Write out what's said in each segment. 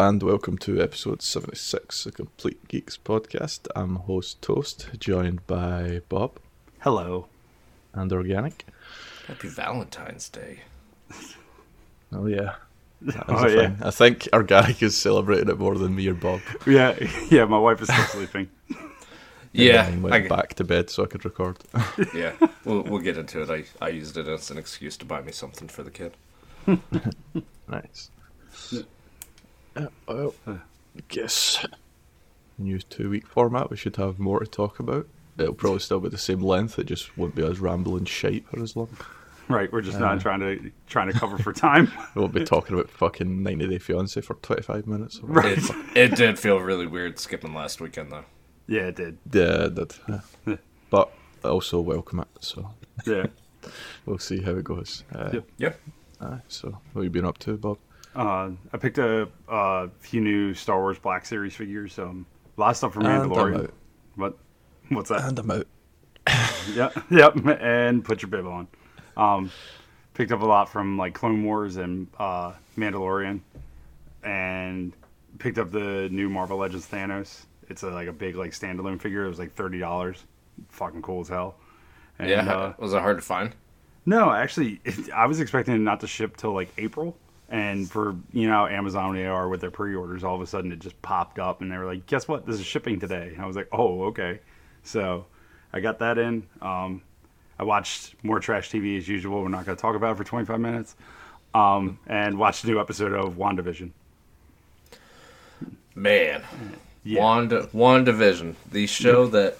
And welcome to episode 76 of Complete Geeks podcast. I'm host Toast, joined by Bob Hello. and Organic. Happy Valentine's Day. Oh, yeah. Oh, yeah. thing. I think Organic is celebrating it more than me or Bob. Yeah, yeah. My wife is still sleeping. Yeah, And I, went back to bed so I could record. yeah. We'll we'll get into it. I, I used it as an excuse to buy me something for the kid. nice. Uh, well, I guess new two week format, we should have more to talk about. It'll probably still be the same length, it just won't be as rambling shape for as long. Right. We're just not trying to trying to cover for time. We won't be talking about fucking 90 Day Fiance for 25 minutes. Right. It, it did feel really weird skipping last weekend though. Yeah, it did. Yeah, it did. Yeah. But also welcome it, so Yeah. we'll see how it goes. Uh, Yep. Yep. aye, so, what have you been up to, Bob? Uh, I picked a a few new Star Wars Black Series figures. Um, a lot of stuff from And Mandalorian. out. What? What's that? And I'm out. yeah. Yep. And put your bib on. Um, picked up a lot from like Clone Wars and uh, Mandalorian, and picked up the new Marvel Legends Thanos. It's a, like a big like standalone figure. It was like thirty dollars. Fucking cool as hell. And, yeah. uh, was it hard to find? No, actually, it, I was expecting it not to ship till like April. And for you know Amazon they are with their pre-orders, all of a sudden it just popped up, and they were like, "Guess what? This is shipping today." And I was like, "Oh, okay." So I got that in. Um, I watched more trash TV as usual. We're not going to talk about it for 25 minutes. Um, and watched a new episode of WandaVision. Man. Yeah. Wanda WandaVision. The show that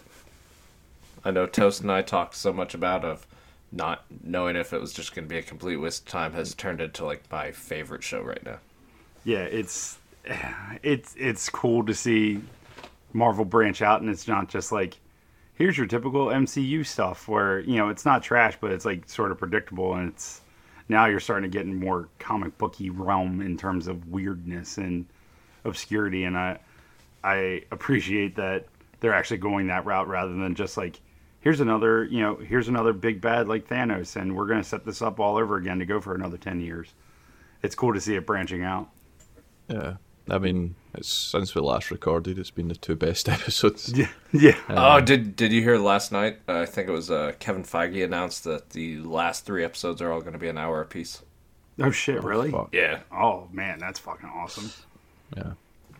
I know Toast and I talked so much about of not knowing if it was just gonna be a complete waste of time has turned into like my favorite show right now. yeah, it's it's it's cool to see Marvel branch out, and it's not just like here's your typical MCU stuff where you know it's not trash, but it's like sort of predictable, and it's now you're starting to get in more comic booky realm in terms of weirdness and obscurity, and I I appreciate that they're actually going that route rather than just like here's another you know here's another big bad like Thanos, and we're gonna set this up all over again to go for another ten years. It's cool to see it branching out. Yeah. I mean, it's since we last recorded, it's been the two best episodes. Yeah, yeah. oh, did did you hear last night? Uh, I think it was uh, Kevin Feige announced that the last three episodes are all going to be an hour apiece. Oh shit, really? Fuck. Yeah. Oh man, that's fucking awesome. Yeah.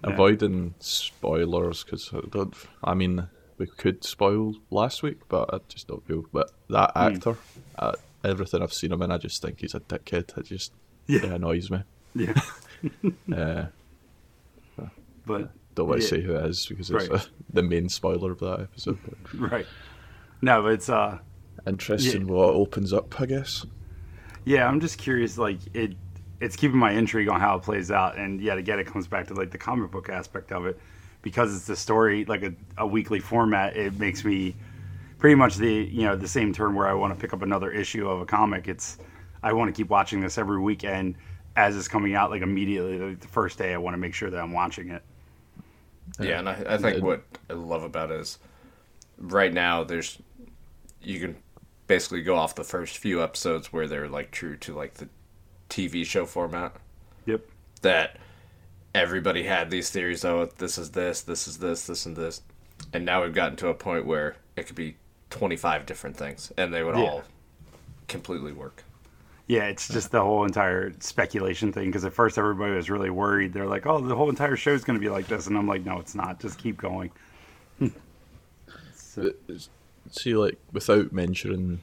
Yeah. Avoiding spoilers because I don't. I mean, we could spoil last week, but I just don't feel. But that Hmm. actor, uh, everything I've seen him in, I just think he's a dickhead. It just Yeah. it annoys me. Yeah, Uh, but don't want to say who it is because it's Right. uh, the main spoiler of that episode. But right. No, but it's uh, interesting Yeah. what opens up, I guess. yeah. I'm just curious. Like it, it's keeping my intrigue on how it plays out, and yet again, it comes back to like the comic book aspect of it, because it's a story like a, a weekly format. It makes me pretty much the you know the same turn where I want to pick up another issue of a comic. It's I want to keep watching this every weekend as it's coming out. Like immediately, like, the first day, I want to make sure that I'm watching it. Yeah, and I, I think And- what I love about it is right now there's you can basically go off the first few episodes where they're like true to like the TV show format Yep. that everybody had these theories oh this is this this is this this and this and now we've gotten to a point where it could be 25 different things and they would Yeah. all completely work Yeah, it's just the whole entire speculation thing. Because at first everybody was really worried. They're like, "Oh, the whole entire show is going to be like this," and I'm like, "No, it's not. Just keep going." So- See, like without mentioning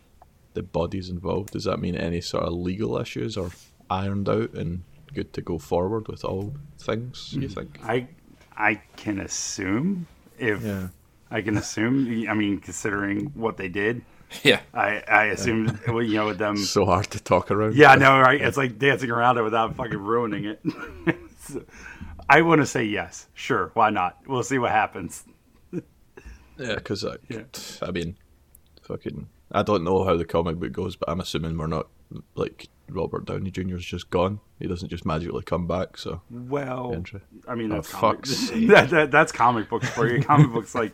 the bodies involved, does that mean any sort of legal issues are ironed out and good to go forward with all things? You mm. think? I I can assume if Yeah. I can assume. I mean, considering what they did, yeah I I assume well, you know with them. So hard to talk around. Yeah, I know, right? It's like dancing around it without fucking ruining it. So, I want to say yes. Sure, why not? We'll see what happens. Yeah, because I, Yeah. I mean, fucking, I don't know how the comic book goes, but I'm assuming we're not like Robert Downey Jr. is just gone. He doesn't just magically come back. So Well, Inter- I mean, Oh, that's comic, fuck's sake. that, that, that's comic books for you. Comic books, like,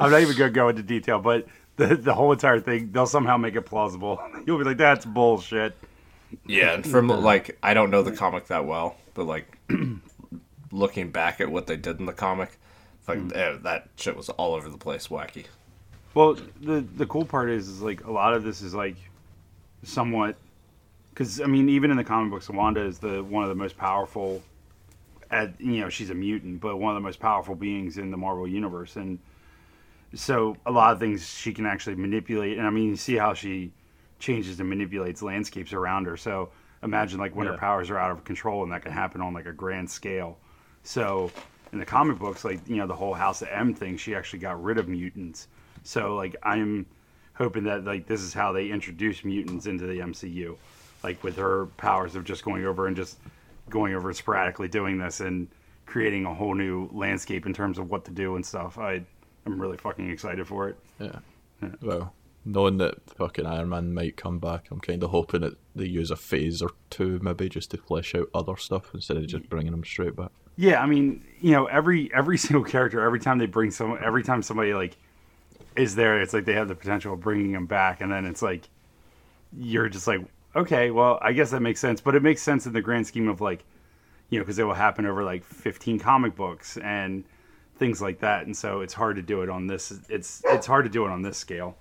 I'm not even gonna go into detail, but the the whole entire thing, they'll somehow make it plausible. You'll be like, that's bullshit. Yeah, and from like I don't know the comic that well, but like looking back at what they did in the comic, like eh, that shit was all over the place, wacky. Well, the the cool part is, is like a lot of this is like somewhat because I mean, even in the comic books, Wanda is the one of the most powerful. At, you know, she's a mutant, but one of the most powerful beings in the Marvel universe, and so a lot of things she can actually manipulate. And I mean, you see how she changes and manipulates landscapes around her. So imagine like when Yeah. her powers are out of control, and that can happen on like a grand scale. So in the comic books, like you know, the whole House of M thing, she actually got rid of mutants. So like I'm hoping that like this is how they introduce mutants into the MCU, like with her powers of just going over and just going over sporadically doing this and creating a whole new landscape in terms of what to do and stuff. I I'm really fucking excited for it. Yeah. Well, knowing that fucking Iron Man might come back, I'm kind of hoping that they use a phase or two maybe just to flesh out other stuff instead of just bringing him straight back. Yeah, I mean, you know, every every single character, every time they bring some, every time somebody like is there, it's like they have the potential of bringing them back, and then it's like you're just like, okay, well, I guess that makes sense, but it makes sense in the grand scheme of like, you know, because it will happen over like 15 comic books and things like that, and so it's hard to do it on this. It's it's hard to do it on this scale.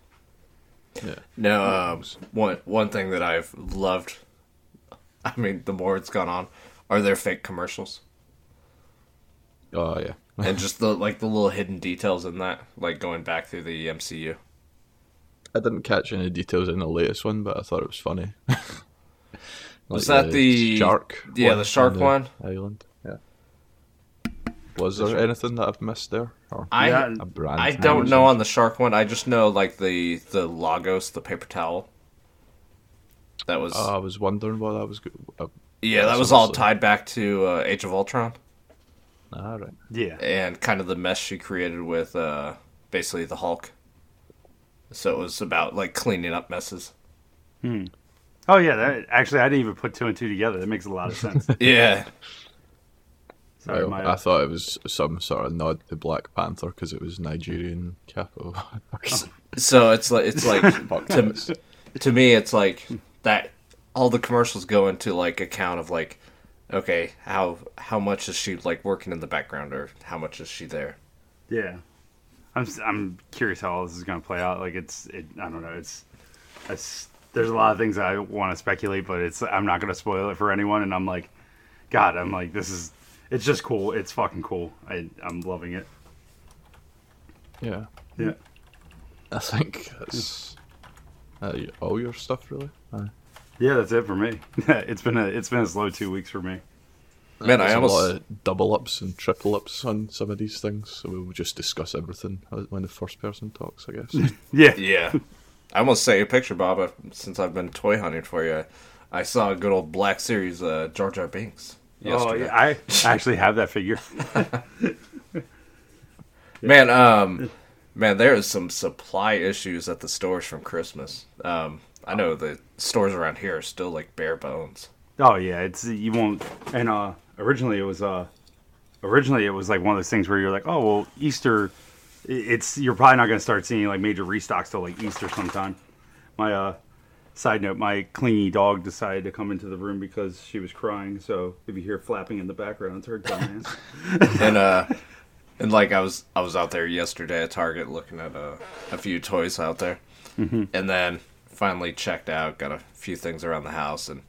Yeah. Now, um, one one thing that I've loved, I mean, the more it's gone on, are their fake commercials Oh yeah. and just the like the little hidden details in that, like going back through the MCU. I didn't catch any details in the latest one, but I thought it was funny. Was that the- shark? yeah, the shark on one? Island. Yeah. Was there anything that I've missed there? Or I brand? I don't know on the shark one. I just know like the the Lagos, the paper towel. That was Oh, I was wondering what that was. Go- uh, yeah, that was all tied back to uh, Age of Ultron ah, right. Yeah, and kind of the mess she created with uh, basically the Hulk. So it was about like cleaning up messes. Hmm. Oh yeah, that actually I didn't even put two and two together. That makes a lot of sense. Yeah, Sorry, Well, I thought it was some sort of nod to Black Panther because it was Nigerian capital. so it's like it's like to, to me it's like that all the commercials go into like account of like okay how how much is she like working in the background or how much is she there Yeah, I'm s- I'm curious how all this is going to play out. Like it's it, I don't know. It's it's there's a lot of things I want to speculate, but it's I'm not going to spoil it for anyone. And I'm like, God, I'm like this is it's just cool. It's fucking cool. I I'm loving it. yeah, Yeah. I think that's uh, all your stuff, really. Uh, Yeah, that's it for me. it's been a it's been a slow two weeks for me. Man i there's a lot of double ups and triple ups on some of these things, so we'll just discuss everything when the first person talks, I guess. Yeah, yeah i almost sent you a picture bob uh, since i've been toy hunting for you i saw a good old black series uh jar jar binks Oh, yeah, I actually have that figure. man um man there is some supply issues at the stores from christmas um i know the stores around here are still like bare bones Oh yeah, it's you won't. And uh, originally it was uh, originally it was like one of those things where you're like, oh well, Easter. It's you're probably not going to start seeing like major restocks till like Easter sometime. My uh, side note, my clingy dog decided to come into the room because she was crying. So if you hear flapping in the background, it's her dumbass. and uh and like i was i was out there yesterday at target looking at uh, a few toys out there and then finally checked out got a few things around the house and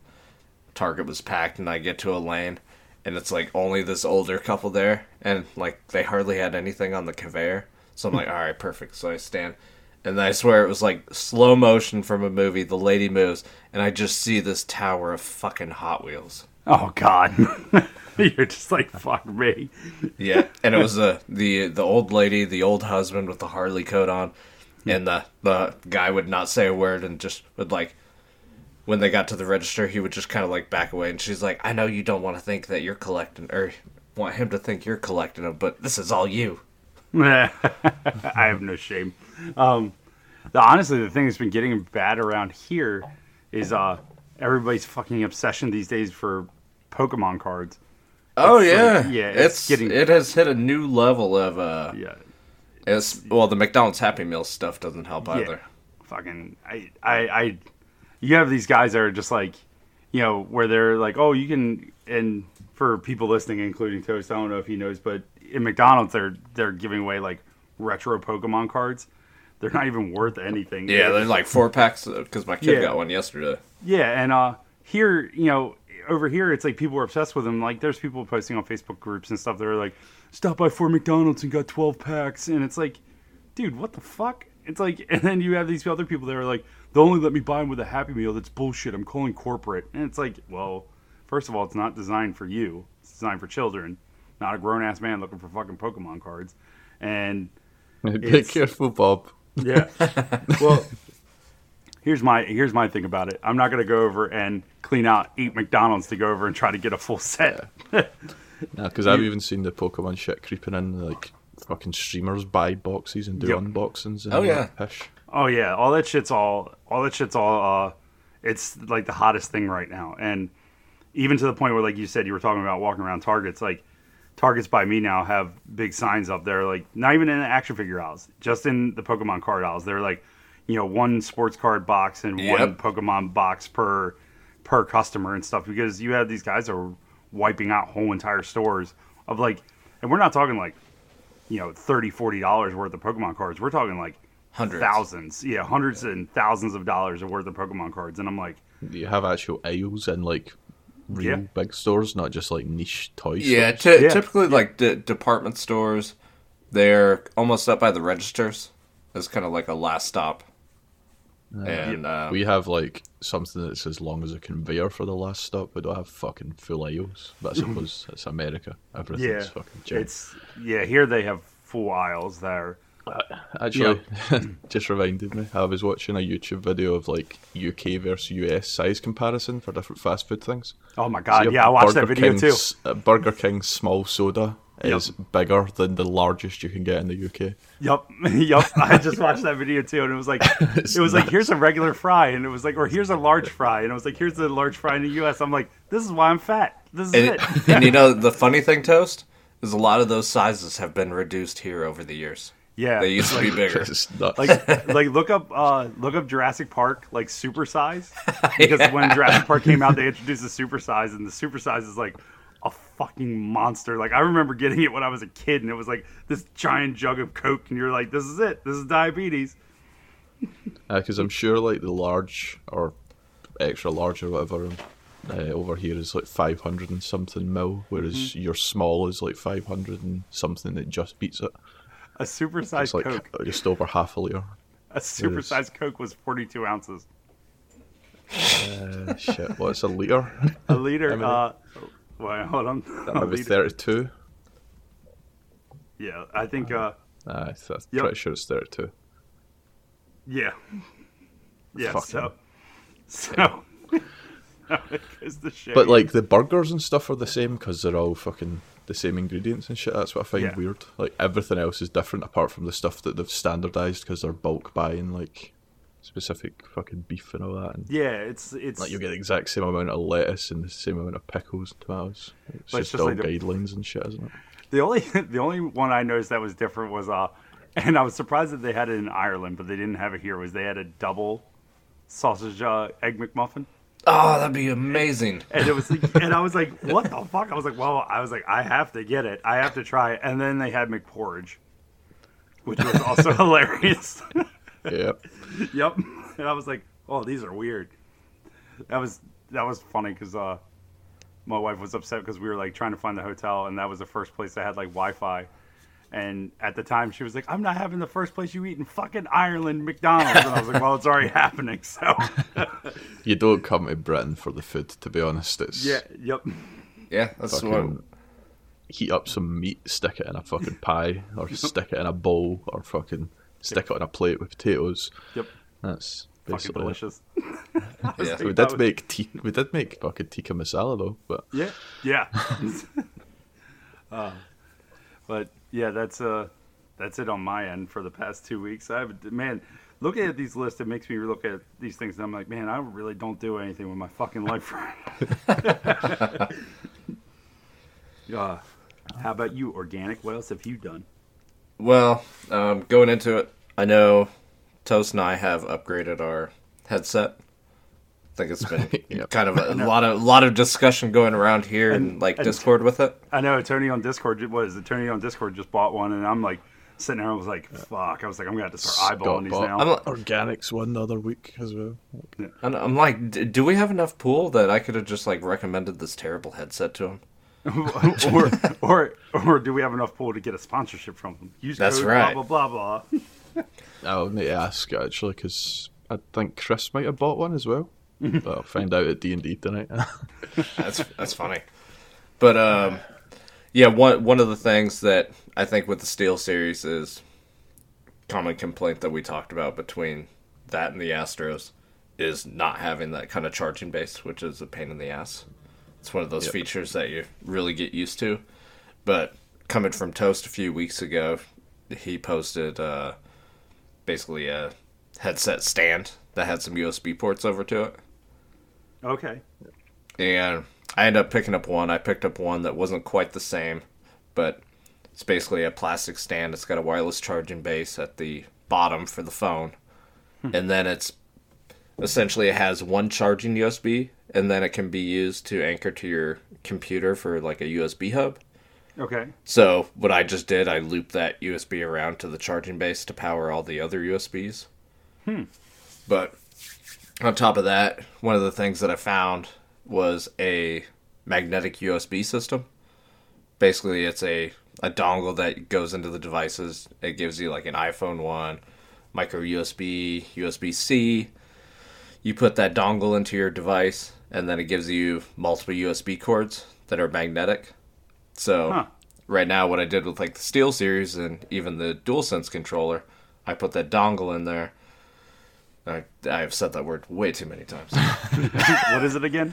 target was packed and i get to a lane and it's like only this older couple there and like they hardly had anything on the conveyor. So i'm like all right perfect so i stand. And i swear it was like slow motion from a movie the lady moves and i just see this tower of fucking hot wheels. Oh God, you're just like fuck me. Yeah, and it was the the the old lady, the old husband with the Harley coat on, hmm. and the the guy would not say a word and just would like when they got to the register, he would just kind of like back away, and she's like, "I know you don't want to think that you're collecting or want him to think you're collecting them, but this is all you." I have no shame. Um, the, honestly, the thing that's been getting bad around here is uh, everybody's fucking obsession these days for Pokemon cards. Oh It's yeah, like- yeah, it's it's, getting- it has hit a new level of uh, Yeah, it's well the McDonald's Happy Meal stuff doesn't help either. fucking. I, I, I. You have these guys that are just like, you know, where they're like, oh, you can, and for people listening, including Toast, I don't know if he knows, but in McDonald's, they're they're giving away like retro Pokemon cards. They're not even worth anything. Yeah, there's like four packs because my kid Yeah. got one yesterday. Yeah, and uh here, you know, over here it's like people are obsessed with them. Like there's people posting on Facebook groups and stuff that are like, stop by four McDonald's and got twelve packs and it's like, dude, what the fuck? It's like and then you have these other people that are like, they'll only let me buy them with a happy meal. That's bullshit. I'm calling corporate. And it's like, well, first of all, it's not designed for you. It's designed for children, not a grown ass man looking for fucking Pokemon cards. And Be It's- careful, Bob. yeah. well, here's my here's my thing about it. I'm not gonna go over and clean out eight McDonald's to go over and try to get a full set. Nah, because I've even seen the Pokemon shit creeping in, like fucking streamers buy boxes and do Yep. unboxings and Oh, yeah. that pish. Oh yeah, all that shit's all all that shit's all. uh It's like the hottest thing right now, and even to the point where, like you said, you were talking about walking around Targets, like. Targets by me now have big signs up there, like not even in the action figure aisles, just in the Pokemon card aisles. They're like, you know, one sports card box and one Pokemon box per per customer and stuff because you have these guys that are wiping out whole entire stores of like and we're not talking like you know 30 40 dollars worth of pokemon cards we're talking like Hundreds. thousands yeah hundreds and thousands of dollars of worth of pokemon cards and i'm like You have actual aisles in like real Yeah. big stores, not just like niche toy Yeah, stores. ty- Yeah. typically like de- department stores, they're almost up by the registers. It's kind of like a last stop. and uh, We have like something that's as long as a conveyor for the last stop. We don't have fucking full aisles. But I suppose it's America. Everything's yeah fucking giant. it's yeah here they have full aisles that are Actually, just reminded me. I was watching a YouTube video of like UK versus US size comparison for different fast food things. oh my god you have yeah i watched that Burger video too King's- uh, Burger King's small soda is bigger than the largest you can get in the UK. Yep, yep. I just watched that video too, and it was like, it was like, here's a regular fry, and it was like, or here's a large fry, and it was like, here's a large fry in the U.S. I'm like, this is why I'm fat. This is and, it. and you know the funny thing, toast is a lot of those sizes have been reduced here over the years. Yeah, They used to be bigger. Like, like look up, uh, look up Jurassic Park, like super size, because when Jurassic Park came out, they introduced the super size, and the super size is like a fucking monster. Like I remember getting it when I was a kid, and it was like this giant jug of Coke, and you're like, this is it. This is diabetes. because I'm sure like the large or extra large or whatever uh, over here is like 500 and something mil, whereas Mm-hmm. your small is like 500 and something that just beats it. A super sized like Coke. just over half a liter. A super sized Coke was 42 ounces. Uh, shit, what's a liter? A liter. many? Uh, wait, hold on. That might be 32. Yeah, I think. Uh, Uh, I'm Yep. pretty sure it's 32. yeah. Yeah. Fucking- So. So. it's the shit. But like the burgers and stuff are the same because they're all fucking the same ingredients and shit. That's what I find Yeah. weird. Like everything else is different apart from the stuff that they've standardized because they're bulk buying like specific fucking beef and all that. And yeah, it's it's like you get the exact same amount of lettuce and the same amount of pickles and tomatoes. It's just, just all like the- guidelines and shit, isn't it? the only the only one I noticed that was different was uh, and I was surprised that they had it in Ireland, but they didn't have it here. Was they had a double sausage uh, egg McMuffin? Oh, that'd be amazing. And it was like, and I was like, what the fuck? I was like, well, I was like, I have to get it. I have to try it. And then they had McPorridge, which was also hilarious. yep. yep. And I was like, oh, these are weird. That was that was funny because uh, my wife was upset because we were like trying to find the hotel, and that was the first place that had like Wi-Fi. And at the time, she was like, "I'm not having the first place you eat in fucking Ireland, McDonald's." And I was like, "Well, it's already happening." So, You don't come to Britain for the food, to be honest. It's yeah, yep, Yeah, that's what. fucking heat up some meat, stick it in a fucking pie, or stick it in a bowl, or fucking stick it on a plate with potatoes. yep, That's fucking basically it. delicious. Yeah. We That did was- make ti- we did make fucking tikka masala though, but Yeah, yeah. uh, but yeah, that's uh, that's it on my end for the past two weeks. I have man, looking at these lists, it makes me look at these things, and I'm like, man, I really don't do anything with my fucking life. uh, how about you, organic? What else have you done? Well, um, going into it, I know Toast and I have upgraded our headset I think it's been Yep. kind of a, lot of lot of discussion going around here and, like and- Discord with it. I know Tony on Discord. What is it? Tony on Discord just bought one, and I'm like sitting there. I was like, "Fuck!" I was like, "I'm gonna have to start Scott eyeballing these now." I'm, li- Organics one the other week as well. I'm, I'm like, d- do we have enough pool that I could have just like recommended this terrible headset to him? or, or, or do we have enough pool to get a sponsorship from them? Use That's code right. Blah blah blah blah. I'll need to ask actually because I think Chris might have bought one as well. but I'll find out at D and D tonight. That's that's funny. But um, yeah, one one of the things that I think with the Steel series is common complaint that we talked about between that and the Astros is not having that kind of charging base, which is a pain in the ass. It's one of those Yep. features that you really get used to. But coming from Toast a few weeks ago, he posted uh, basically a headset stand that had some USB ports over to it Okay. and I ended up picking up one. I picked up one that wasn't quite the same, but it's basically a plastic stand. It's got a wireless charging base at the bottom for the phone, and then it's essentially it has one charging USB, and then it can be used to anchor to your computer for like a USB hub. Okay. So what I just did, I looped that USB around to the charging base to power all the other USBs. Hmm. But on top of that, one of the things that I found was a magnetic USB system. Basically, it's a a dongle that goes into the devices. It gives you like an iPhone one, micro USB, USB C. You put that dongle into your device, and then it gives you multiple USB cords that are magnetic. So Huh. right now, what I did with like the Steel series and even the DualSense controller, I put that dongle in there. I I've said that word way too many times. what is it again?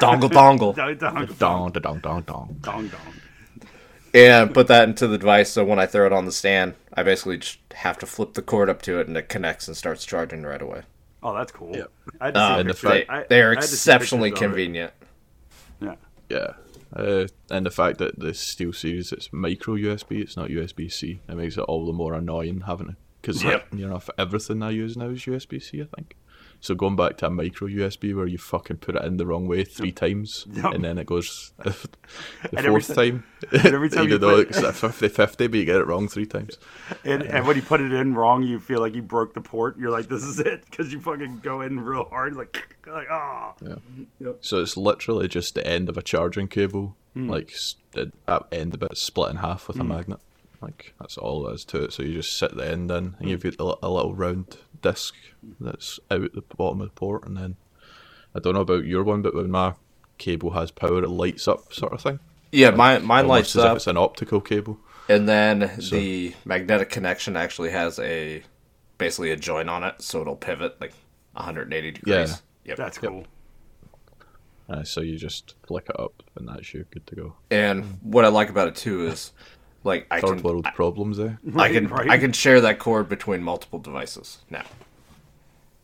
dongle, dongle, dong dong dong, da, dong, dong, dong. dong dong. and put that into the device. So when I throw it on the stand, I basically just have to flip the cord up to it, and it connects and starts charging right away. Oh, that's cool. Yep. I had to see Um, and the fact- I- they are I had to see exceptionally pictures convenient. Yeah. Yeah. Uh, and the fact that the Steel Series it's micro USB, it's not USB C, it makes it all the more annoying having it because Yep. you know everything I use now is USB C, I think. So going back to a micro USB where you fucking put it in the wrong way three times Yep. and then it goes the every fourth ti- time, every time you put- it's at 50-50, but you get it wrong three times. And, and when you put it in wrong, you feel like you broke the port. You're like, this is it, because you fucking go in real hard, like, like ah. So it's literally just the end of a charging cable, Hmm. like the end of it split in half with a magnet. Like that's all there is to it. So you just sit the end in, and you've got a, a little round disc that's out the bottom of the port, and then I don't know about your one, but when my cable has power, it lights up, sort of thing. Yeah, mine mine Almost lights as if up, it's an optical cable. and then the magnetic connection actually has a basically a joint on it, so it'll pivot like 180 degrees. Yeah. Yep. That's Yep. cool. Uh, so you just flick it up, and that's you good to go. And what I like about it too is, like I Third can world problems, eh? I can Right, right. I can share that cord between multiple devices now.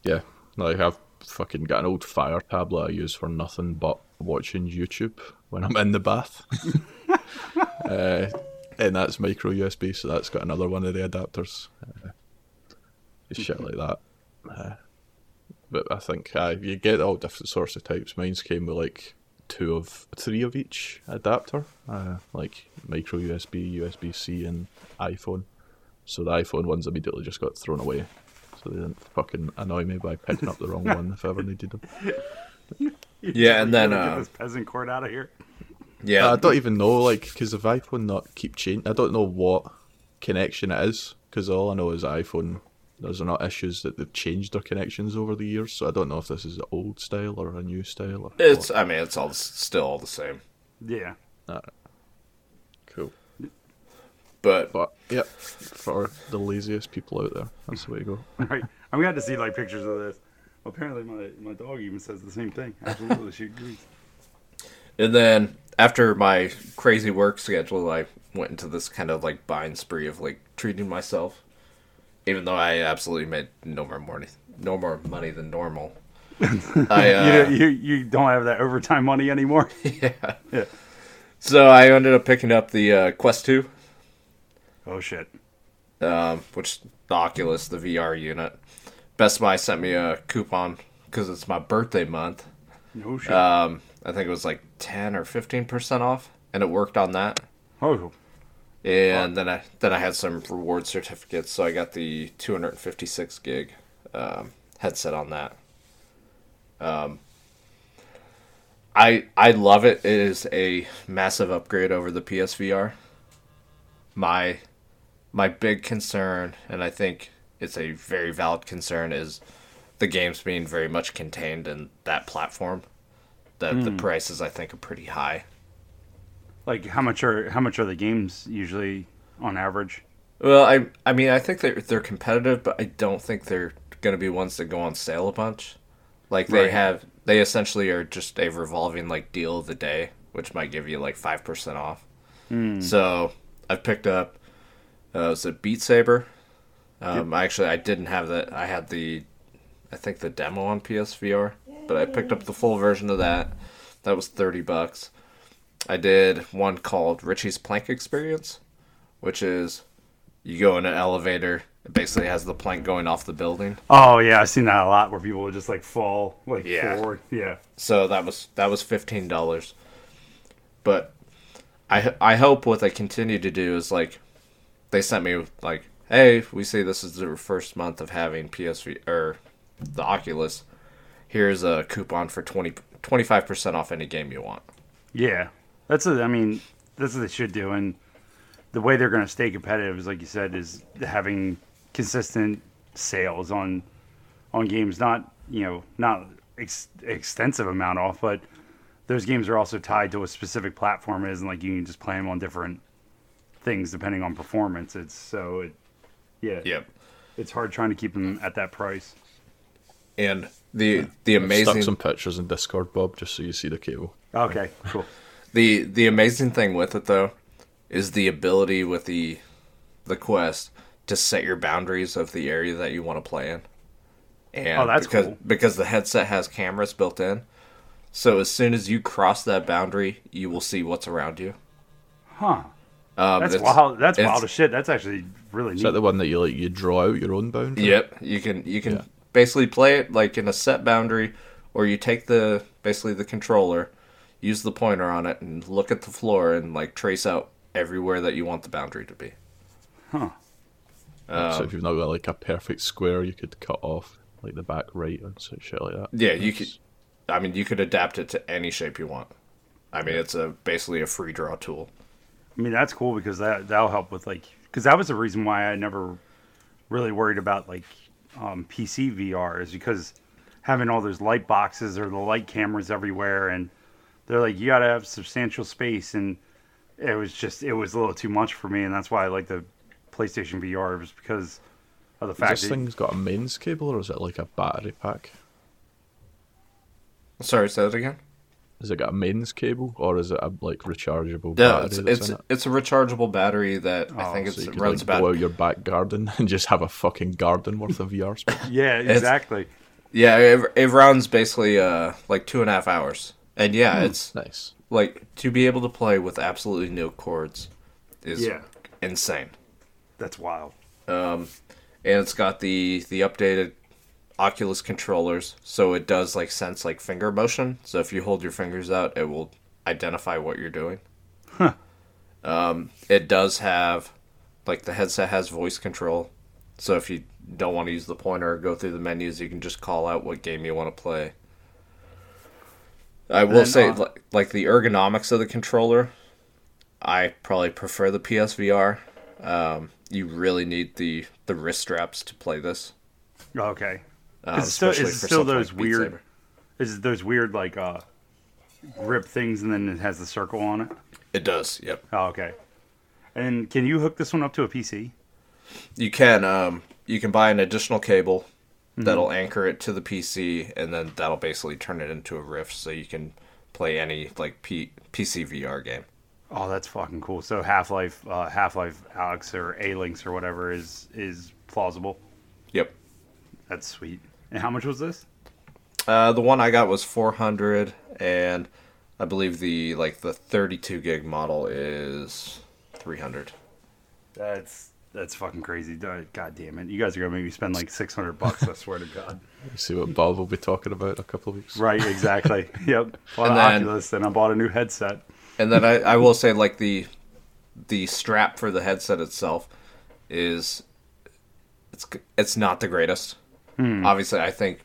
Yeah, like I've fucking got an old fire tablet I use for nothing but watching YouTube when I'm in the bath. uh, and that's micro USB, so that's got another one of the adapters. Uh, shit like that. Uh, but I think uh, you get all different sorts of types. Mine's came with like two of three of each adapter, uh, like micro USB, USB C, and iPhone. So the iPhone ones immediately just got thrown away. So they didn't fucking annoy me by picking up the wrong one if I ever needed them. Yeah, and You then gotta get uh, this peasant cord out of here. yeah, I don't even know, like, because if iPhone not keep changing, I don't know what connection it is. Because all I know is iPhone. There's not issues that they've changed their connections over the years, so I don't know if this is the old style or a new style. Or it's what. I mean it's all still all the same, Yeah. cool. but But yep, for the laziest people out there, that's the way to go. Right. I'm gonna to see like pictures of this. Apparently, my my dog even says the same thing. Absolutely, she agrees. And then after my crazy work schedule, I went into this kind of like buying spree of like treating myself, even though I absolutely made no more money, no more money than normal. I, uh, you, you you don't have that overtime money anymore. yeah. Yeah. So I ended up picking up the uh, Quest Oh shit. um, which the Oculus, the VR unit. Best Buy sent me a coupon because it's my birthday month. No shit. Um, I think it was like ten or fifteen percent off, and it worked on that. oh, And then I then I had some reward certificates, so I got the 256 gig um, headset on that. Um, I I love it. It is a massive upgrade over the PSVR. My my big concern, and I think it's a very valid concern, is the games being very much contained in that platform. The the prices I think are pretty high. Like how much are how much are the games usually on average? Well, I I mean I think they're they're competitive, but I don't think they're going to be ones that go on sale a bunch. Like they Right. have, they essentially are just a revolving like deal of the day, which might give you like five percent off. So I've picked up, uh, was it Beat Saber? Um, I actually I didn't have that. I had the, I think the demo on PSVR, but I picked up the full version of that. That was thirty bucks. I did one called Richie's Plank Experience, which is you go in an elevator. It basically has the plank going off the building. Oh yeah, I've seen that a lot where people would just like fall like Yeah. forward. Yeah. So that was that was fifteen dollars. But I I hope what they continue to do is like they sent me like, hey, we see this is the first month of having PSVR the Oculus. Here's a coupon for 25 percent off any game you want. Yeah, that's a, I mean, that's what they should do, and the way they're going to stay competitive is, like you said, is having consistent sales on on games. Not you know not ex- extensive amount off, but those games are also tied to what specific platform is, and like you can just play them on different things depending on performance. It's so it, yeah, Yep. it's hard trying to keep them at that price. And the the amazing Stuck some pictures in Discord, Bob, just so you see the cable. Okay, cool. The the amazing thing with it though is the ability with the the quest to set your boundaries of the area that you want to play in. And Oh, that's because cool. because the headset has cameras built in. So as soon as you cross that boundary, you will see what's around you. Huh? Um, That's wild. That's wild as shit. That's actually really Neat. Is that the one that you like? You draw out your own boundary. Yep, you can you can Yeah. basically play it like in a set boundary, or you take the basically the controller, use the pointer on it, and look at the floor and like trace out everywhere that you want the boundary to be. Huh. so if you've not got like a perfect square, you could cut off like the back right and so shit like that. Yeah, you could. I mean, you could adapt it to any shape you want. I mean, it's a basically a free draw tool. I mean, that's cool because that that'll help with like because that was the reason why I never really worried about like um, PC VR is because having all those light boxes or the light cameras everywhere, and they're like you got to have substantial space, and it was just it was a little too much for me, and that's why I like the PlayStation VR was because of the Has fact this that thing's got a mains cable or is it like a battery pack? Sorry, say that again. Has it got a mains cable or is it a like rechargeable No, battery it's it's, it? it's a rechargeable battery that I Oh, think So it's, you it could runs like about blow out your back garden and just have a fucking garden worth of VR space. yeah, exactly. yeah it, it runs basically uh like two and a half hours and yeah it's nice. like to be able to play with absolutely no cords is Yeah. insane That's wild. Um, and it's got the the updated Oculus controllers, so it does like sense like finger motion. So if you hold your fingers out, it will identify what you're doing. Um, it does have like the headset has voice control, so if you don't want to use the pointer or go through the menus, you can just call out what game you want to play. I will say, uh, like, like the ergonomics of the controller, I probably prefer the PSVR. Um, you really need the the wrist straps to play this. Okay. Uh, Is it still- especially is it for still those like weird- Is it those weird like uh grip things and then it has the circle on it? It does. Yep. Oh, okay. And can you hook this one up to a PC? You can um you can buy an additional cable Mm-hmm. that'll anchor it to the PC, and then that'll basically turn it into a Rift, so you can play any like P- PC VR game. Oh, that's fucking cool. So Half Life, uh, Half Life Alex or A Links or whatever is is plausible. Yep. That's sweet. And how much was this? Uh, the one I got was 400, and I believe the like the 32 gig model is 300. That's That's fucking crazy. God damn it! You guys are gonna make me spend like six hundred bucks. I swear to God. See what Bob will be talking about in a couple of weeks. Right. Exactly. yep. Bought And an then- Oculus and I bought a new headset. And then I, I will say like the the strap for the headset itself is it's it's not the greatest. Hmm. Obviously, I think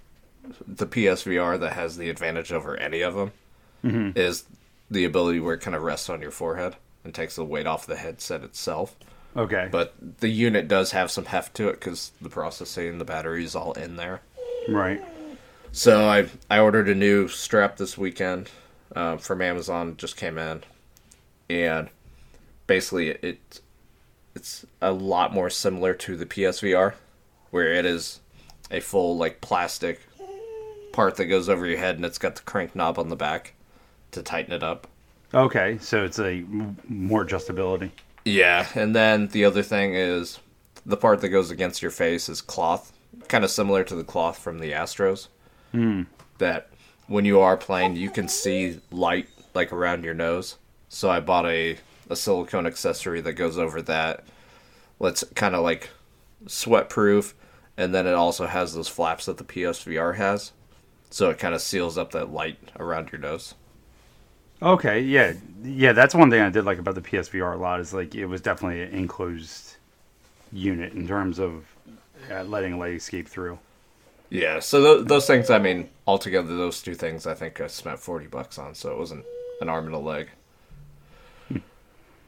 the PSVR that has the advantage over any of them mm-hmm. is the ability where it kind of rests on your forehead and takes the weight off the headset itself. Okay. But the unit does have some heft to it because the processing, the battery is all in there. right. So I I ordered a new strap this weekend um, from Amazon. Just came in, and basically it it's a lot more similar to the PSVR, where it is a full like plastic part that goes over your head, and it's got the crank knob on the back to tighten it up. Okay. So it's a more adjustability. Yeah, and then the other thing is the part that goes against your face is cloth, kind of similar to the cloth from the Astros. Hmm. That when you are playing, you can see light like around your nose. So I bought a a silicone accessory that goes over that. Let's kind of like sweat proof, and then it also has those flaps that the PSVR has, so it kind of seals up that light around your nose. Okay. Yeah. Yeah. That's one thing I did like about the PSVR a lot is like it was definitely an enclosed unit in terms of uh, letting light escape through. Yeah, so th- those things, I mean, altogether, those two things, I think I spent 40 bucks on, so it wasn't an arm and a leg.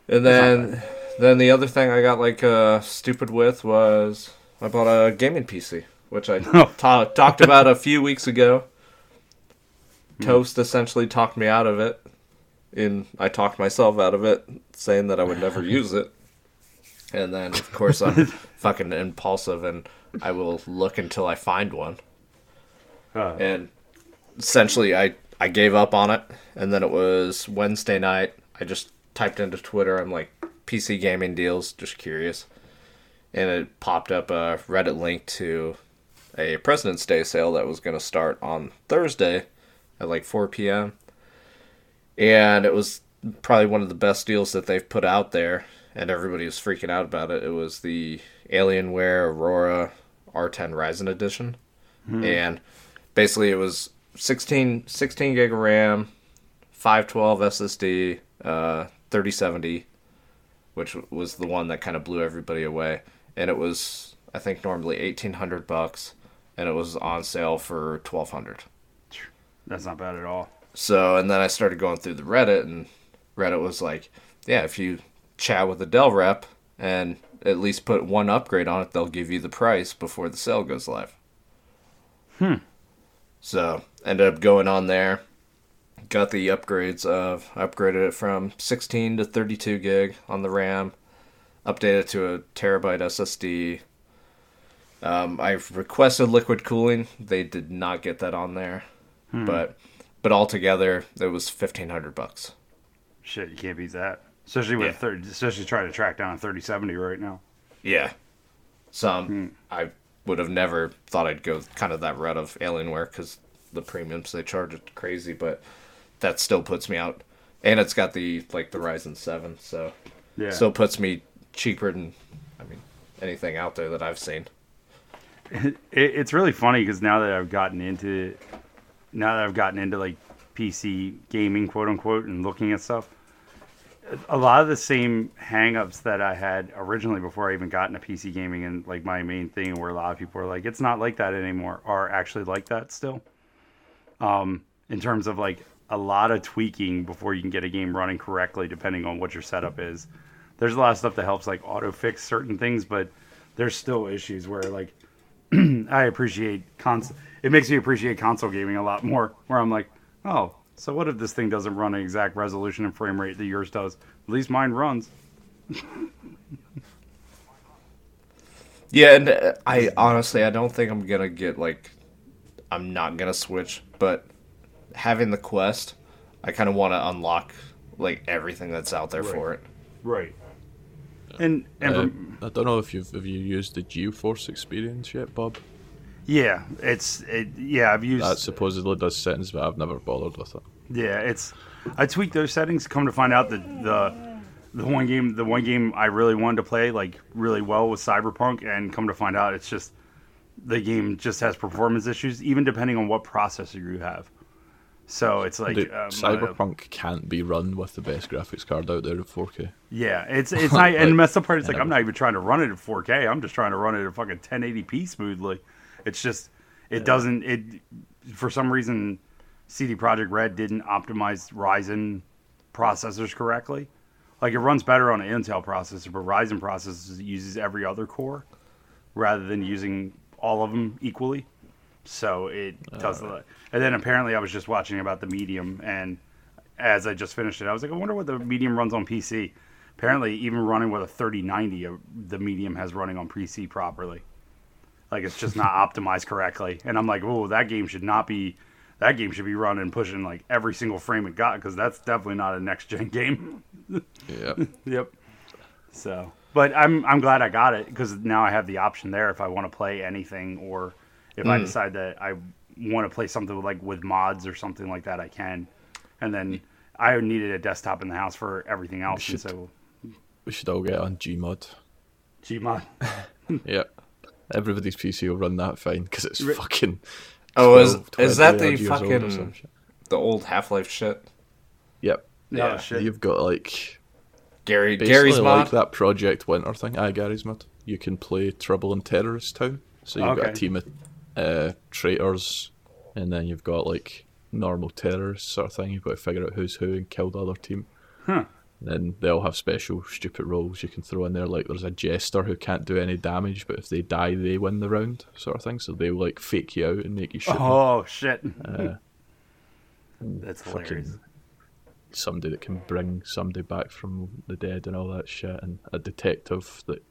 And then, then the other thing I got like uh, stupid with was I bought a gaming PC, which I ta- talked about a few weeks ago. Toast essentially talked me out of it, and I talked myself out of it, saying that I would never use it. And then, of course, I'm fucking impulsive, and I will look until I find one. Uh, And essentially, I I gave up on it, and then it was Wednesday night. I just typed into Twitter. I'm like PC gaming deals, just curious, and it popped up a Reddit link to a President's Day sale that was going to start on Thursday at like 4 p.m. And it was probably one of the best deals that they've put out there, and everybody was freaking out about it. It was the Alienware Aurora R10 Ryzen edition, and basically it was 16, 16 gig of RAM, 512 SSD, uh, 3070, which was the one that kind of blew everybody away, and it was I think normally 1800 bucks, and it was on sale for 1200. that's not bad at all. So, and then I started going through the Reddit, and Reddit was like, yeah, if you chat with a Dell rep and at least put one upgrade on it, they'll give you the price before the sale goes live. Hmm. So, ended up going on there, got the upgrades of, upgraded it from 16 to 32 gig on the RAM, updated it to a terabyte SSD. Um, I requested liquid cooling. They did not get that on there, but but altogether it was fifteen hundred bucks. Shit, you can't beat that. Especially with Yeah. third, especially trying to track down a thirty seventy right now. Yeah, some hmm. I would have never thought I'd go kind of that route of Alienware because the premiums they charge are crazy, but that still puts me out. And it's got the like the Ryzen seven, so Yeah. still puts me cheaper than I mean anything out there that I've seen. it, it's really funny because now that I've gotten into, now that I've gotten into like PC gaming, quote unquote, and looking at stuff, a lot of the same hangups that I had originally before I even got into PC gaming and like my main thing where a lot of people are like, it's not like that anymore, are actually like that still. Um, in terms of like a lot of tweaking before you can get a game running correctly, depending on what your setup is. There's a lot of stuff that helps like auto fix certain things, but there's still issues where like I appreciate cons. It makes me appreciate console gaming a lot more. Where I'm like, oh, so what if this thing doesn't run an exact resolution and frame rate that yours does? At least mine runs. Yeah, and uh, I honestly I don't think I'm gonna get like I'm not gonna switch, but having the quest, I kind of want to unlock like everything that's out there for it. Right. And and uh, from- I don't know if you've have you used the GeForce experience yet, Bob. yeah, it's it, yeah. I've used That supposedly does settings, but I've never bothered with it. Yeah, it's I tweaked those settings. Come to find out that the the one game the one game I really wanted to play like really well was Cyberpunk, and come to find out, it's just the game just has performance issues, even depending on what processor you have. So it's like Dude, um, uh, Cyberpunk can't be run with the best graphics card out there in 4K. yeah, it's it's not. and the messed up part is like I'm not even trying to run it at 4K. I'm just trying to run it at fucking 1080p smoothly. It's just it doesn't it for some reason CD Projekt Red didn't optimize Ryzen processors correctly. Like it runs better on an Intel processor, but Ryzen processors uses every other core rather than using all of them equally. So it does the. And then apparently I was just watching about the medium, and as I just finished it, I was like, I wonder what the medium runs on PC. Apparently, even running with a 3090, uh, the medium has running on PC properly. Like it's just not optimized correctly, and I'm like, oh, that game should not be. That game should be running pushing like every single frame it got because that's definitely not a next gen game. Yeah. Yep. So, but I'm I'm glad I got it because now I have the option there if I want to play anything or if I mm. decide that I want to play something with, like with mods or something like that, I can. And then I needed a desktop in the house for everything else, and so we should all get on Gmod. Gmod. Yeah. Everybody's PC will run that fine because it's Ri- fucking. Oh, is 12, is that the odd old fucking the old Half Life shit? Yep. Oh shit. You've got like Gary Gary's mod. like that Project Winter thing. Aye, Gary's mod. You can play Trouble in Terrorist Town. So you've got a team of uh, traitors, and then you've got like normal terrorists sort of thing. You've got to figure out who's who and kill the other team. Huh. Then they all have special stupid roles you can throw in there. Like there's a jester who can't do any damage, but if they die, they win the round, sort of thing. So they will like fake you out and make you shoot. them. Oh shit. Uh, That's hilarious. somebody that can bring somebody back from the dead and all that shit, and a detective that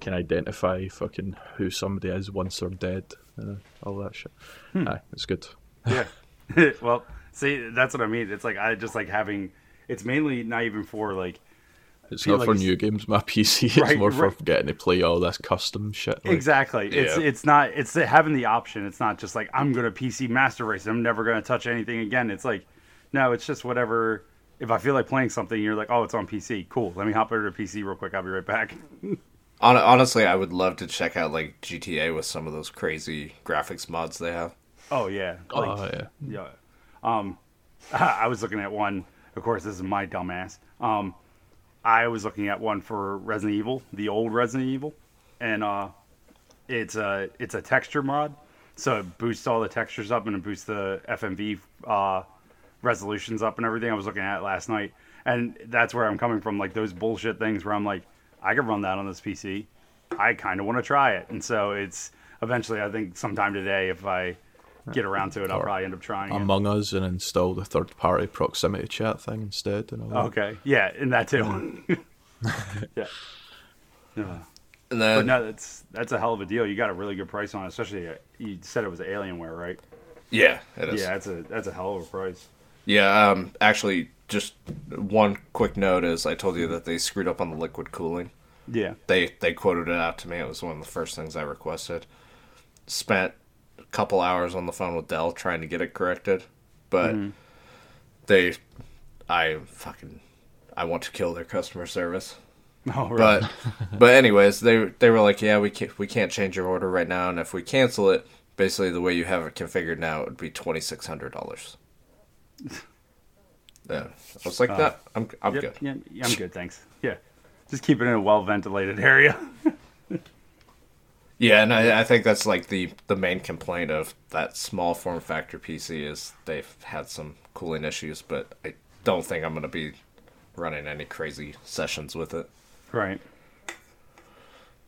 can identify fucking who somebody is once they're dead, and all that shit. Hmm. Aye, it's good. Yeah. well, see, that's what I mean. It's like I just like having. It's mainly not even for like It's not like for it's- new games, my PC. It's Right, more for right. getting to play all this custom shit. like- Exactly. It's Yeah. it's it's not it's having the option. It's not just like I'm gonna PC master race. I'm never gonna touch anything again. It's like no, it's just whatever. If I feel like playing something, you're like, oh, it's on PC. Cool. Let me hop over to PC real quick. I'll be right back. Hon- honestly, I would love to check out like GTA with some of those crazy graphics mods they have. Oh yeah. Like, Oh yeah. Yeah. Um, I was looking at one. Of course, this is my dumbass. Um, I was looking at one for Resident Evil, the old Resident Evil, and uh, it's a it's a texture mod, so it boosts all the textures up and it boosts the FMV uh, resolutions up and everything. I was looking at it last night, and that's where I'm coming from. Like those bullshit things where I'm like, I could run that on this PC. I kind of want to try it, and so it's eventually. I think sometime today, if I get around to it, I'll Or probably end up trying it. Among Us and install the third party proximity chat thing instead and all that. Okay. Yeah, and that too. yeah. Yeah. And But then no, that's that's a hell of a deal. You got a really good price on it, especially uh, you said it was Alienware, right? yeah, it is. Yeah, that's a that's a hell of a price. Yeah, um, actually, just one quick note is I told you that they screwed up on the liquid cooling. Yeah. They they quoted it out to me. It was one of the first things I requested. Spent a couple hours on the phone with Dell trying to get it corrected, but mm-hmm. they, I fucking, I want to kill their customer service. Oh, right. But but anyways, they they were like, yeah, we can't we can't change your order right now, and if we cancel it, basically the way you have it configured now, it would be twenty six hundred dollars. Yeah, I was like, uh, that I'm I'm Yep, good. Yeah, yeah, I'm good, thanks. Yeah. Just keep it in a well ventilated area. Yeah, and I, I think that's like the the main complaint of that small form factor PC is they've had some cooling issues, but I don't think I'm gonna be running any crazy sessions with it. right.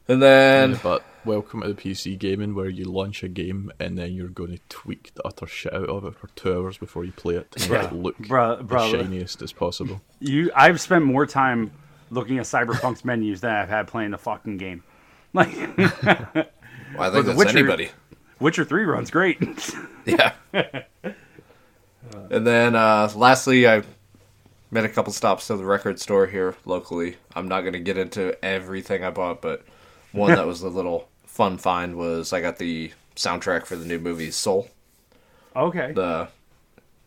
And then But welcome to the PC gaming where you launch a game and then you're going to tweak the utter shit out of it for two hours before you play it to make Yeah. it look Bruh- the shiniest as possible. You I've spent more time looking at Cyberpunk's menus than I've had playing the fucking game. Like well, I think that's Witcher- anybody. Witcher 3 runs great. Yeah. and then uh, lastly, I made a couple stops to the record store here locally. I'm not going to get into everything I bought, but one that was a little fun find was I got the soundtrack for the new movie Soul, okay. the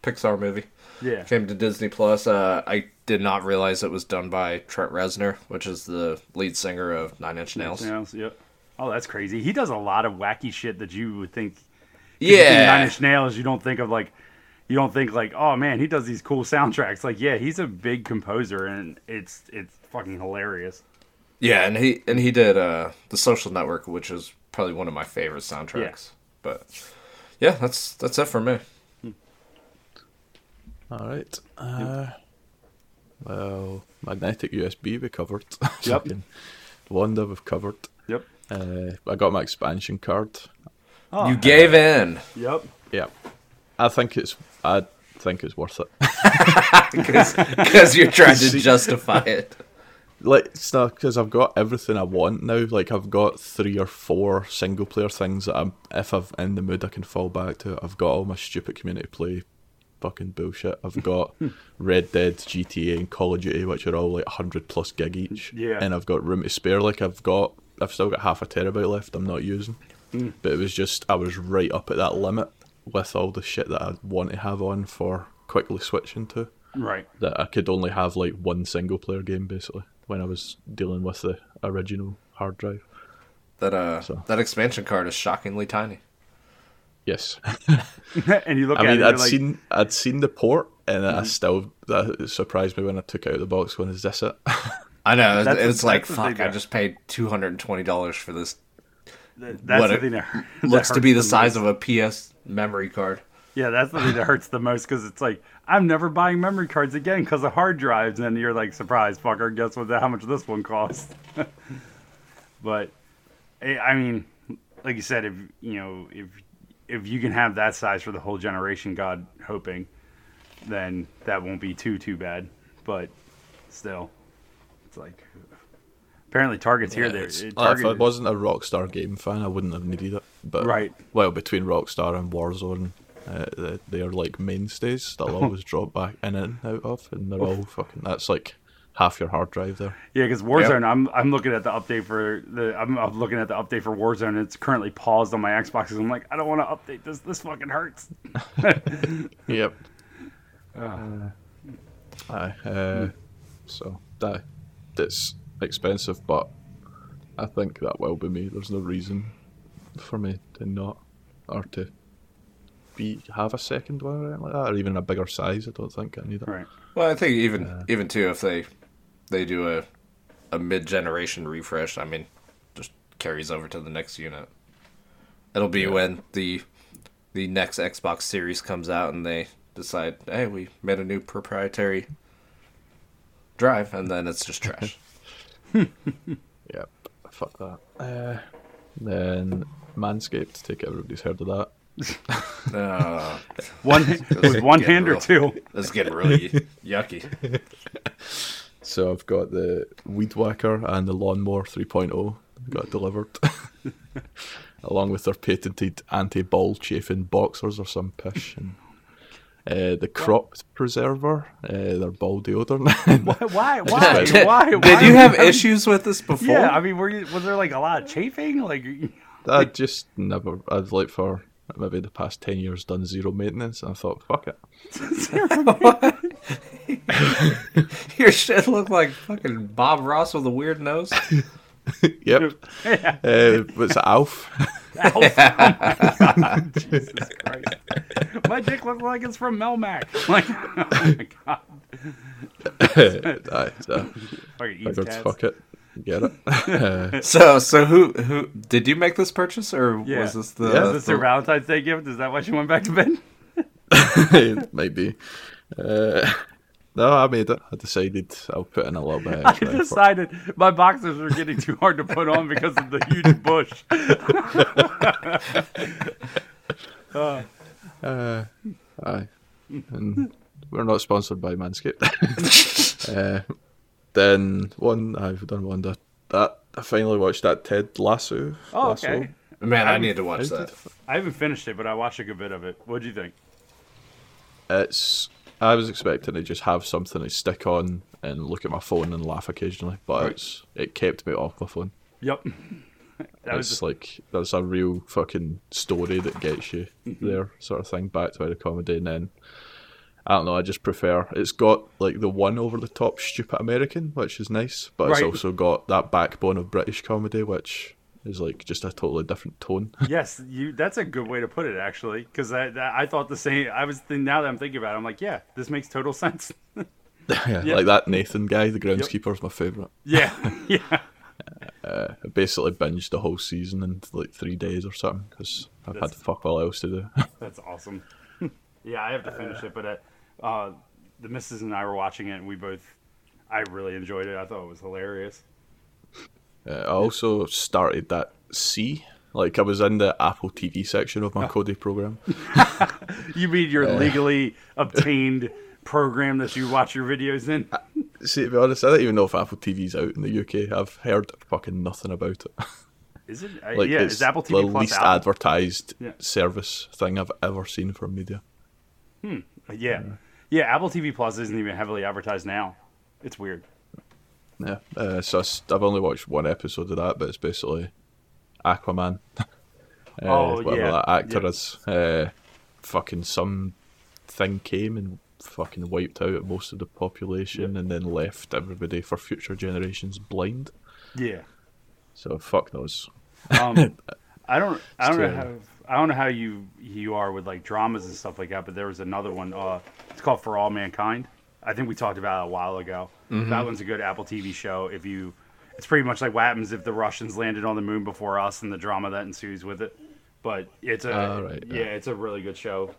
Pixar movie. Yeah. came to Disney Plus. Uh, I did not realize it was done by Trent Reznor, which is the lead singer of Nine Inch Nails. Nails, yep. Oh, that's crazy. He does a lot of wacky shit that you would think. you think Nine Inch Nails. You don't think of like, you don't think like, oh man, he does these cool soundtracks. Like, yeah, he's a big composer, and it's it's fucking hilarious. Yeah, and he and he did uh, the Social Network, which is probably one of my favorite soundtracks. But yeah, that's that's it for me. All right. Uh, well, magnetic USB we covered. Yep. Fucking Wanda we've covered. Yep. Uh, I got my expansion card. Oh, you gave in Yep. Yeah, I think it's. I think it's worth it. because you're trying to justify it. Like not because I've got everything I want now. Like I've got three or four single player things that I'm if I'm in the mood I can fall back to. I've got all my stupid community play fucking bullshit. I've got Red Dead, GTA, and Call of Duty, which are all like hundred plus gig each. Yeah. And I've got room to spare. Like I've got I've still got half a terabyte left I'm not using. Hmm. But it was just I was right up at that limit with all the shit that I want to have on for quickly switching to Right. that I could only have like one single player game basically when I was dealing with the original hard drive. That uh, So. that expansion card is shockingly tiny. Yes, and you look I at mean it, I'd like, seen I'd seen the port and I still that surprised me when I took it out of the box. When is this it? I know That's the- it's like that's the thing fuck. I just paid two hundred and twenty dollars for this. that- that's what the it thing that that Looks to hurts be the size most. of a PS memory card. Yeah, that's the thing that hurts the most because it's like I'm never buying memory cards again because of hard drives, and you're like, surprise, fucker, guess what? How much this one costs? but eh, I mean, like you said, if you know, if if you can have that size for the whole generation, God hoping, then that won't be too too bad. But still, it's like apparently Target's here. There, eh, if Target I wasn't a Rockstar game fan, I wouldn't have needed it. But Right. well, between Rockstar and Warzone, uh, they- they're like mainstays that I'll always drop back in and out of, and they're all fucking. That's like half your hard drive there. Yeah, because Warzone, I'm I'm looking at the update for the I'm, I'm looking at the update for Warzone. And it's currently paused on my Xbox. 'cause I'm like, I don't want to update this. This fucking hurts. Yep. Aye. Uh, so that that's expensive, but I think that will be me. There's no reason for me to not or to be have a second one or anything like that, or even a bigger size. I don't think I need it. Right. Well, I think even even too if they they do a a mid generation refresh, I mean, just carries over to the next unit. It'll be when the the next Xbox Series comes out and they decide, hey, we made a new proprietary drive, and then it's just trash. Yep. Fuck that. Uh, then Manscaped. Take it. Everybody's heard of that. uh, One with one Get hand or two. this is getting really yucky. So I've got the Weed Whacker and the Lawnmower 3.0 got delivered, along with their patented anti-ball chafing boxers or some pish. And, uh, the Crop Preserver, uh, their ball deodorant. Why? Why? Why? did, why? did why you have having- issues with this before? Yeah, I mean, were you, was there like a lot of chafing? Like, I just never. I've like for maybe the past ten years done zero maintenance, and I thought, fuck it. Your shit looked like fucking Bob Ross with a weird nose. Yep. uh, what's it, Alf? Alf. Oh my Jesus Christ! My dick looks like it's from Melmac. Like, oh my god, Aye, so fucking eats figured, fuck it, get it. Uh, So, so who who did you make this purchase or Yeah. was this the? Yeah, Is this their the- Valentine's Day gift? Is that why she went back to bed? Maybe. Uh, no, I made it. I decided I'll put in a little bit I extra effort. decided my boxers were getting too hard to put on because of the huge bush. Uh, aye. And we're not sponsored by Manscaped. uh, then one, I've done one that, that I finally watched that Ted Lasso. Oh, Lasso. okay. Man, I I'm- need to watch that. I haven't finished it, but I watched a good bit of it. What do you think? It's. I was expecting to just have something to stick on and look at my phone and laugh occasionally, but Right. it's it kept me off my phone. Yep. That was it's just, like that's a real fucking story that gets you Mm-hmm. there, sort of thing. Back to the comedy, and then I don't know. I just prefer. It's got like the one over the top stupid American, which is nice, but it's also got that backbone of British comedy, which is like just a totally different tone. Yes, you. That's a good way to put it, actually, because I, I thought the same. I was now that I'm thinking about it, I'm like, yeah, this makes total sense. yeah, like that Nathan guy, the groundskeeper, is my favorite. yeah, yeah. Uh, I basically binged the whole season in like three days or something because I've had That's- fuck all else to do. That's awesome. yeah, I have to finish it, but uh, uh, the missus and I were watching it, and we both. I really enjoyed it. I thought it was hilarious. Uh, I also started that See. Like I was in the Apple TV section of my Kodi program. You mean your legally obtained program that you watch your videos in? See, to be honest, I don't even know if Apple TV's out in the UK. I've heard fucking nothing about it. Is it? I- like yeah, it's is Apple the TV Plus least out? advertised Yeah. service thing I've ever seen from media. Yeah, yeah. Apple TV Plus isn't even heavily advertised now. It's weird. Yeah, uh, so I've only watched one episode of that, but it's basically Aquaman. uh, Oh, whatever yeah, that actor yeah. is. Uh, fucking some thing came and fucking wiped out most of the population, and then left everybody for future generations blind. Yeah. So fuck knows. Um, I don't. I don't know how. I don't know how you you are with like dramas and stuff like that. But there was another one. Uh, it's called For All Mankind. I think we talked about it a while ago. Mm-hmm. That one's a good Apple TV show. If you, it's pretty much like what happens if the Russians landed on the moon before us and the drama that ensues with it. But it's a Ah, right, yeah, yeah. it's a really good show.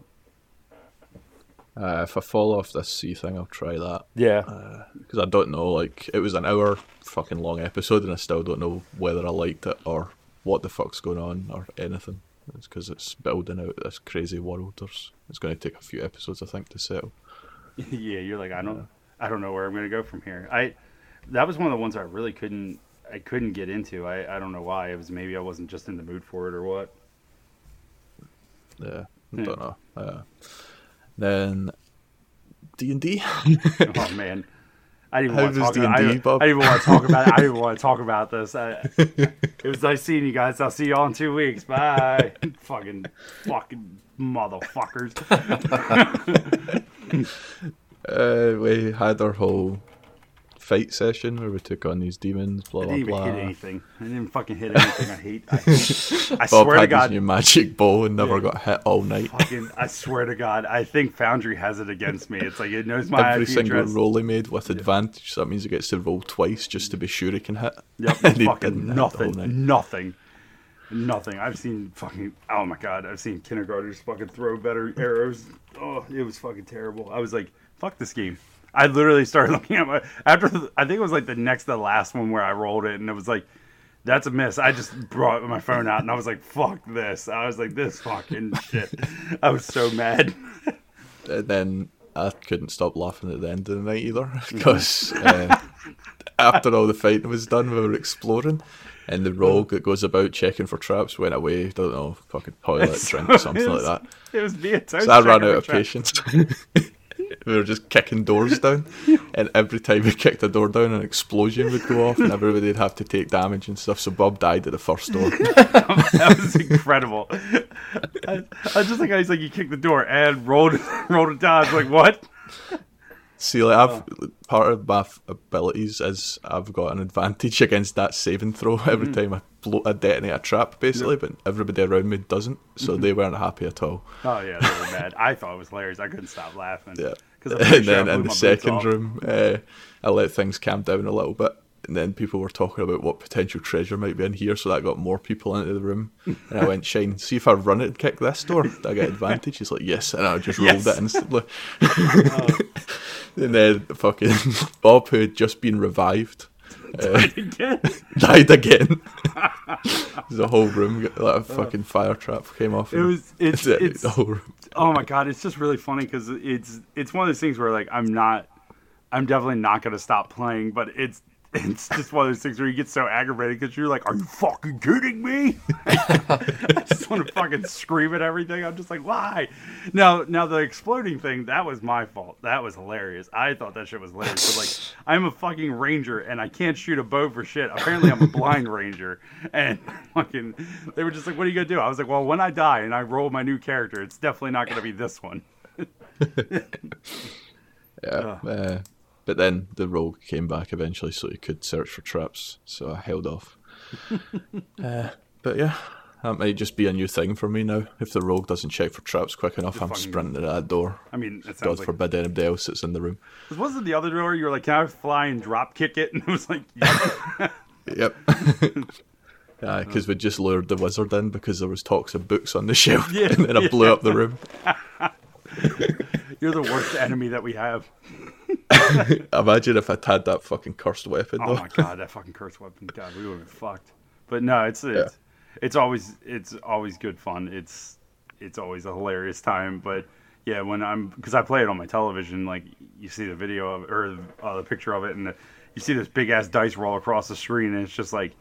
Uh, if I fall off this See thing, I'll try that. Yeah, because I don't know. Like it was an hour fucking long episode, and I still don't know whether I liked it or what the fuck's going on or anything. It's because it's building out this crazy world. There's, it's going to take a few episodes, I think, to settle. yeah. You're like I don't I don't know where I'm gonna go from here. I that was one of the ones I really couldn't I couldn't get into. I I don't know why. It was maybe I wasn't just in the mood for it or what. Yeah, I Yeah. don't know. Uh, then D and D. oh man, I didn't want to talk. About, I, D&D, didn't- Bob? I didn't want to talk about it. I didn't want to talk about this. I, it was nice seeing you guys. I'll see you all in two weeks. Bye. fucking, fucking motherfuckers. Uh, we had our whole fight session where we took on these demons. Blah I blah didn't even blah. hit anything. I didn't fucking hit anything. I hate. I, hate, I swear to God. new magic bow and never Yeah. got hit all night. Fucking, I swear to God, I think Foundry has it against me. It's like it knows my Every IP single address. roll he made with advantage, so that means he gets to roll twice just to be sure he can hit. Yep, fucking didn't hit the whole nothing, nothing, nothing. I've seen fucking. Oh my god, I've seen kindergartners fucking throw better arrows. Oh, it was fucking terrible. I was like, fuck this game. I literally started looking at my after. The, I think it was like the next to the last one where I rolled it, and it was like. That's a miss. I just brought my phone out and I was like, "Fuck this!" I was like, "This fucking shit." I was so mad. And then I couldn't stop laughing at the end of the night either because uh, after all the fighting was done, we were exploring. And the rogue that goes about checking for traps went away. Don't know, fucking toilet, drink, or something it like that. It was me. So I ran out of traps. patience. we were just kicking doors down, and every time we kicked a door down, an explosion would go off, and everybody would have to take damage and stuff. So Bob died at the first door. that was incredible. I, I just like how he's like, you kicked the door and rolled rolled it down. I was like, what? See, like I've part of my f- abilities is I've got an advantage against that saving throw every Mm. time I blow I detonate a trap, basically. But everybody around me doesn't, so Mm-hmm. they weren't happy at all. Oh yeah, they were mad. I thought it was hilarious. I couldn't stop laughing. Yeah. Because and then in the second room, uh, I let things calm down a little bit. And then people were talking about what potential treasure might be in here, so that got more people into the room. And I went, Shine, see if I run it and kick this door, do I get advantage? He's like, Yes, and I just rolled Yes. it instantly. and then fucking Bob, who had just been revived, uh, again. died again. the whole room, got- like a fucking fire trap came off. It was it's it's the whole room. oh my god, it's just really funny because it's it's one of those things where like I'm not, I'm definitely not gonna stop playing, but it's it's just one of those things where you get so aggravated because you're like, are you fucking kidding me? I just want to fucking scream at everything. I'm just like, why? Now, now the exploding thing that was my fault. That was hilarious. I thought that shit was hilarious. But like, I'm a fucking ranger and I can't shoot a bow for shit. Apparently, I'm a blind ranger, and fucking, they were just like, what are you gonna do? I was like, well, when I die and I roll my new character, it's definitely not gonna be this one. yeah. Uh, but then the rogue came back eventually, so you could search for traps. So I held off. uh, but yeah, that might just be a new thing for me now. If the rogue doesn't check for traps quick enough, I'm fucking- sprinting to that door. I mean, it God sounds like. forbid anybody else that's in the room. Wasn't the other door? You were like, "Can I fly and drop kick it?" And it was like, yep. Yep. Yeah, because we just lured the wizard in because there was talks of books on the shelf, Yeah, and then I blew up the room. "You're the worst enemy that we have." Imagine if I'd had that fucking cursed weapon. Oh my god, that fucking cursed weapon! God, we would have been fucked. But no, it's it's, it's always it's always good fun. It's it's always a hilarious time. But yeah, when I'm because I play it on my television, like you see the video of or uh, the picture of it, and the, you see this big ass dice roll across the screen, and it's just like.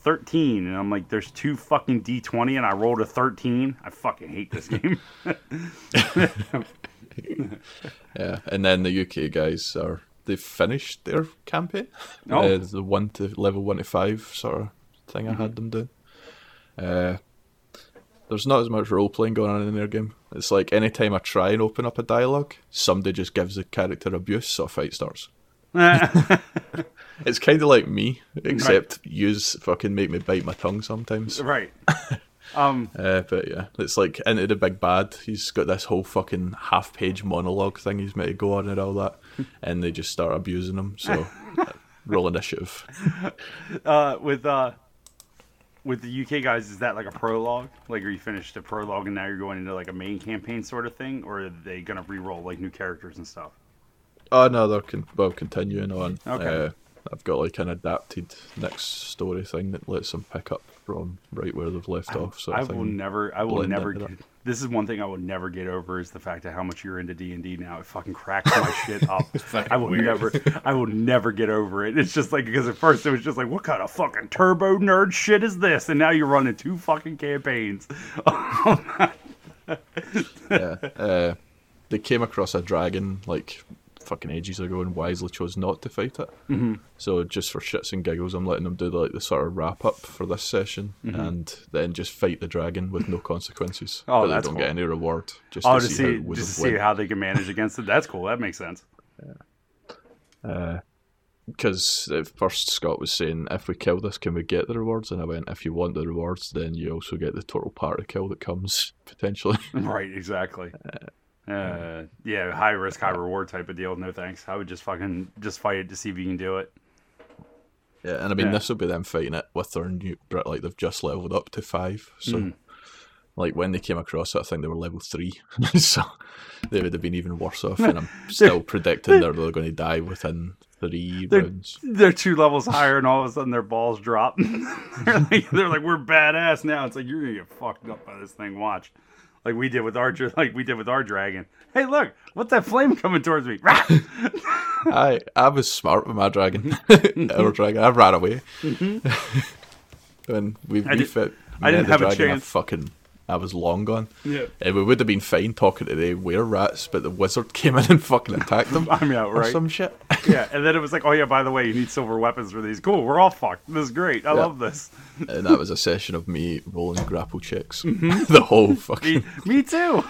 13 and I'm like there's two fucking D20 and I rolled a 13 I fucking hate this game Yeah, and then the UK guys are they've finished their campaign. Oh. Uh, the one to level one to five sort of thing I had them doing. Uh, there's not as much role playing going on in their game. It's like anytime I try and open up a dialogue, somebody just gives the character abuse, so a fight starts. It's kind of like me, except yous fucking make me bite my tongue sometimes. right um Uh, but yeah, it's like into the big bad. He's got this whole fucking half page monologue thing he's meant to go on and all that, and they just start abusing him. So roll initiative. uh, with uh, with the UK guys, is that like a prologue? Like, are you finished a prologue and now you're going into like a main campaign sort of thing, or are they gonna re-roll like new characters and stuff? Oh no, they're con- well continuing on. Okay. Uh, I've got like an adapted next story thing that lets them pick up from right where they've left off. So I will never, I will never. Get, this is one thing I will never get over is the fact of how much you're into D and D now. It fucking cracks my shit up. I will weird. never, I will never get over it. It's just like because at first it was just like, what kind of fucking turbo nerd shit is this? And now you're running two fucking campaigns. yeah. Uh, they came across a dragon like fucking ages ago and wisely chose not to fight it. Mm-hmm. So just for shits and giggles, I'm letting them do like the sort of wrap up for this session, and then just fight the dragon with no consequences. Mm-hmm. Oh, but they don't cool. get any reward. Just Oh, to, see, see, how just to see how they can manage against it. That's cool. That makes sense. Yeah. Because at first Scott was saying, if we kill this, can we get the rewards? And I went, if you want the rewards, then you also get the total party kill that comes potentially. Right, exactly. Uh, yeah, high risk, high reward type of deal. No thanks. I would just fucking just fight it to see if you can do it. Yeah, and I mean Yeah. this will be them fighting it with their new Brit like they've just leveled up to five. So Mm. like when they came across it, I think they were level three. so they would have been even worse off. And I'm still predicting they're, they're going to die within 3 They're, rounds. they're two levels higher, and all of a sudden their balls drop. they're, like, they're like, "We're badass now." It's like you're gonna get fucked up by this thing. Watch, like we did with our like we did with our dragon. Hey, look, what's that flame coming towards me? I I was smart with my dragon. Our dragon, I ran away. when we Mm-hmm. I did- refit, I didn't have a chance. fucking, I was long gone. Yeah. And we would have been fine talking to the were rats, but the wizard came in and fucking attacked them. I'm out, or right? some shit. yeah, and then it was like, "Oh yeah, by the way, you need silver weapons for these." Cool, we're all fucked. This is great. I Yeah. love this. and that was a session of me rolling grapple checks. the whole fucking. Mm-hmm. Me, me too.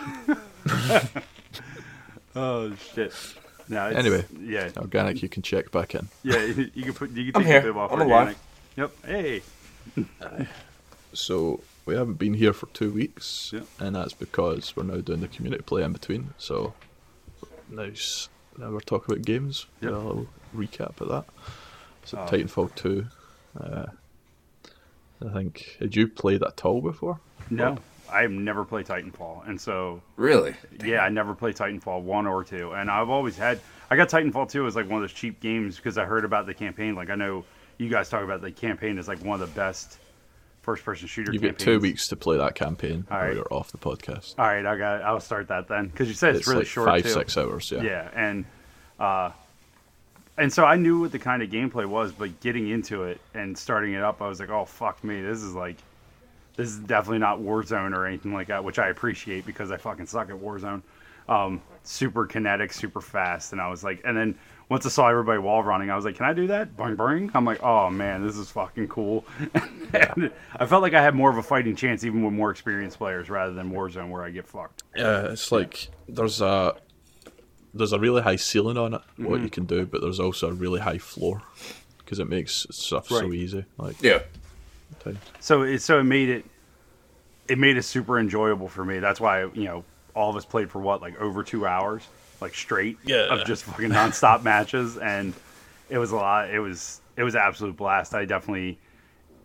oh shit. No, it's, Anyway. yeah, Organic, you can check back in. yeah. You can put. You can I'm here. a bib off I'm organic. alive. Yep. Hey. So we haven't been here for two weeks, Yeah. and that's because we're now doing the community play in between. So nice. Now we're talking about games. Yeah, a little recap of that. So Um, Titanfall two. Uh, I think had you played at all before? No, I've never played Titanfall, and so Really? yeah, I never played Titanfall one or two, and I've always had. I got Titanfall two as like one of those cheap games because I heard about the campaign. Like I know you guys talk about the campaign as like one of the best first-person shooter. You've got two weeks to play that campaign, All or you're off the podcast. All right, I got. I'll start that then because you said it's, It's really like short five, too. six hours. Yeah. Yeah, and uh, and so I knew what the kind of gameplay was, but getting into it and starting it up, I was like, oh fuck me, this is like, this is definitely not Warzone or anything like that, which I appreciate because I fucking suck at Warzone. Um, super kinetic, super fast, and I was like, and then once I saw everybody wall running, I was like, can I do that? Bang bang! I'm like, oh man, this is fucking cool. and I felt like I had more of a fighting chance even with more experienced players rather than Warzone where I get fucked. Yeah, it's like there's a there's a really high ceiling on it, what Mm-hmm. you can do, but there's also a really high floor because it makes stuff so easy. Like, Yeah. So it so it made it it made it super enjoyable for me. That's why you know all of us played for what like over two hours, like straight Yeah. of just fucking nonstop matches, and it was a lot. It was it was absolute blast. I definitely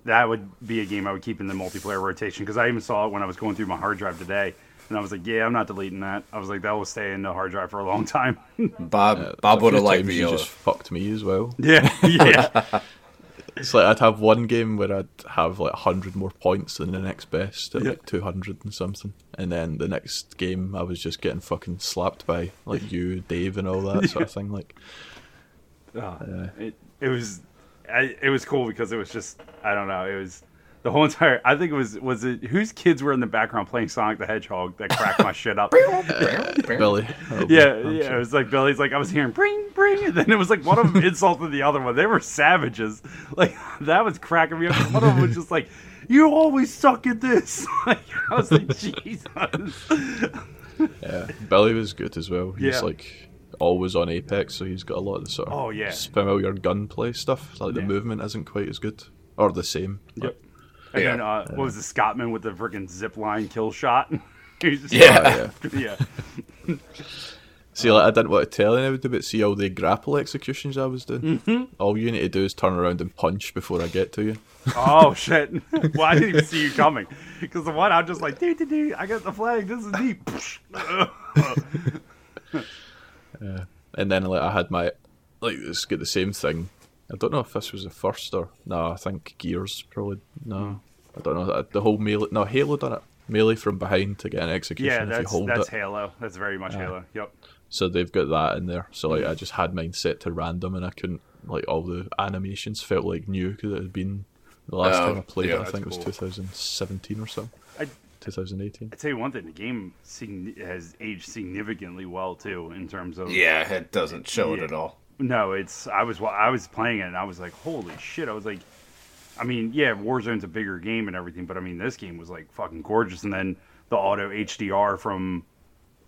that would be a game I would keep in the multiplayer rotation because I even saw it when I was going through my hard drive today. And I was like, "Yeah, I'm not deleting that." I was like, "That will stay in the hard drive for a long time." Bob Bob a would have liked me. you just fucked me as well. yeah, yeah, It's like I'd have one game where I'd have like hundred more points than the next best at Yeah. like two hundred and something, and then the next game I was just getting fucking slapped by like you, Dave, and all that sort of thing. Like, Oh, it it was I, it was cool because it was just I don't know it was the whole entire I think it was was it whose kids were in the background playing Sonic the Hedgehog that cracked my shit up. Uh, Billy. that'll Yeah, I'm yeah. sure. It was like Billy's like I was hearing bring bring, and then it was like one of them insulted the other one. They were savages. Like that was cracking me up. One of them was just like, "You always suck at this." Like I was like, Jesus. Yeah, Billy was good as well. He's Yeah. like always on Apex, so he's got a lot of the sort of Oh, yeah. familiar gunplay stuff. Like the movement isn't quite as good or the same. Yep. And Yeah. then uh, what was the Scotsman with the freaking zip line kill shot? Just- Yeah. Oh, yeah. yeah. See, like I didn't want to tell anybody, but see all the grapple executions I was doing. Mm-hmm. All you need to do is turn around and punch before I get to you. Oh shit! Well, I didn't even see you coming because the one I'm just like, dude, dude, dude, I got the flag. This is neat. And then like I had my like it's got the same thing. I don't know if this was the first or no. I think Gears probably no. Hmm. I don't know uh, the whole melee. No, Halo done it melee from behind to get an execution yeah, if you that's hold that's it. Halo. That's very much Halo. Yep. So they've got that in there. So like I hmm. just had mine set to random, and I couldn't like all the animations felt like new because it had been the last Oh, time I played yeah, it. I that's think it was 2017 or so. I, 2018. I tell you one thing, the game sign- has aged significantly well too in terms of. Yeah, it doesn't show it Yeah. at all. No, it's I was I was playing it and I was like, holy shit! I was like, I mean, yeah, Warzone's a bigger game and everything, but I mean, this game was like fucking gorgeous. And then the auto HDR from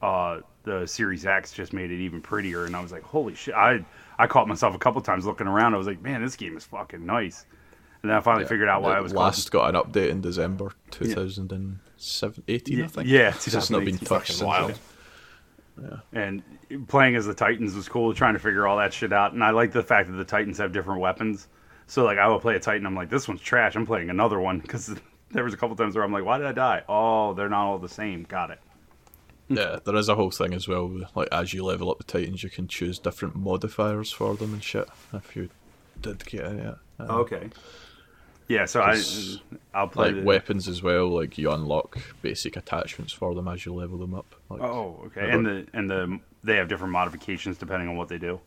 uh, the Series X just made it even prettier. And I was like, holy shit! I I caught myself a couple times looking around. I was like, man, this game is fucking nice. And then I finally figured out why I was last got an update in December 2007, 18, I Yeah, think. yeah, it's just not been touched Fucking since. wild. And playing as the Titans was cool, trying to figure all that shit out. And I like the fact that the Titans have different weapons. So like I will play a Titan, I'm like, this one's trash. I'm playing another one because there was a couple times where I'm like, why did I die? Oh, they're not all the same. Got it. Yeah, there is a whole thing as well. Like as you level up the Titans, you can choose different modifiers for them and shit. If you did get any, uh, Okay. Yeah, so I I'll play like the, weapons as well. Like you unlock basic attachments for them as you level them up. Like, Oh, okay. And the and the they have different modifications depending on what they do.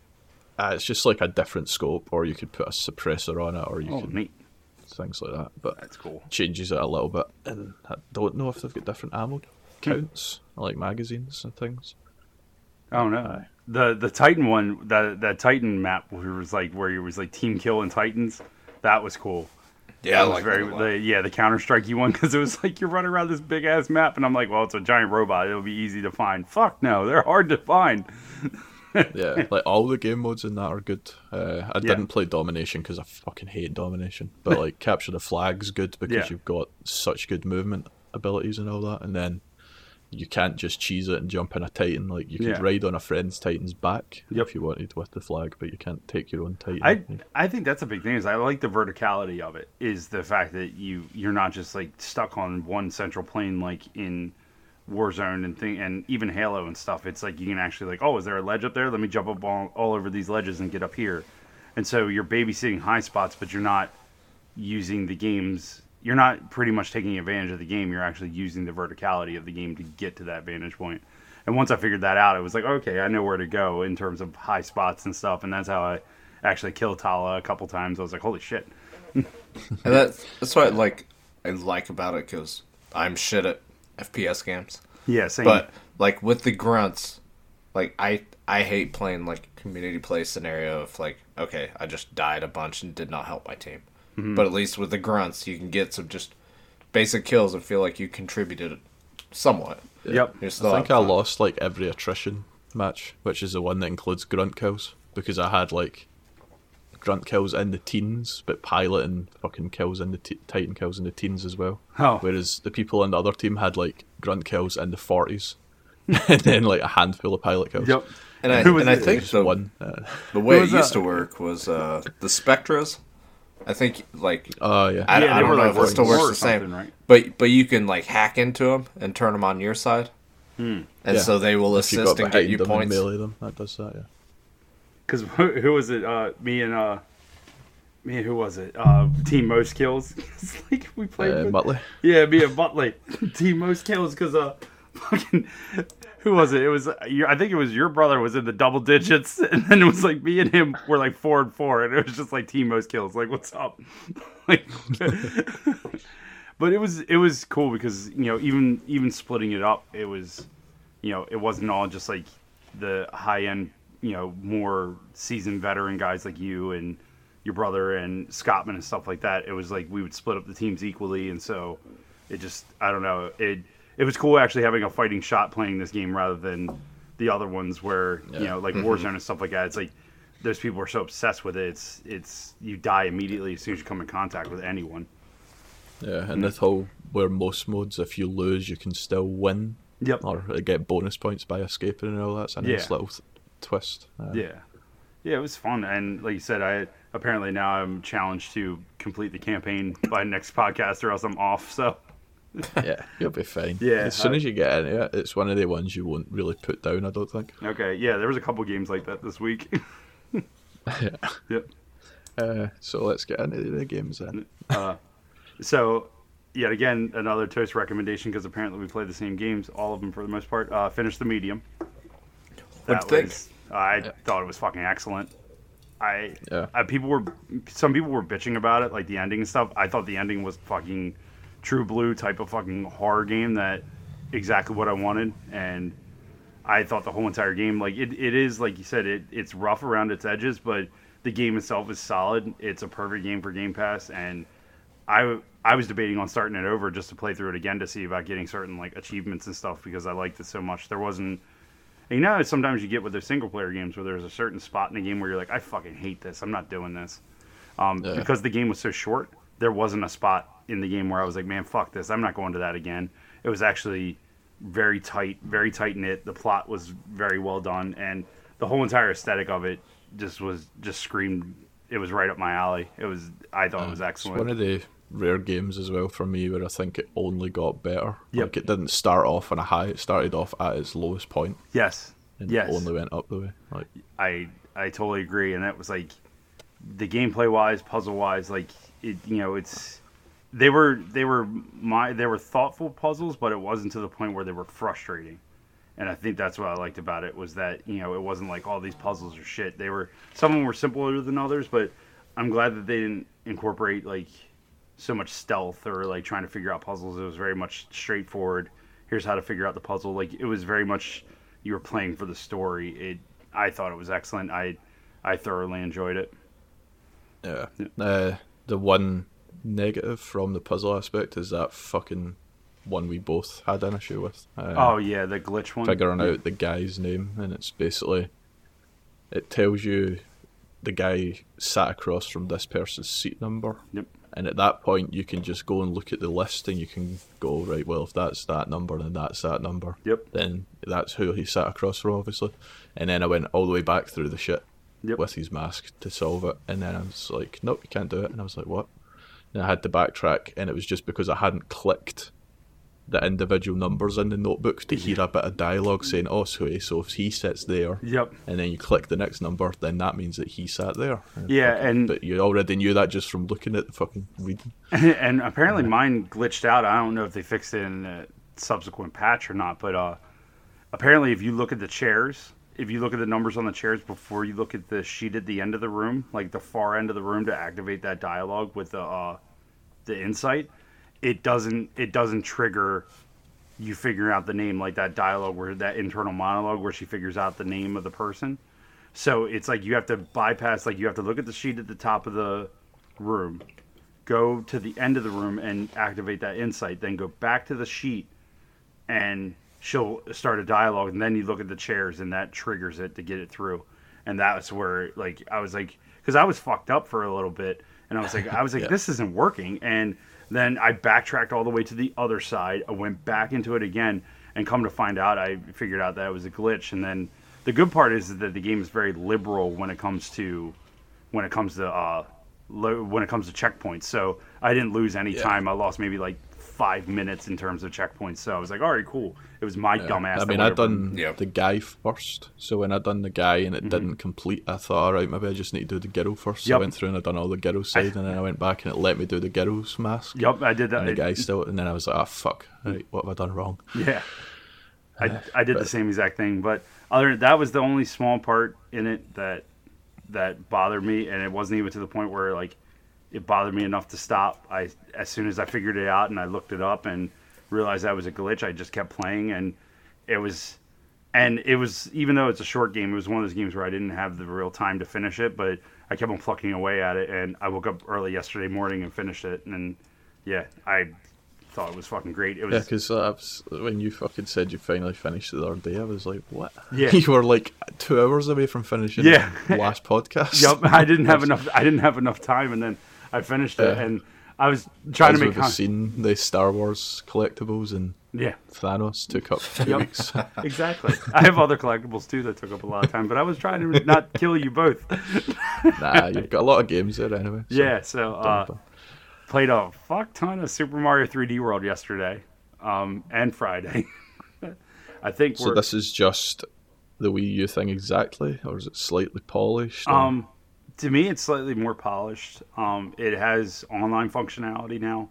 Uh, it's just like a different scope, or you could put a suppressor on it, or you Oh, could neat. things like that. But That's cool. changes it a little bit. And I don't know if they've got different ammo counts, like magazines and things. Oh no. Aye. The the Titan one, that that Titan map where it was like where it was like team kill and Titans, that was cool. Yeah, I like very that a lot. the, yeah the Counter Strike one because it was like you're running around this big ass map and I'm like, well, it's a giant robot. It'll be easy to find. Fuck no, they're hard to find. Yeah, like all the game modes in that are good. Uh, I didn't play Domination because I fucking hate Domination, but like Capture the Flag's good because Yeah. you've got such good movement abilities and all that, and then you can't just cheese it and jump in a Titan. Like you could Yeah. ride on a friend's Titan's back Yep. if you wanted with the flag, but you can't take your own Titan. I I think that's a big thing. Is I like the verticality of it. Is the fact that you you're not just like stuck on one central plane like in Warzone and thing and even Halo and stuff. It's like you can actually like, oh, is there a ledge up there? Let me jump up all, all over these ledges and get up here. And so you're babysitting high spots, but you're not using the game's. You're not pretty much taking advantage of the game. You're actually using the verticality of the game to get to that vantage point. And once I figured that out, it was like, okay, I know where to go in terms of high spots and stuff. And that's how I actually killed Tala a couple times. I was like, holy shit. And that's that's what I like I like about it because I'm shit at FPS games. Yeah, same. But like with the grunts, like I I hate playing like community play scenario of like okay I just died a bunch and did not help my team. Mm-hmm. But at least with the grunts you can get some just basic kills and feel like you contributed somewhat. yep. You're still I think I fun. lost like every attrition match, which is the one that includes grunt kills, because I had like grunt kills in the teens, but pilot and fucking kills in the t- Titan kills in the teens as well. Oh. Whereas the people on the other team had like grunt kills in the forties, and then like a handful of pilot kills. Yep. And I, and I think Just the, one. Uh, the way it used that? to work was uh, the Spectres. I think like oh yeah. I, Yeah, I don't know like if it still war works the same, something, right? but but you can like hack into them and turn them on your side, and Yeah. so they will if you assist and get you them and points. melee them, that does that. Yeah. Because who, who was it? Uh, me and uh, me and who was it? Uh, team most kills. it's like we played. Uh, with, Muttley. yeah, me and Muttley. team most kills because uh, fucking. Who was it? It was uh, I think it was your brother was in the double digits, and then it was like me and him were like four and four, and it was just like team most kills. Like, what's up? like, but it was it was cool because you know even even splitting it up, it was you know it wasn't all just like the high end you know more seasoned veteran guys like you and your brother and Scottman and stuff like that. It was like we would split up the teams equally, and so it just I don't know it it was cool actually having a fighting shot playing this game rather than the other ones where you know like Warzone and stuff like that. It's like those people are so obsessed with it. It's it's you die immediately as soon as you come in contact with anyone. Yeah, and this whole where most modes, if you lose, you can still win Yep. or get bonus points by escaping and all that. It's a nice Yeah. little th- twist. Uh, Yeah, yeah, it was fun, and like you said, I apparently now I'm challenged to complete the campaign by next podcast, or else I'm off. So yeah, you'll be fine. Yeah, as soon I- as you get into it, it's one of the ones you won't really put down. I don't think. okay, yeah, there was a couple games like that this week. yeah. yep. Uh, so let's get into the games then. Uh, so yet again, another toast recommendation because apparently we played the same games, all of them for the most part. Uh, finish the medium. What'd think? I thought it was fucking excellent. I, Yeah. I people were some people were bitching about it, like the ending and stuff. I thought the ending was fucking true blue type of fucking horror game that exactly what I wanted, and I thought the whole entire game like it, it is like you said it it's rough around its edges, but the game itself is solid. It's a perfect game for Game Pass, and I I was debating on starting it over just to play through it again to see about getting certain like achievements and stuff because I liked it so much. There wasn't you know, sometimes you get with those single player games where there's a certain spot in the game where you're like, I fucking hate this. I'm not doing this. Um, Yeah. Because the game was so short, there wasn't a spot in the game where I was like, man, fuck this. I'm not going to that again. It was actually very tight, very tight knit. The plot was very well done, and the whole entire aesthetic of it just was just screamed. It was right up my alley. It was. I thought it was It's excellent. one of the rare games as well for me where I think it only got better. Yep. Like it didn't start off on a high; it started off at its lowest point yes. and Yes. only went up the way. Like I I totally agree, and that was like the gameplay wise, puzzle wise, like it. You know, it's they were they were my they were thoughtful puzzles, but it wasn't to the point where they were frustrating. And I think that's what I liked about it was that you know it wasn't like all these puzzles are shit. They were some of them were simpler than others, but I'm glad that they didn't incorporate like so much stealth or like trying to figure out puzzles. It was very much straightforward. Here's how to figure out the puzzle. Like it was very much you were playing for the story. It I thought it was excellent. I I thoroughly enjoyed it. yeah, uh, the one negative from the puzzle aspect is that fucking one we both had an issue with. Uh, Oh yeah, the glitch one. figuring out the guy's name, and it's basically it tells you the guy sat across from this person's seat number. Yep. And at that point, you can just go and look at the list, and you can go right. Well, if that's that number, then that's that number. Yep. Then that's who he sat across from, obviously. And then I went all the way back through the shit Yep. with his mask to solve it. And then I was like, nope, you can't do it. And I was like, what? I had to backtrack, and it was just because I hadn't clicked the individual numbers in the notebook to hear a bit of dialogue saying, oh, so, so if he sits there, Yep. and then you click the next number, then that means that he sat there. Yeah, Okay. and But you already knew that just from looking at the fucking reading. and apparently mine glitched out. I don't know if they fixed it in a subsequent patch or not, but uh, apparently if you look at the chairs, if you look at the numbers on the chairs before you look at the sheet at the end of the room, like the far end of the room to activate that dialogue with the uh, the insight, it doesn't it doesn't trigger you figuring out the name like that dialogue where that internal monologue where she figures out the name of the person. So it's like you have to bypass like you have to look at the sheet at the top of the room, go to the end of the room and activate that insight, then go back to the sheet and she'll start a dialogue, and then you look at the chairs, and that triggers it to get it through. And that's where like I was like, because I was fucked up for a little bit, and I was like, I was like, Yeah. this isn't working, and then I backtracked all the way to the other side. I went back into it again, and come to find out, I figured out that it was a glitch. And then the good part is that the game is very liberal when it comes to when it comes to uh, lo- when it comes to checkpoints. So I didn't lose any Yeah. time. I lost maybe like five minutes in terms of checkpoints. So I was like, all right, cool. It was my dumbass. I mean, would've I done Yeah. the guy first. So when I done the guy and it Mm-hmm. didn't complete, I thought, all right, maybe I just need to do the Gyro first. So Yep. I went through and I done all the Gyro side, and then I went back and it let me do the Gyro's mask. Yep, I did that. And the guy still, and then I was like, ah, fuck, Mm. right, what have I done wrong? Yeah. I, I did the same exact thing, but other that was the only small part in it that that bothered me, and it wasn't even to the point where like it bothered me enough to stop. I as soon as I figured it out and I looked it up and realized that was a glitch, I just kept playing, and it was and it was even though it's a short game, it was one of those games where I didn't have the real time to finish it, but I kept on plucking away at it, and I woke up early yesterday morning and finished it, and yeah, I thought it was fucking great. It was Yeah, because uh, when you fucking said you finally finished the other day, I was like, what? Yeah. you were like two hours away from finishing Yeah. the last podcast. Yep, I didn't have enough. I didn't have enough time, and then I finished it, and I was trying As to make. Con- seen the Star Wars collectibles and yeah, Thanos took up two Yep. weeks. exactly. I have other collectibles too that took up a lot of time, but I was trying to not kill you both. nah, you've got a lot of games there anyway. so Yeah, so uh, played a fuck ton of Super Mario 3D World yesterday, um, and Friday. I think So this is just the Wii U thing exactly, or is it slightly polished? or- Um, to me, it's slightly more polished. Um, it has online functionality now,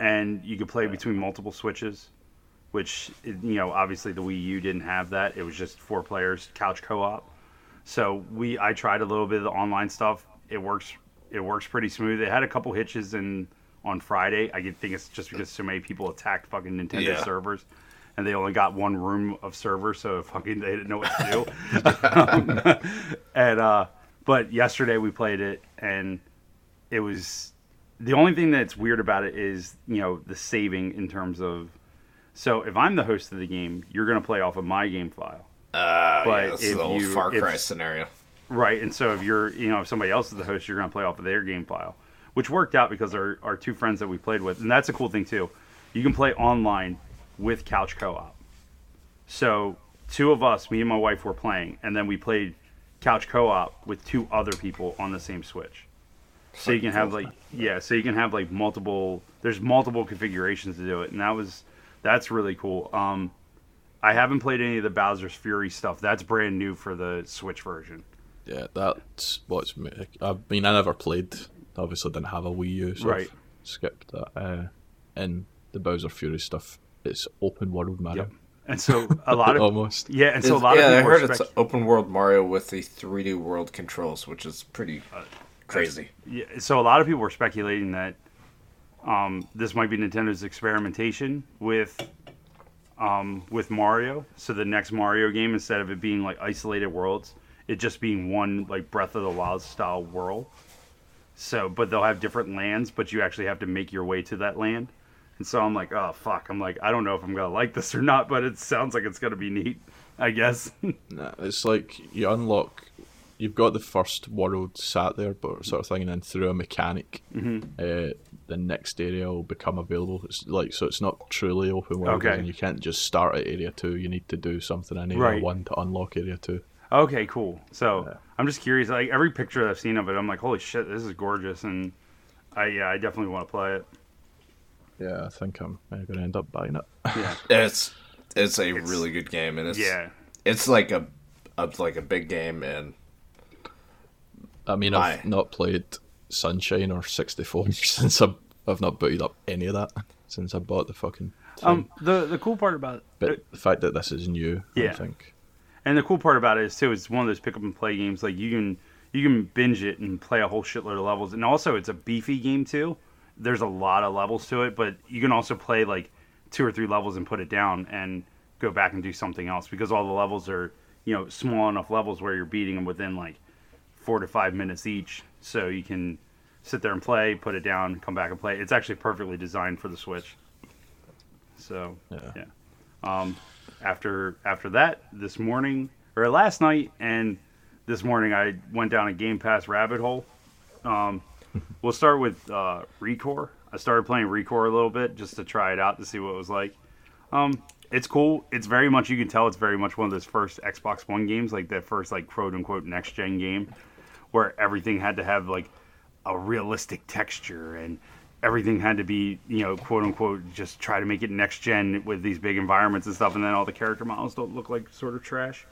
and you can play between multiple switches, which you know obviously the Wii U didn't have that. It was just four players couch co-op. So we I tried a little bit of the online stuff. It works. It works pretty smooth. It had a couple hitches in on Friday. I think it's just because so many people attacked fucking Nintendo Yeah. servers. And they only got one room of servers, so fucking they didn't know what to do. and uh, but yesterday we played it, and it was the only thing that's weird about it is you know the saving in terms of. So if I'm the host of the game, you're gonna play off of my game file, Uh, But yeah, this is if the old you- Far Cry if- scenario. right? And so if you're you know if somebody else is the host, you're gonna play off of their game file, which worked out because our our two friends that we played with, and that's a cool thing too. You can play online with couch co-op. So two of us, me and my wife, were playing, and then we played couch co-op with two other people on the same Switch. So you can have like yeah, so you can have like multiple. There's multiple configurations to do it, and that was that's really cool. Um, I haven't played any of the Bowser's Fury stuff. That's brand new for the Switch version. yeah, that's what's. I mean, I never played. Obviously, didn't have a Wii U, so Right. Skipped that. Uh, and the Bowser Fury stuff, it's open world Mario, Yep. And so a lot of almost. yeah, and so a It's- lot yeah, of I people heard were it's spec- open world Mario with the 3D world controls, which is pretty Uh, crazy. yeah, so a lot of people were speculating that um, this might be Nintendo's experimentation with um, with Mario. So the next Mario game, instead of it being like isolated worlds, it just being one like Breath of the Wild style world. So, but they'll have different lands, but you actually have to make your way to that land. And so I'm like, oh fuck! I'm like, I don't know if I'm gonna like this or not, but it sounds like it's gonna be neat. I guess. Nah, it's like you unlock. You've got the first world sat there, but sort of thing, and then through a mechanic, Mm-hmm. uh, the next area will become available. It's like so, it's not truly open world, Okay. and you can't just start at area two. You need to do something in area Right. one to unlock area two. Okay, cool. So Yeah. I'm just curious. Like every picture I've seen of it, I'm like, holy shit, this is gorgeous, and I yeah, I definitely want to play it. Yeah, I think I'm going to end up buying it. Yeah, It's it's a really good game, and it's yeah, it's like a, a like a big game, and I mean, Why? I've not played Sunshine or 64 since I've, I've not booted up any of that since I bought the fucking. Thing. Um, the the cool part about but the fact that this is new, Yeah. I think. and the cool part about it is too, it's one of those pick up and play games. Like you can you can binge it and play a whole shitload of levels, and also it's a beefy game too. There's a lot of levels to it, but you can also play like two or three levels and put it down and go back and do something else because all the levels are you know small enough levels where you're beating them within like four to five minutes each, so you can sit there and play, put it down, come back and play. It's actually perfectly designed for the Switch. So Yeah. yeah. Um, after after that, this morning or last night and this morning, I went down a Game Pass rabbit hole. Um, we'll start with uh, Recore. I started playing Recore a little bit just to try it out to see what it was like. Um, it's cool. It's very much you can tell it's very much one of those first Xbox One games, like that first like quote unquote next gen game, where everything had to have like a realistic texture and everything had to be you know quote unquote just try to make it next gen with these big environments and stuff, and then all the character models don't look like sort of trash.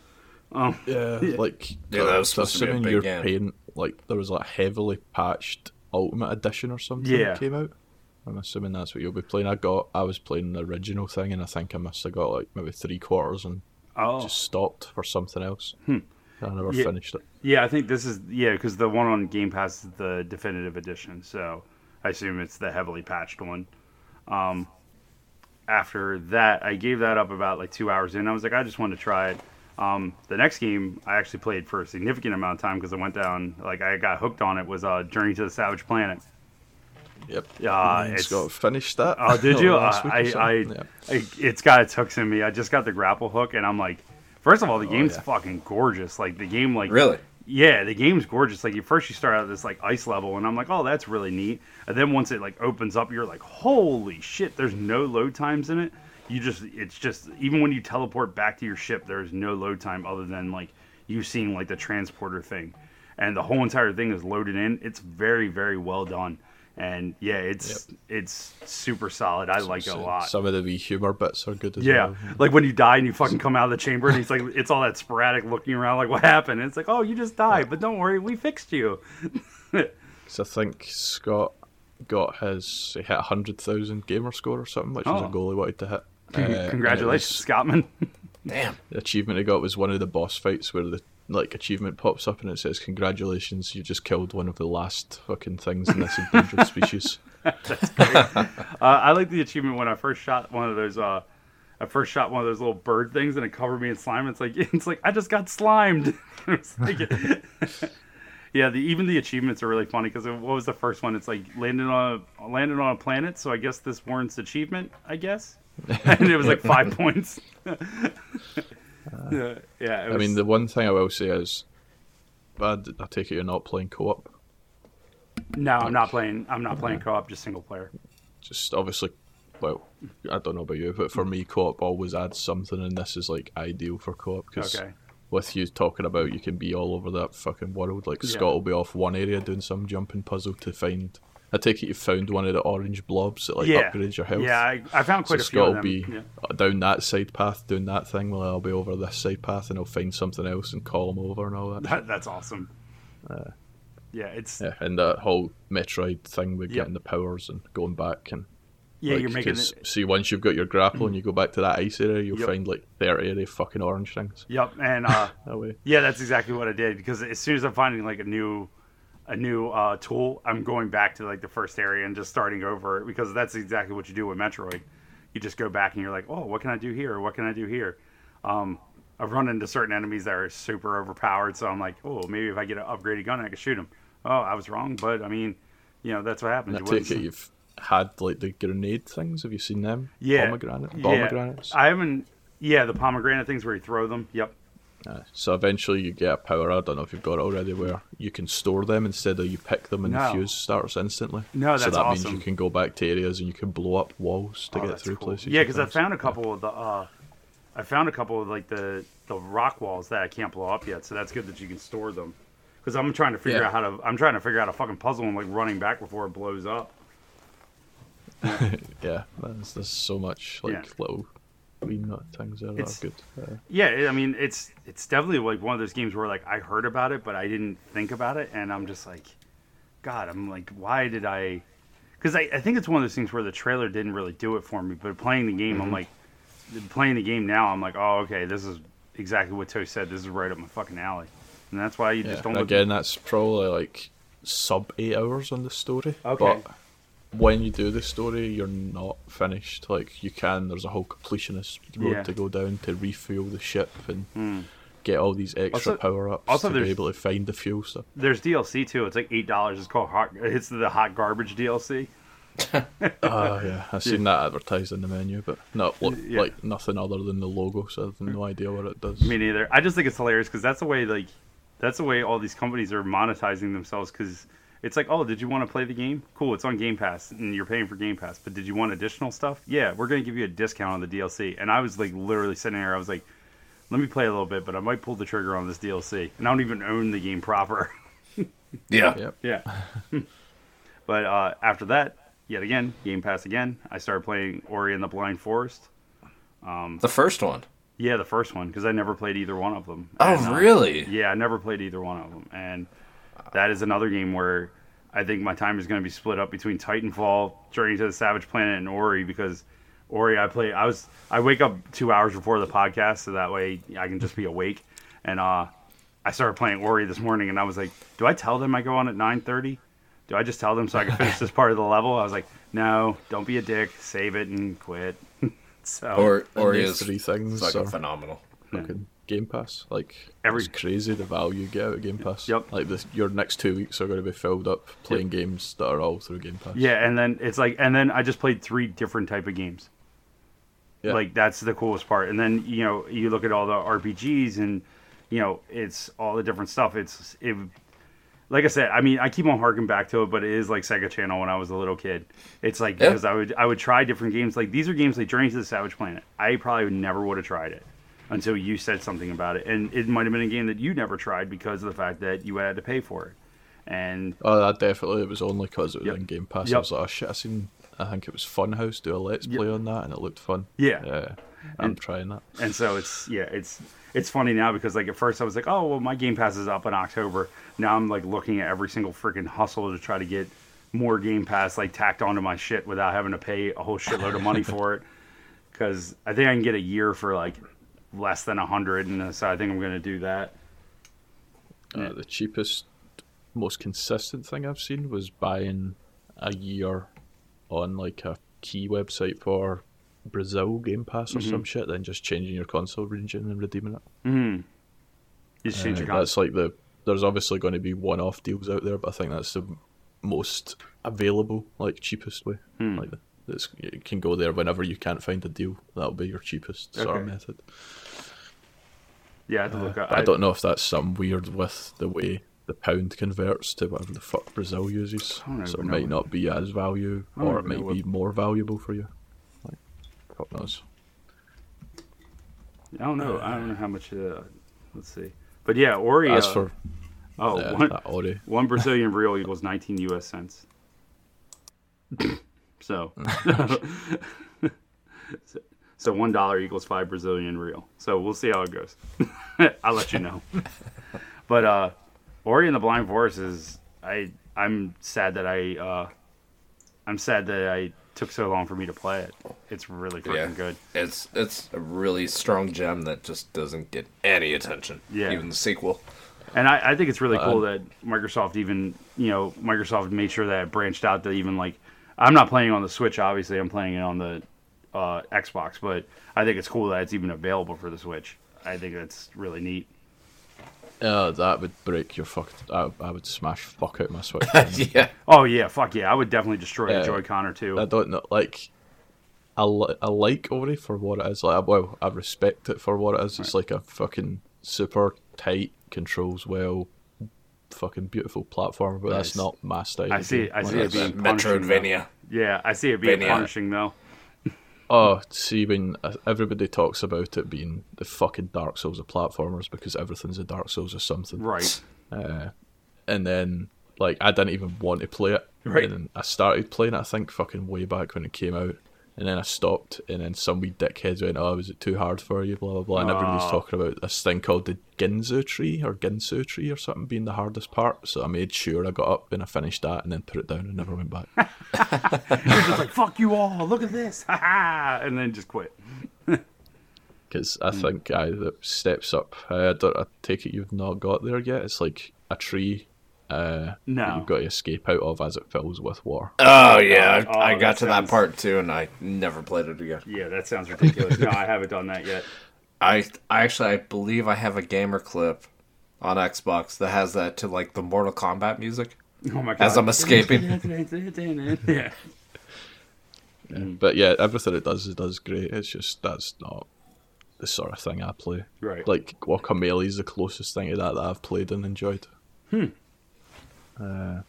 Um, Yeah, like Yeah, that was so supposed to be a assuming you're game. paying like there was like heavily patched Ultimate Edition or something Yeah. that came out. I'm assuming that's what you'll be playing. I got I was playing the original thing and I think I must have got like maybe three quarters and oh, just stopped for something else. I never Yeah. finished it. Yeah, I think this is yeah because the one on Game Pass is the definitive edition, so I assume it's the heavily patched one. Um, after that, I gave that up about like two hours in. I was like, I just wanted to try it. Um, the next game I actually played for a significant amount of time because I went down like I got hooked on it was uh, Journey to the Savage Planet. Yep. Yeah, Me and it's- Scott finished that. Oh, did you? last Uh, week I, I, something. I, it's got its hooks in me. I just got the grapple hook, and I'm like, first of all, the game's yeah. fucking gorgeous. Like the game, like Really? yeah, the game's gorgeous. Like you first you start out at this like ice level, and I'm like, oh, that's really neat. And then once it like opens up, you're like, holy shit! There's no load times in it. You just, it's just even when you teleport back to your ship, there's no load time other than like you seeing like the transporter thing, and the whole entire thing is loaded in. It's very, very well done. And yeah, it's it's super solid. I like it a lot. Some of the humor bits are good as Yeah, well. Yeah, like when you die and you fucking come out of the chamber and he's like, it's all that sporadic looking around, like what happened? And it's like, oh, you just died, but don't worry, we fixed you. So I think Scott got his he hit hundred thousand gamer score or something, which was Oh. a goal he wanted to hit. Uh, Congratulations, was- Scottman. Damn. The achievement I got was one of the boss fights where the like achievement pops up and it says congratulations, you just killed one of the last fucking things in this endangered species. uh, I like the achievement when I first shot one of those. Uh, I first shot one of those little bird things and it covered me in slime. It's like it's like I just got slimed. It's like- yeah, the even the achievements are really funny because what was the first one? It's like landed on a landed on a planet. So I guess this warrants achievement. I guess, and it was like five points. Uh, yeah, yeah. It I mean, the one thing I will say is, bad. I take it you're not playing co-op. no, I'm not playing. I'm not playing co-op, just single player. Just obviously, well, I don't know about you, but for me, co-op always adds something, and this is like ideal for co-op because Okay. with you talking about you can be all over that fucking world. Like Yeah. Scott will be off one area doing some jumping puzzle to find. I take it you found one of the orange blobs that like yeah, upgrades your health. yeah. I, I found So quite a few Scott will them. be yeah. down that side path doing that thing, while I'll be over this side path, and I'll find something else and call him over and all that. That, that's awesome. yeah, it's yeah, and that whole Metroid thing with Yep. getting the powers and going back and Yeah, you're making it. See, once you've got your grapple and you go back to that ice area, you'll Yep. find like thirty of the fucking orange things. Yep, and uh, That way, yeah, that's exactly what I did because as soon as I'm finding like a new, a new uh, tool, I'm going back to like the first area and just starting over because that's exactly what you do with Metroid. You just go back and you're like, oh, what can I do here? What can I do here? Um, I've run into certain enemies that are super overpowered, so I'm like, oh, maybe if I get an upgraded gun, I can shoot them. Oh, I was wrong, but I mean, you know, that's what happens. I take it you've had like the grenade things. Have you seen them? Yeah. pomegranate, Yeah. pomegranates. I haven't. Yeah, the pomegranate things where you throw them. Yep. Uh, so eventually you get a power. I don't know if you've got it already, where you can store them instead of you pick them and No. the fuse starts instantly. No, that's so that means you can go back to areas and you can blow up walls to Oh, get through cool. places. Yeah, because I found a couple of the. Uh, I found a couple of like the the rock walls that I can't blow up yet, so that's good that you can store them. Because I'm trying to figure Yeah. out how to. I'm trying to figure out a fucking puzzle and like running back before it blows up. Yeah, there's, there's so much like Yeah. little things that It's- are good. Uh, Yeah, I mean it's it's definitely like one of those games where like I heard about it, but I didn't think about it, and I'm just like, God, I'm like, why did I? Because I, I think it's one of those things where the trailer didn't really do it for me, but playing the game, I'm like, playing the game now, I'm like, oh, okay, this is exactly what Toe said. This is right up my fucking alley, and that's why you yeah. just don't and look. Again, that's probably like sub eight hours on the story. Okay. But when you do the story, you're not finished. Like you can, there's a whole completionist road Yeah. to go down to refuel the ship and get all these extra Also- power ups also to be able to find the fuel stuff. There's DLC too. It's like eight dollars. It's called hot. It's the hot garbage DLC. Ah, yeah, I've seen that advertised in the menu, but not look, Yeah. like nothing other than the logo, so I have no idea what it does. Me neither. I just think it's hilarious because that's the way like that's the way all these companies are monetizing themselves because it's like, oh, did you want to play the game? Cool, it's on Game Pass and you're paying for Game Pass. But did you want additional stuff? Yeah, we're gonna give you a discount on the DLC. And I was like literally sitting there, I was like, let me play a little bit, but I might pull the trigger on this DLC. And I don't even own the game proper. Yeah. Yep. Yeah. but uh, after that, yet again, Game Pass again. I started playing Ori and the Blind Forest. The first one. Yeah, the first one because I never played either one of them. Oh, And, uh, really? Yeah, I never played either one of them, and that is another game where I think my time is going to be split up between Titanfall, Journey to the Savage Planet, and Ori because Ori I play. I was I wake up two hours before the podcast so that way I can just be awake, and uh, I started playing Ori this morning, and I was like, do I tell them I go on at nine thirty? Do I just tell them so I can finish this part of the level? I was like, no, don't be a dick, save it and quit. so Or Ori is three things fucking are phenomenal. fucking Game Pass. Like Every- it's crazy the value you get out of Game Pass. Yep. Like this, your next two weeks are going to be filled up playing games that are all through Game Pass. Yeah, and then it's like, and then I just played three different type of games. Yeah. Like that's the coolest part. And then you know you look at all the RPGs and you know it's all the different stuff. It's it. Like I said, I mean, I keep on harking back to it, but it is like Sega Channel when I was a little kid. It's like Yeah. because I would I would try different games. Like these are games like Journey to the Savage Planet. I probably never would have tried it until you said something about it, and it might have been a game that you never tried because of the fact that you had to pay for it. And Oh, that definitely. It was only because it was Yep. in Game Pass. Yep. I was like, oh shit, I seen. I think it was Funhaus do a Let's Yep. Play on that, and it looked fun. Yeah. Yeah, I'm And- trying that. and so it's yeah it's it's funny now because like at first i was like oh well my game pass is up in october now i'm like looking at every single freaking hustle to try to get more game pass like tacked onto my shit without having to pay a whole shitload of money for it because i think i can get a year for like less than a hundred and uh, so i think i'm going to do that Uh, the cheapest, most consistent thing I've seen was buying a year on like a key website for Brazil Game Pass or Mm-hmm. some shit, then just changing your console region and redeeming it. you just change Uh, your that's like the. There's obviously going to be one-off deals out there, but I think that's the most available, like cheapest way. Hmm. Like you can go there whenever you can't find a deal. That'll be your cheapest sort of method. Yeah i up But I, don't know if that's something weird with the way the pound converts to whatever the fuck Brazil uses. So it might not be as value, or it might what- be more valuable for you. Like, fuck knows. i don't know i don't know how much uh, let's see but yeah ori As uh, for oh uh, one- that Ori, One Brazilian real equals 19 U.S. cents. so, so, so one dollar equals five Brazilian real. So we'll see how it goes. I'll let you know. but uh, Ori and the Blind Forest is I I'm sad that I uh, I'm sad that I took so long for me to play it. It's really freaking Yeah. good. It's it's a really strong gem that just doesn't get any attention. Yeah. Even the sequel. And I, I think it's really Uh, cool that Microsoft even, you know, Microsoft made sure that it branched out to even like, I'm not playing on the Switch, obviously, I'm playing it on the uh, Xbox, but I think it's cool that it's even available for the Switch. I think that's really neat. uh, that would break your fuck. I, I would smash fuck out my Switch. yeah. Oh, yeah, fuck yeah. I would definitely destroy a Joy-Con or two. I don't know, like. I, li- I like Ori for what it is. Like, well, I respect it for what it is. It's like a fucking super tight, controls well, fucking beautiful platformer. But that's not my style. I see- game. I Like, see it that's- being punishing, Metroidvania. yeah, I see it being Vania. punishing, though. Oh, see, when uh, everybody talks about it being the fucking Dark Souls of platformers because everything's a Dark Souls or something. Right. Uh, and then, like, I didn't even want to play it. Right. And then I started playing it, I think, fucking way back when it came out. And then I stopped, and then some wee dickheads went, Oh, was it too hard for you? Blah, blah, blah. And everybody's Oh. Ah. talking about this thing called the Ginzu tree or Ginsu tree or something being the hardest part. So I made sure I got up and I finished that and then put it down and never went back. You're just like, fuck you all, look at this, and then just quit. because. I hmm. think I that steps up. I, don't, I take it you've not got there yet. It's like a tree uh, No. that you've got to escape out of as it fills with water. Oh yeah, Oh, I, I got to sounds- that part too, and I never played it again. Yeah, that sounds ridiculous. no, I haven't done that yet. I I actually I believe I have a gamer clip on Xbox that has that to like the Mortal Kombat music Oh my god. as I'm escaping. yeah. Yeah, But yeah, everything it does, it does great. It's just that's not the sort of thing I play. Right. Like Guacamelee is the closest thing to that that I've played and enjoyed. Hmm. Uh,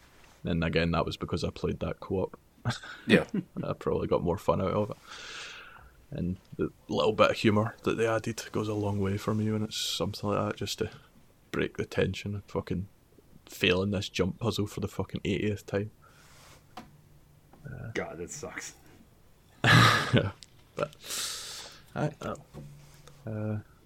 and again, that was because I played that co-op. Yeah. I probably got more fun out of it. And the little bit of humour that they added goes a long way for me when it's something like that, just to break the tension and fucking failing this jump puzzle for the fucking 80th time. God, that sucks. But I, uh,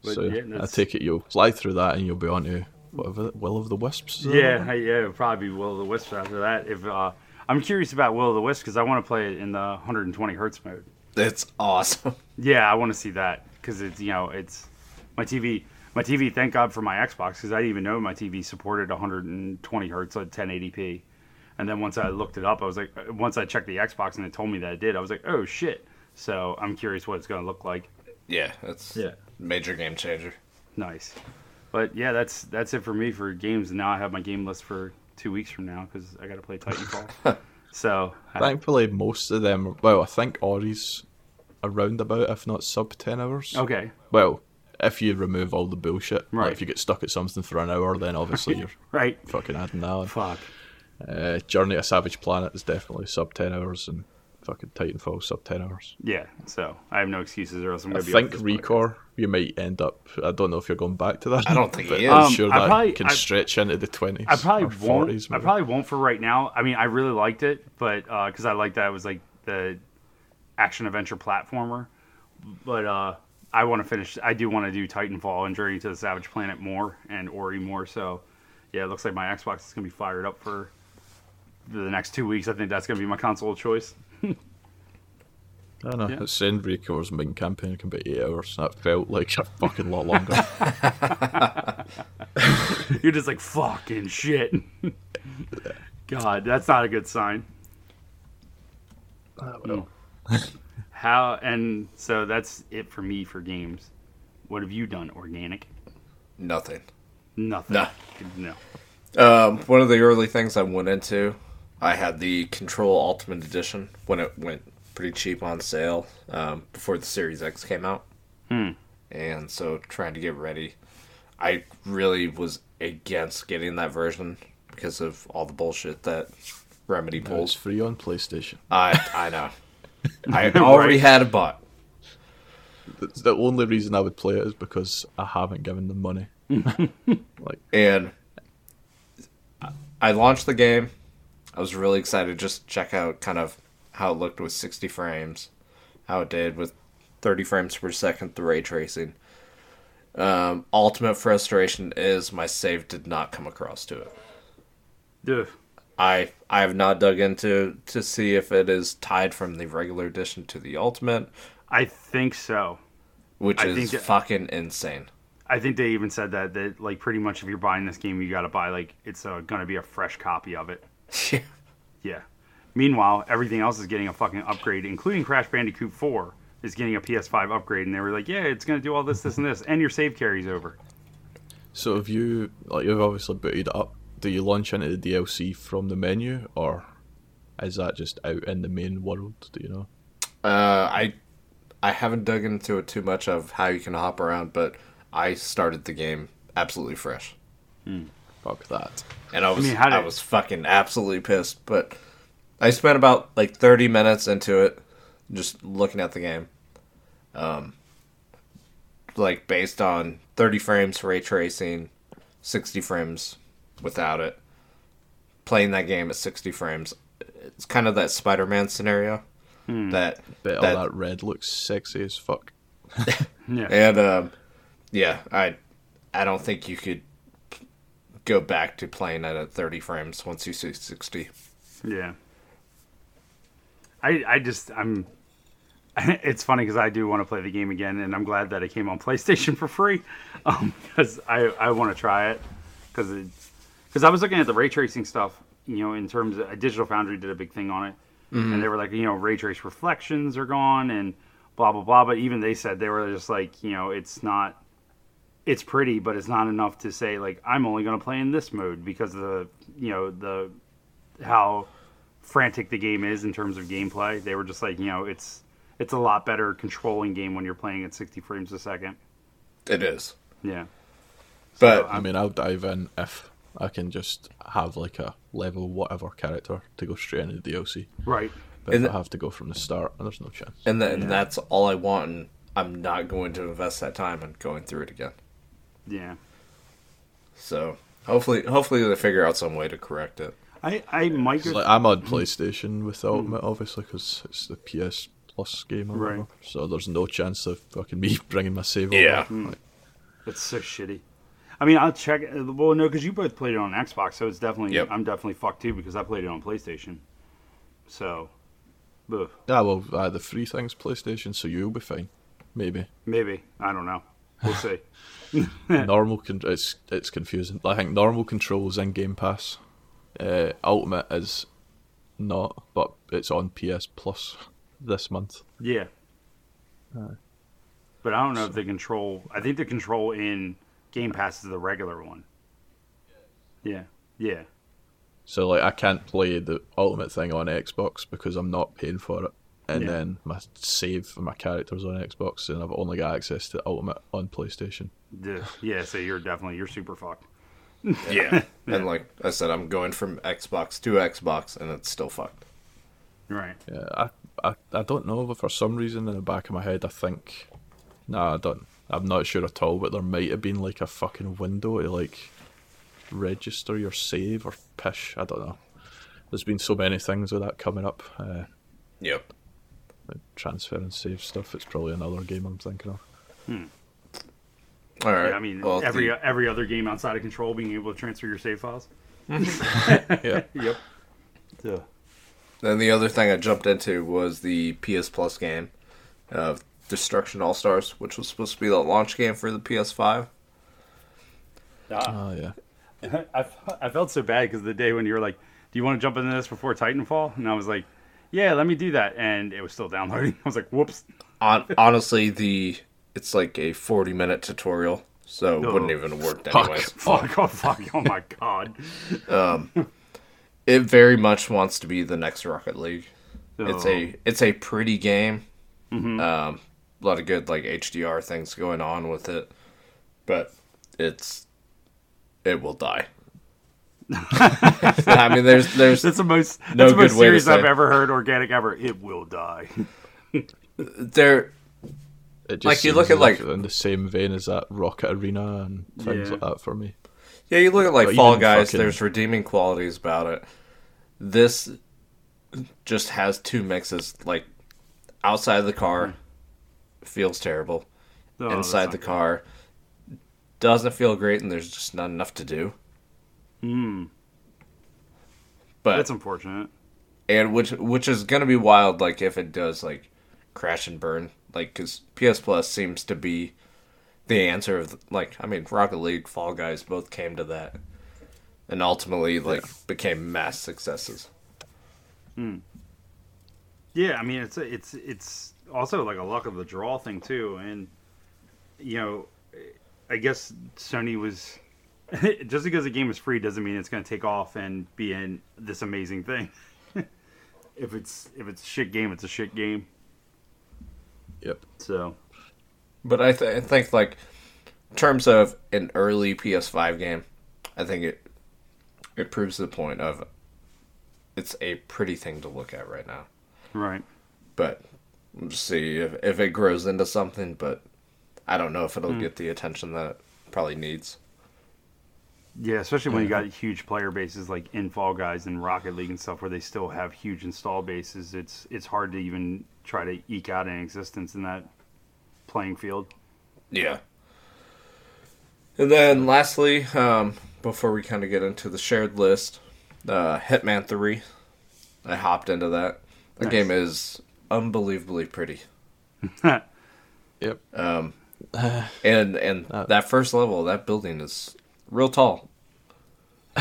But so yeah, I take it you'll fly through that and you'll be on to whatever Will of the Wisps. is Yeah, one? Yeah, it'll probably be Will of the Wisp after that. If uh, I'm curious about Will of the Wisp because I want to play it in the 120 hertz mode. That's awesome. Yeah, I want to see that because it's you know it's my TV. My TV, thank God for my Xbox because I didn't even know my TV supported 120 hertz at 1080p. And then once I looked it up, I was like, uh, once I checked the Xbox and it told me that it did, I was like, oh shit. So I'm curious what it's going to look like. Yeah, that's Yeah. major game changer. Nice. But yeah, that's that's it for me for games. Now I have my game list for two weeks from now because I got to play Titanfall. so I- Thankfully, most of them. Well, I think Ori's around about, if not sub ten hours. okay, Well, if you remove all the bullshit, like Right. if you get stuck at something for an hour, then obviously you're right. fucking adding that. on. Fuck. Uh, Journey to Savage Planet is definitely sub ten hours, and fucking Titanfall sub ten hours. Yeah. So I have no excuses, or else I'm going to be. I think off this podcast. Recore, you might end up. I don't know if you're going back to that. I don't think but he is. I'm Um, sure I that probably- can I- stretch into the twenties. I probably or won't. 40s. I probably won't for right now. I mean, I really liked it, but because I liked that it was like the action adventure platformer. But uh, I want to finish. I do want to do Titanfall and Journey to the Savage Planet more and Ori more. So yeah, it looks like my Xbox is gonna be fired up for the next two weeks. I think that's gonna be my console of choice. I know. Yeah. It's saying Recore's main campaign can be eight hours. That felt like a fucking lot longer. You're just like fucking shit. God, that's not a good sign. Well. How and so that's it for me for games. What have you done, organic? Nothing. Nothing. Nah. No. Um, one of the early things I went into, I had the Control Ultimate Edition when it went pretty cheap on sale um, before the Series X came out. Hmm. And so trying to get ready, I really was against getting that version because of all the bullshit that Remedy Now it's pulls. free on PlayStation. I I know. I already had it bought. It's the only reason I would play it is because I haven't given them money. like, and I launched the game. I was really excited to just check out kind of how it looked with 60 frames, how it did with 30 frames per second, the ray tracing. Um, ultimate frustration is my save did not come across to it. Ugh. I I have not dug into to see if it is tied from the regular edition to the ultimate, I think so. which I is think that- fucking insane. I think they even said that that like pretty much if you're buying this game, you got to buy like it's uh, gonna be a fresh copy of it. Yeah. Meanwhile, everything else is getting a fucking upgrade, including Crash Bandicoot 4 is getting a PS5 upgrade, and they were like, "Yeah, it's gonna do all this, this, and this, and your save carries over." so have you, like, you've obviously booted it up. Do you launch into the DLC from the menu, or is that just out in the main world? Do you know? Uh, I I haven't dug into it too much of how you can hop around, but I started the game absolutely fresh, Fuck that. and I was I, mean, how did- was fucking absolutely pissed. But I spent about like thirty minutes into it, just looking at the game. Um, like based on thirty frames ray tracing, sixty frames without it. Playing that game at sixty frames, it's kind of that Spider-Man scenario. That Bet that all that red looks sexy as fuck. Yeah. And um, yeah, I I don't think you could go back to playing it at 30 frames once you see 60. Yeah. I I just I'm. It's funny because I do want to play the game again, and I'm glad that it came on PlayStation for free, um, because I I want to try it, because because I was looking at the ray tracing stuff, you know, in terms of Digital Foundry did a big thing on it, and mm-hmm. they were like, you know, ray trace reflections are gone and blah blah blah, but even they said they were just like, you know, it's not it's pretty, but it's not enough to say like I'm only going to play in this mode because of the you know the how frantic the game is in terms of gameplay. They were just like, you know, it's it's a lot better controlling game when you're playing at 60 frames a second. It is. Yeah. But I mean, I'll dive in if I can just have like a level whatever character to go straight into the DLC. Right. But And if the- I have to go from the start, and there's no chance. and then Yeah. that's all I want and I'm not going to invest that time in going through it again. Yeah. So hopefully hopefully they figure out some way to correct it. I I might It's go like I'm on hmm. PlayStation with the hmm. Ultimate, obviously, because it's the PS Plus game Right. whatever. So there's no chance of fucking me bringing my save Yeah. over. Hmm. Like, It's so shitty. I mean, I'll check. Uh, well, no, because you both played it on Xbox, so it's definitely. Yep. I'm definitely fucked too because I played it on PlayStation. So, ugh, yeah, well, uh, the free thing's PlayStation, so you'll be fine. Maybe. maybe I don't know. We'll see. normal con- it's it's confusing. I think normal controls in Game Pass. Uh, Ultimate is not, but it's on PS Plus this month. yeah. But I don't know if the control. I think the control in Game Pass is the regular one. Yeah. Yeah. So like I can't play the Ultimate thing on Xbox because I'm not paying for it. And Yeah. then my save for my characters on Xbox, and I've only got access to Ultimate on PlayStation. The- yeah. So you're definitely you're super fucked. Yeah. and like I said, I'm going from Xbox to Xbox and it's still fucked. Right. Yeah, I, I, I don't know, but for some reason in the back of my head, I think, nah, I don't. I'm not sure at all, but there might have been like a fucking window to like register your save or pish. I don't know. There's been so many things with that coming up. Uh, Yep. transfer and save stuff. It's probably another game I'm thinking of. All right. Yeah, I mean, Well, every the- every other game outside of Control being able to transfer your save files. Mm-hmm. Yeah, Yep. Yeah. Then the other thing I jumped into was the PS Plus game of Destruction All Stars, which was supposed to be the launch game for the PS5. Ah. oh yeah. I, I felt so bad because the day when you were like, "Do you want to jump into this before Titanfall?" and I was like, "Yeah, let me do that," and it was still downloading. I was like, "Whoops." On honestly, the it's like a 40 minute tutorial, so it wouldn't Oh. even have worked Fuck. anyways. Fuck! Oh fuck! Oh my god! It very much wants to be the next Rocket League. It's Oh. a it's a pretty game. Um, a lot of good like HDR things going on with it, but it's it will die. I mean, there's there's That's the most. That's No the most good way to serious I've ever heard. Organic ever. It will die. there It just Like, you look at, like- in the same vein as that Rocket Arena and things Yeah. like that for me. Yeah, you look at like But Fall Guys. fucking- There's redeeming qualities about it. This just has two mixes. Like outside of the car, feels terrible. Oh, Inside not the good. car, doesn't feel great, and there's just not enough to do. Hmm. But That's unfortunate. and which which is gonna be wild. Like if it does like crash and burn. Like because PS Plus seems to be the answer of like I mean Rocket League, Fall Guys both came to that, and ultimately like became mass successes. Hmm. Yeah, I mean it's a, it's it's also like a luck of the draw thing too, and you know, I guess Sony was just because a game is free doesn't mean it's going to take off and be in this amazing thing. if it's if it's a shit game, it's a shit game. Yep. So But I, th- I think like in terms of an early PS5 game, I think it it proves the point of it's a pretty thing to look at right now. right, But we'll see if if it grows into something. But I don't know if it'll hmm. get the attention that it probably needs. yeah, especially when you got huge player bases like in Fall Guys and Rocket League and stuff, where they still have huge install bases. It's it's hard to even try to eke out an existence in that playing field. Yeah. And then lastly, um, before we kind of get into the shared list, uh, Hitman 3. I hopped into that. The Nice. game is unbelievably pretty. Yep. Um, and and Uh, that first level, that building is real tall.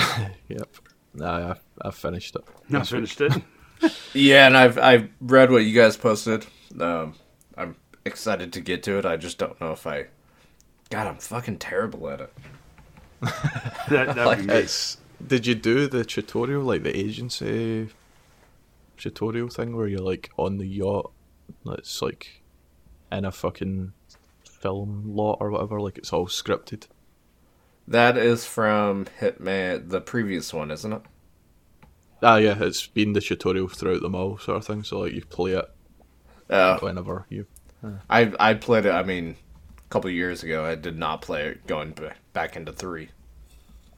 Yep. Nah, I, I finished it. I finished it. Yeah, and I've I've read what you guys posted. Um, I'm excited to get to it. I just don't know if I. God, I'm fucking terrible at it. That, that'd Like. Did you do the tutorial like the agency tutorial thing where you're like on the yacht. That's like in a fucking film lot or whatever. Like it's all scripted. That is from Hitman, the previous one, isn't it? Ah, yeah, it's been the tutorial throughout them all, sort of thing. So like you play it Oh, whenever you. I I played it. I mean, a couple years ago. I did not play it going back into three.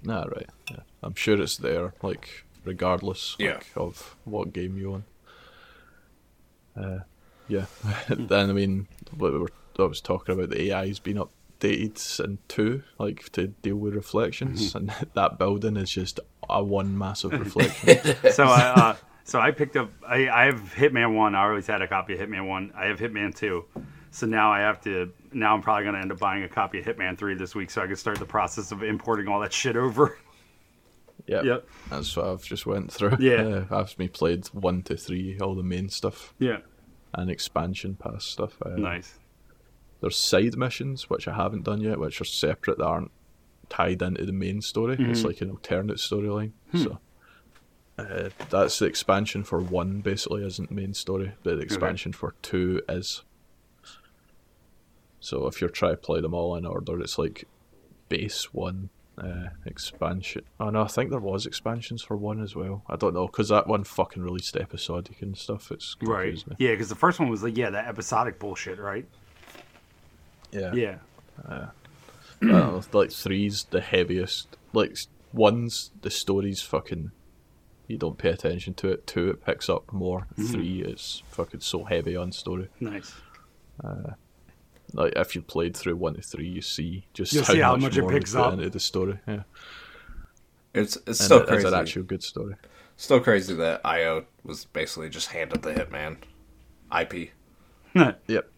Nah, right. Yeah. I'm sure it's there, like regardless Yeah. like, of what game you on. Uh, yeah. then I mean, what we were I was talking about the AI's been updated in two, like to deal with reflections, and that building is just a one massive reflection. so I uh, so I picked up. I, I have Hitman One. I always had a copy of Hitman One. I have Hitman Two. So now I have to. Now I'm probably going to end up buying a copy of Hitman Three this week, so I can start the process of importing all that shit over. Yeah, Yep. That's what I've just went through. Yeah. Uh, I've me played one to three, all the main stuff Yeah. and expansion pass stuff. Uh, Nice. There's side missions which I haven't done yet, which are separate that aren't tied into the main story. Mm-hmm. It's like an alternate storyline. Hmm. So uh, that's the expansion for one. Basically, isn't the main story, but the expansion for two is. So if you're trying to play them all in order, it's like base one, uh, expansion. Oh no, I think there was expansions for one as well. I don't know because that one fucking released episodic and stuff. It's Right. me. Yeah, because the first one was like yeah that episodic bullshit, right? Yeah. Yeah. I don't know, like three's the heaviest. Like one's the story's fucking. You don't pay attention to it. Two, it picks up more. Mm-hmm. Three is fucking so heavy on story. Nice. Uh, like if you played through one to three, you see just You'll how, see how much, much it picks up. into the story. Yeah, It's it's and still it is crazy. an actual good story. Still crazy that IO was basically just handed the Hitman IP. Yep.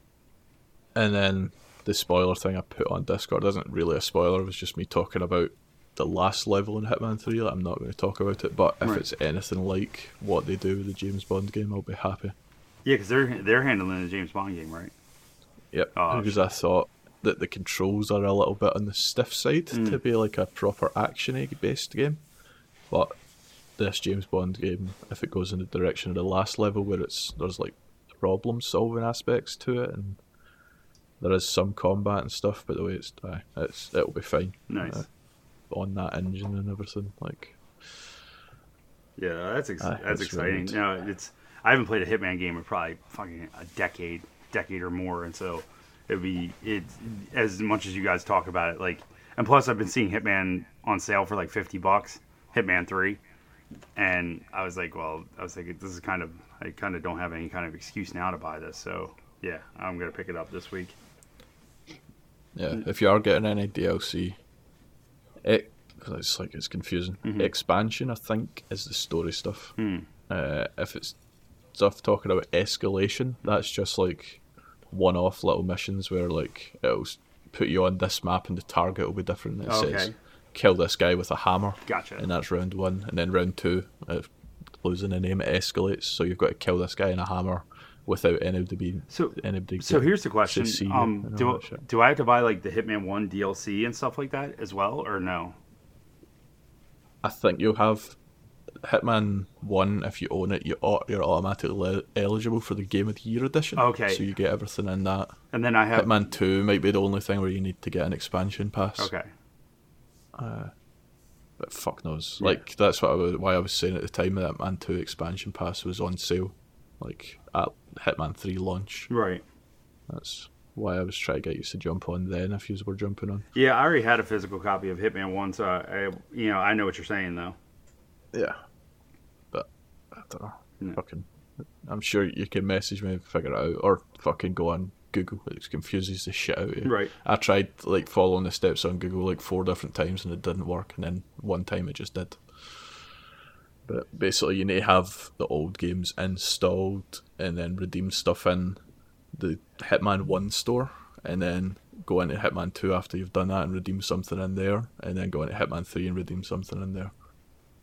And then the spoiler thing I put on Discord isn't really a spoiler. It was just me talking about the last level in Hitman 3. Like, I'm not going to talk about it, but if Right. it's anything like what they do with the James Bond game, I'll be happy. Yeah, because they're they're handling the James Bond game, right? Yep. Oh, because I thought that the controls are a little bit on the stiff side Mm. to be like a proper action based game. But this James Bond game, if it goes in the direction of the last level where it's there's like problem solving aspects to it and there is some combat and stuff, but the way it's uh, it's it'll be fine. Nice. uh, on that engine and everything. Like Yeah, that's ex- Ah, that's really exciting. No, it's I haven't played a Hitman game in probably fucking a decade, decade or more, and so it'd be it as much as you guys talk about it. Like, and plus I've been seeing Hitman on sale for like fifty bucks, Hitman Three, and I was like, well, I was like, this is kind of I kind of don't have any kind of excuse now to buy this, so yeah, I'm gonna pick it up this week. Yeah, mm. if you are getting any DLC, it it's like it's confusing. Mm-hmm. Expansion, I think, is the story stuff. Hmm. Uh, if it's stuff talking about escalation, that's just like one-off little missions where like it'll put you on this map and the target will be different. It says kill this guy with a hammer. Gotcha. And that's round one, and then round two, if losing the name, it escalates. So you've got to kill this guy in a hammer without anybody being So- anybody. So here's the question: to see you um, do all that shit. do I have to buy like the Hitman One DLC and stuff like that as well, or no? I think you'll have Hitman One if you own it. You you're automatically eligible for the Game of the Year edition. Okay. So you get everything in that. And then I have Hitman Two might be the only thing where you need to get an expansion pass. okay. But fuck knows. Yeah. Like that's what I was, why I was saying at the time that Man Two expansion pass was on sale, like at Hitman Three launch. Right. That's why I was trying to get you to jump on then if you were jumping on. Yeah, I already had a physical copy of Hitman One, so I, you know, I know what you're saying though. Yeah. But I don't know. Yeah. Fucking I'm sure you can message me and figure it out or fucking go on Google. It confuses the shit out of you. Right. I tried like following the steps on Google like four different times and it didn't work and then one time it just did. But basically you need to have the old games installed and then redeem stuff in the Hitman one store and then go into Hitman two after you've done that and redeem something in there and then go into Hitman three and redeem something in there.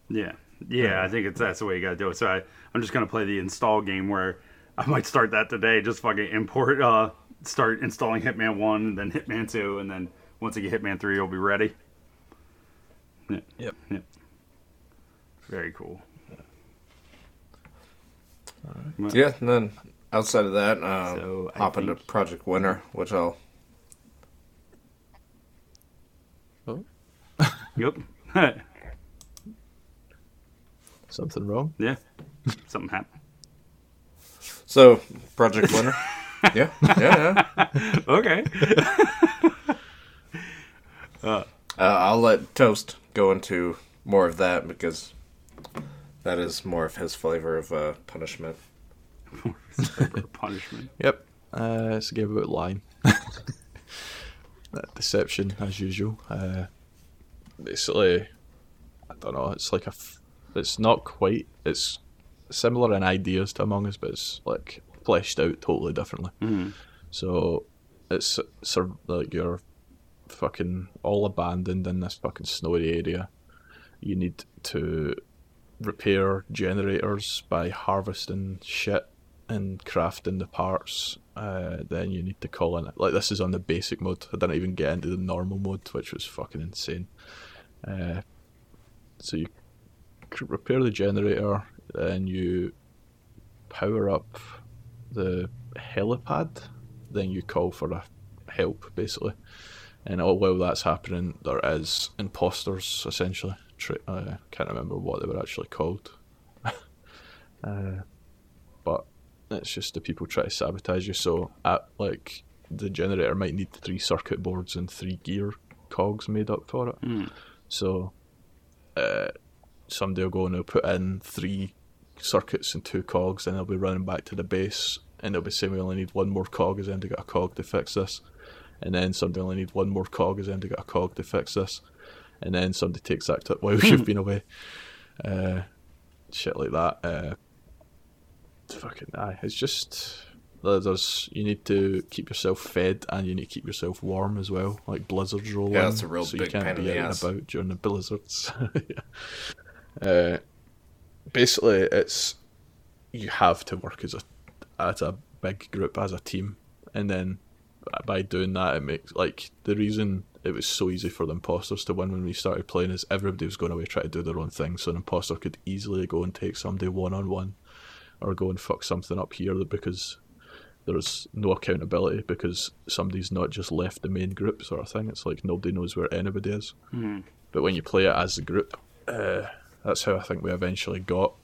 Yeah, yeah, I think it's that's the way you gotta do it. So I, I'm just gonna play the install game where I might start that today. Just fucking import, uh, start installing Hitman One, and then Hitman Two, and then once I get Hitman Three, it'll be ready. Yeah, Yep. yeah. Very cool. Yeah, and then outside of that, uh, So, I hop into think- Project Winter, which I'll Oh, Yep. something wrong? yeah. Something happened. So, Project Winter. yeah, yeah, yeah. Okay. Uh, I'll let Toast go into more of that because that is more of his flavor of uh, punishment. Punishment. Yep. Uh, it's a game about lying. deception, as usual. Uh, basically, I don't know. It's like a. F- it's not quite. It's similar in ideas to Among Us, but it's like fleshed out totally differently. Mhm. So it's sort of like you're fucking all abandoned in this fucking snowy area. You need to repair generators by harvesting shit and crafting the parts. Uh, then you need to call in like this is on the basic mode. I didn't even get into the normal mode, which was fucking insane. Uh, so you repair the generator, then you power up the helipad. Then you call for a help, basically. And all while that's happening, there is imposters essentially. Tra- I can't remember what they were actually called. uh, but it's just the people try to sabotage you. So at like the generator might need three circuit boards and three gear cogs made up for it. Mm. So uh, somebody will go and they'll put in three circuits and two cogs, and they'll be running back to the base, and they'll be saying we only need one more cog, as in to get a cog to fix this. And then somebody only need one more cog, as in to get a cog to fix this. And then somebody takes that clip while you've been away. Uh, shit like that. Uh, fucking aye. It's just there- there's you need to keep yourself fed and you need to keep yourself warm as well. Like blizzards roll Yeah, that's a real so big you can't pain in be the out ass. and about during the blizzards. yeah. uh, basically, it's you have to work as a as a big group as a team, and then by doing that, it makes like the reason it was so easy for the imposters to win when we started playing is everybody was going away trying to do their own thing, so an imposter could easily go and take somebody one on one, or go and fuck something up here because there's no accountability because somebody's not just left the main group sort of thing. It's like nobody knows where anybody is. Mhm. But when you play it as a group, uh, that's how I think we eventually got.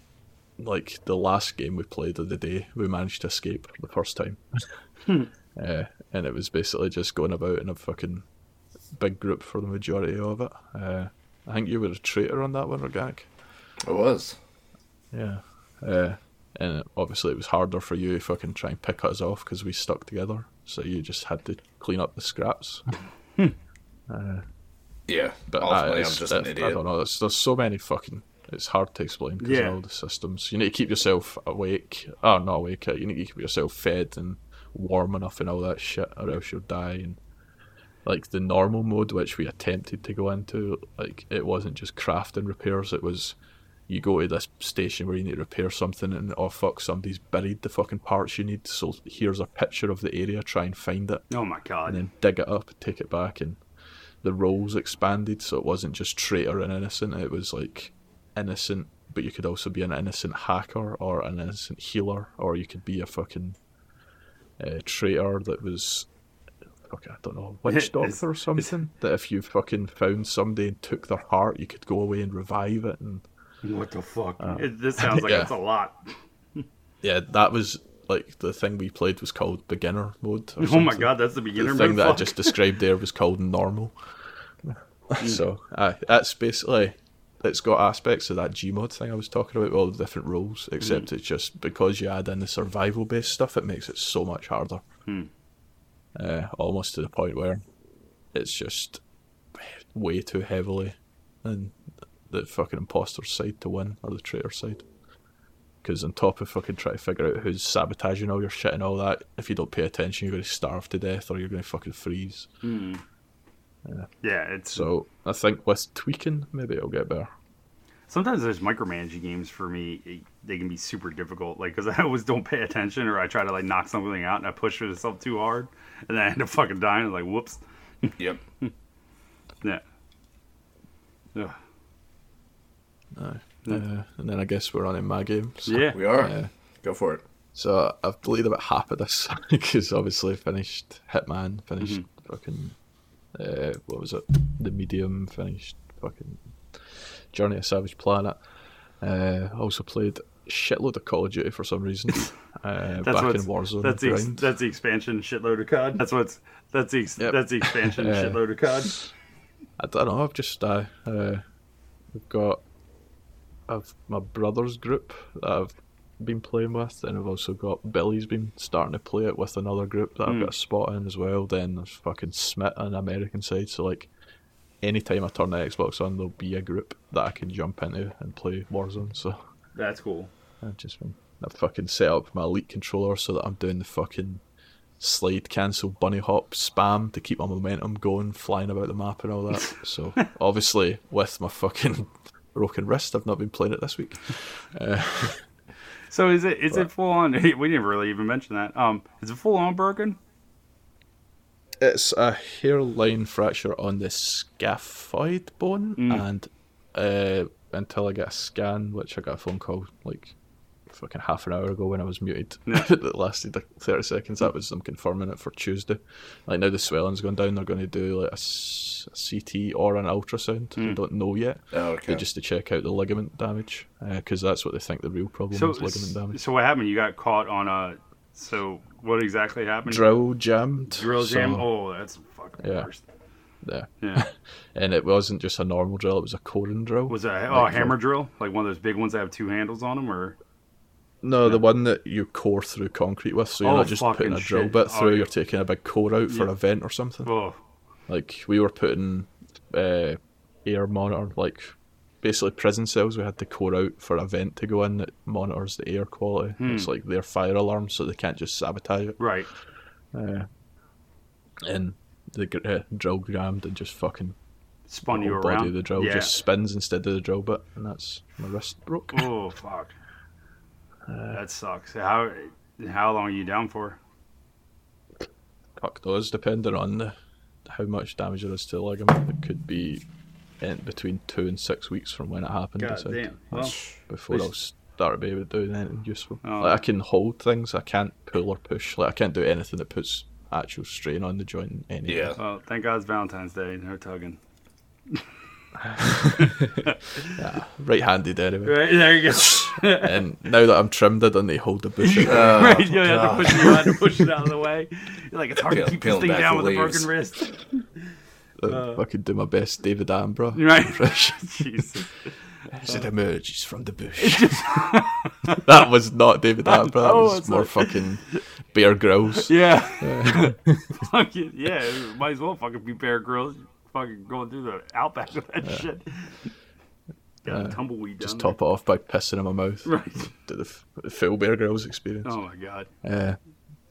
Like the last game we played of the day, we managed to escape the first time. uh, and it was basically just going about in a fucking big group for the majority of it. Uh, I think you were a traitor on that one, Organic. It was. Yeah. Uh, and obviously it was harder for you to fucking try and pick us off because we stuck together. So you just had to clean up the scraps. uh, Yeah, but ultimately, uh, I'm it's- just an I don't know. There's, there's so many fucking. It's hard to explain because Yeah. of all the systems. You need to keep yourself awake. Oh, not awake. uh, You need to keep yourself fed and warm enough and all that shit, or else you'll die. And like the normal mode, which we attempted to go into, like it wasn't just crafting repairs. It was you go to this station where you need to repair something, and oh fuck, somebody's buried the fucking parts you need. So here's a picture of the area. Try and find it Oh my god. and then dig it up, take it back, and the roles expanded, so it wasn't just traitor and innocent. It was like innocent, but you could also be an innocent hacker or an innocent healer, or you could be a fucking uh, traitor that was. Fuck, I don't know, witch doctor or something. That if you fucking found somebody and took their heart, you could go away and revive it. And what the fuck? it, this sounds like Uh, yeah. it's a lot. yeah, that was like the thing we played was called beginner mode. or Oh my god, that's the beginner the thing mode? that I just described there was called normal. so uh, that's basically it's got aspects of that Gmod thing I was talking about, with all the different roles. Except it's just because you add in the survival based stuff, it makes it so much harder. Hmm. Uh, almost to the point where it's just way too heavily in the fucking imposter side to win or the traitor side. Because on top of fucking trying to figure out who's sabotaging all your shit and all that, if you don't pay attention, you're going to starve to death or you're going to fucking freeze. yeah, it's So I think with tweaking, maybe it'll get better. sometimes there's micromanaging games for me. It- They can be super difficult, like because I always don't pay attention or I try to like knock something out and I push myself too hard and then I end up fucking dying. Like whoops. Yep. Yeah. Ugh. Aye. Uh, and then I guess we're on in my games. Yeah. We are. Yeah. Go for it. So I've played about half of this because obviously finished Hitman, finished fucking uh, what was it? The Medium, finished fucking Journey of Savage Planet. Uh, also played shitload of Call of Duty for some reason. Uh, That's back in Warzone. that's the ex- that's the expansion shitload of COD. That's what's that's the ex- Yep. that's the expansion Yeah. shitload of COD. I don't know. I've just uh, uh, we've got I've my brother's group that I've been playing with, and I've also got Billy's been starting to play it with another group that I've Hmm. got a spot in as well. Then there's fucking Smith on American side, so like anytime I turn the Xbox on, there'll be a group that I can jump into and play Warzone. So That's cool. I've just been I've fucking set up my Elite controller so that I'm doing the fucking slide cancel bunny hop spam to keep my momentum going, flying about the map and all that. So obviously with my fucking broken wrist, I've not been playing it this week. Uh, So is it is What? it full on? We didn't really even mention that. Um, is it full on broken? it's a hairline fracture on the scaphoid bone, Mm. and uh, until I get a scan, which I got a phone call like fucking half an hour ago when I was muted, Yeah. that lasted like thirty seconds. That was them confirming it for Tuesday. Like now the swelling's gone down, they're going to do like a, a CT or an ultrasound. We Mm. don't know yet, Oh, okay. but just to check out the ligament damage, because that's what they think the real problem So is ligament damage. so what happened? You got caught on a. So what exactly happened? Drill jammed. Drill jam. so- Oh, that's fucking Yeah. worst. Yeah. Yeah. and it wasn't just a normal drill; it was a coring drill. Was it a oh, Like, hammer drill? Like one of those big ones that have two handles on them, or No, the one that you core through concrete with, so you're Oh, not just putting a drill shit. bit Oh, through, yeah. you're taking a big core out for Yeah. a vent or something. oh, Like, we were putting uh, air monitor, like, basically prison cells, we had to core out for a vent to go in that monitors the air quality. Hmm. It's like their fire alarm, so they can't just sabotage it. right. Uh, and the uh, drill grammed and just fucking Spun you whole body around. of the drill yeah. just spins instead of the drill bit, and that's my wrist broke. Oh fuck. Uh, that sucks. How how long are you down for? Fuck those, depending on the, how much damage there is to the ligament. It could be in between two and six weeks from when it happened. God they damn. Well, before I'll start to be able to do anything useful. Oh. Like I can hold things, I can't pull or push. Like I can't do anything that puts actual strain on the joint. Anyway. Yeah. well, thank God it's Valentine's Day. No tugging. right-handed anyway. Right there you go. and now that I'm trimmed, I don't need to hold the bush. out. Oh, right, you have to push it, you have to push it out of the way. You're like it's hard Peel- to keep this thing down the with a broken wrist. Uh. I could do my best David Attenborough. Right. impression. Jesus. As it uh. emerges from the bush. that was not David Attenborough. That know, was more like- fucking Bear Grylls. Yeah. Uh. fucking yeah. Might as well fucking be Bear Grylls. Fucking going through the outback of that shit. Got a Yeah. tumbleweed down Just top it off by pissing in my mouth. Right. Do the, f- the full Bear Grylls experience. Oh my god. Uh,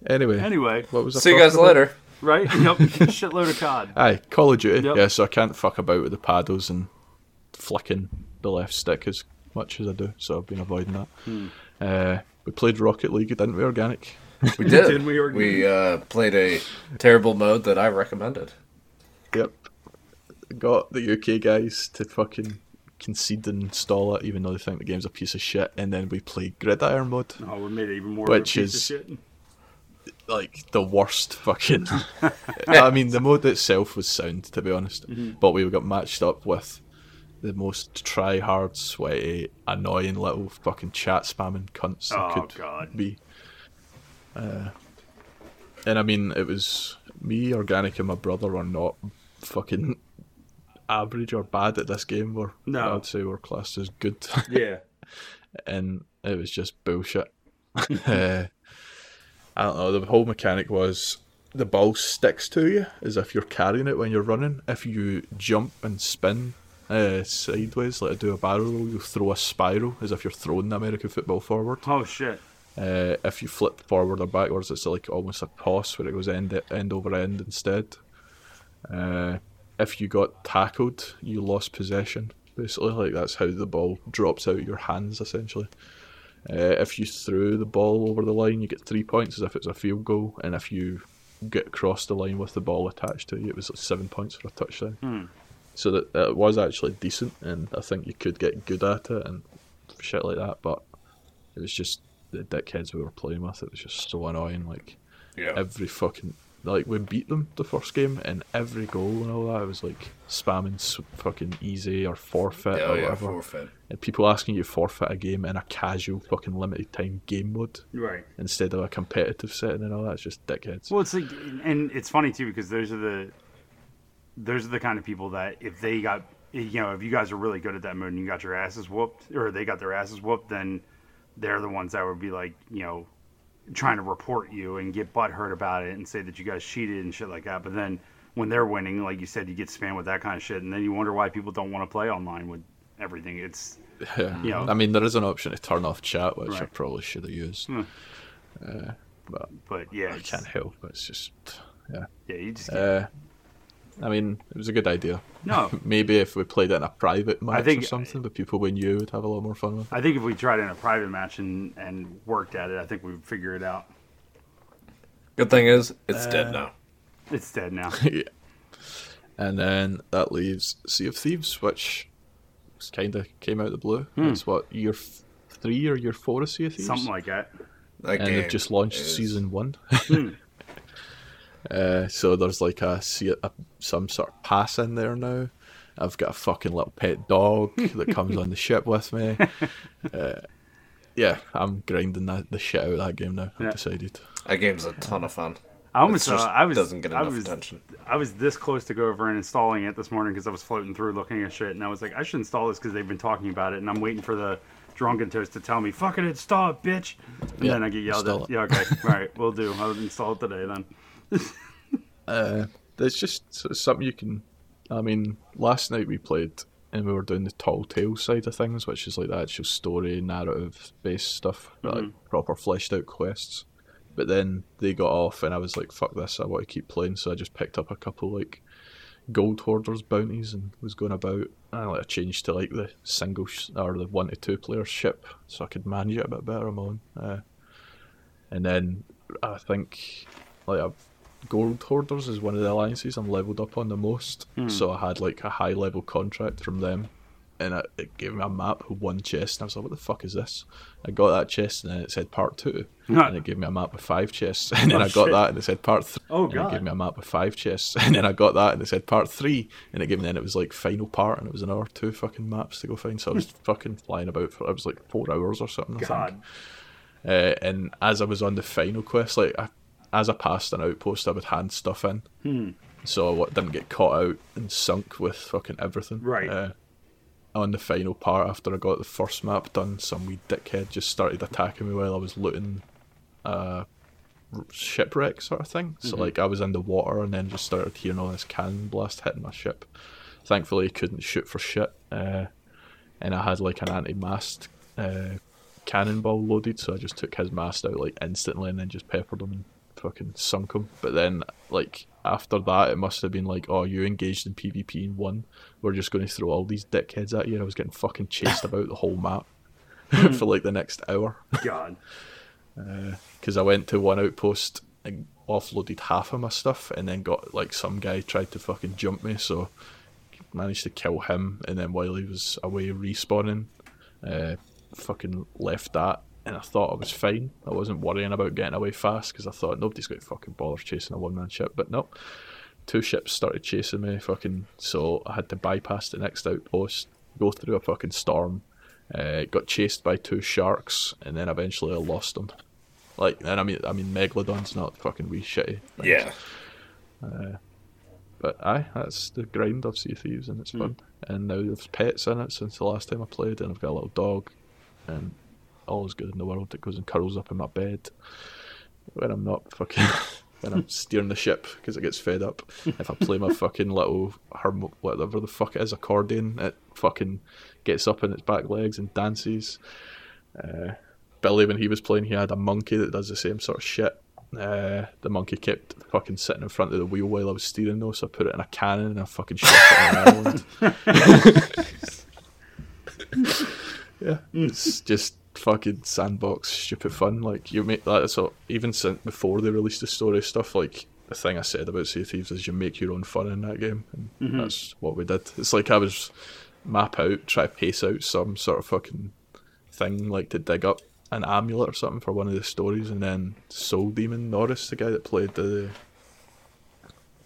anyway, Anyway, what was I See you guys about? later. right? Yep. Shitload of cod. Aye, Call of Duty. Yep. Yeah, so I can't fuck about with the paddles and flicking the left stick as much as I do. So I've been avoiding that. Hmm. Uh, we played Rocket League, didn't we? Organic. We did. Did we organize- we uh, played a terrible mode that I recommended. Yep. Got the UK guys to fucking concede and install it, even though they think the game's a piece of shit. And then we play Gridiron mode, Oh, we made it even more Which of a piece is- of shit. like the worst fucking. I mean, the mode itself was sound, to be honest, Mm-hmm. but we got matched up with the most try hard, sweaty, annoying little fucking chat spamming cunts that Oh, could God. be. Uh, and I mean, it was me, Organic, and my brother are not fucking average or bad at this game. We're, No. I'd say we're classed as good. Yeah. and it was just bullshit. uh, I don't know. The whole mechanic was the ball sticks to you as if you're carrying it when you're running. If you jump and spin uh, sideways, like I do a barrel roll, you throw a spiral as if you're throwing the American football forward. Oh shit. Uh, if you flip forward or backwards, it's like almost a toss where it goes end end over end instead. Uh, if you got tackled, you lost possession. Basically, like that's how the ball drops out of your hands. Essentially, uh, if you threw the ball over the line, you get three points as if it's a field goal, and if you get across the line with the ball attached to you, it was like seven points for a touchdown. Hmm. So that it was actually decent, and I think you could get good at it and shit like that. But it was just the dickheads we were playing with. It was just so annoying. Like Yeah. every fucking like we beat them the first game, and every goal and all that it was like spamming fucking easy or forfeit oh or yeah, whatever. forfeit. And people asking you to forfeit a game in a casual fucking limited time game mode Right. instead of a competitive setting and all that. It's just dickheads. Well, it's like, and it's funny too because those are the those are the kind of people that if they got you know if you guys are really good at that mode and you got your asses whooped or they got their asses whooped, then they're the ones that would be like you know trying to report you and get butthurt about it and say that you guys cheated and shit like that. But then when they're winning, like you said, you get spammed with that kind of shit, and then you wonder why people don't want to play online with everything. It's Yeah. You know. I mean, there is an option to turn off chat, which I probably should have used. Hmm. Uh, but but yeah, I can't help. It's just, yeah. Yeah, you just. Uh, I mean, it was a good idea. no. Maybe if we played it in a private match think- or something, the people we knew would have a lot more fun with. it. I think if we tried it in a private match and, and worked at it, I think we'd figure it out. Good thing is, it's Uh, dead now. It's dead now. yeah. And then that leaves Sea of Thieves, which kind of came out of the blue. It's what year f- three or year four of Sea of Thieves, Something like that. That and they've just launched is- season one. Hmm. uh, so there's like a, a some sort of pass in there now. I've got a fucking little pet dog that comes on the ship with me. Uh, yeah, I'm grinding that, the shit out of that game now. Yeah. I've decided. That game's a ton of fun. I almost It's just uh, I was doesn't get I enough was, attention. I was this close to go over and installing it this morning because I was floating through looking at shit, and I was like, I should install this because they've been talking about it, and I'm waiting for the drunken toast to tell me, "Fucking install it, bitch," and Yeah, then I get yelled at. it. Yeah, okay, all right, we'll do. I'll install it today then. Uh, there's just something you can. I mean, last night we played and we were doing the tall tale side of things, which is like the actual story, narrative based stuff, like proper fleshed out quests. But then they got off, and I was like, "Fuck this! I want to keep playing." So I just picked up a couple like gold hoarders bounties and was going about. And I like I changed to like the single sh- or the one to two player ship, so I could manage it a bit better. I'm on, uh, and then I think like a gold hoarders is one of the alliances I'm leveled up on the most. So I had like a high level contract from them, and it, it gave me a map with one chest, and I was like, "What the fuck is this?" I got that chest, and then it said part two, and it gave me a map with five chests, and then Oh, I got shit. that, and it said part three, Oh, and it God. gave me a map with five chests, and then I got that, and it said part three, and it gave me then it was like final part, and it was another two fucking maps to go find. So I was fucking flying about for it was like four hours or something. I think. God, Uh, and as I was on the final quest, like I, as I passed an outpost, I would hand stuff in, Hmm. so I didn't get caught out and sunk with fucking everything. Right. Uh, on the final part, after I got the first map done, some wee dickhead just started attacking me while I was looting a r- shipwreck sort of thing. So like I was in the water and then just started hearing all this cannon blast hitting my ship. Thankfully, he couldn't shoot for shit, uh, and I had like an anti-mast uh, cannonball loaded, so I just took his mast out like instantly and then just peppered him and fucking sunk him. But then like after that, it must have been like, oh, you engaged in PvP and won. We're just going to throw all these dickheads at you. And I was getting fucking chased about the whole map for like the next hour God, because I went to one outpost and offloaded half of my stuff, and then got like some guy tried to fucking jump me, so managed to kill him, and then while he was away respawning, uh, fucking left that, and I thought I was fine. I wasn't worrying about getting away fast because I thought nobody's going to fucking bother chasing a one man ship, but no. Two ships started chasing me, fucking. So I had to bypass the next outpost, go through a fucking storm, uh, got chased by two sharks, and then eventually I lost them. Like, and I mean, I mean, Megalodon's not fucking wee shitty. things. Yeah. But aye, that's the grind of Sea of Thieves, and it's fun. And now there's pets in it since the last time I played, and I've got a little dog, and all is good in the world. It goes and curls up in my bed when I'm not fucking when I'm steering the ship because it gets fed up. If I play my fucking little harm whatever the fuck it is accordion, it fucking gets up in its back legs and dances. Uh, Billy, when he was playing, he had a monkey that does the same sort of shit. Uh, the monkey kept fucking sitting in front of the wheel while I was steering though, so I put it in a cannon and I fucking shot it on Ireland. yeah, it's just fucking sandbox stupid fun. Like you make that so even since before they released the story stuff, like the thing I said about Sea of Thieves is you make your own fun in that game, and that's what we did. It's like I was map out, try to pace out some sort of fucking thing like to dig up an amulet or something for one of the stories, and then Soul Demon Norris, the guy that played the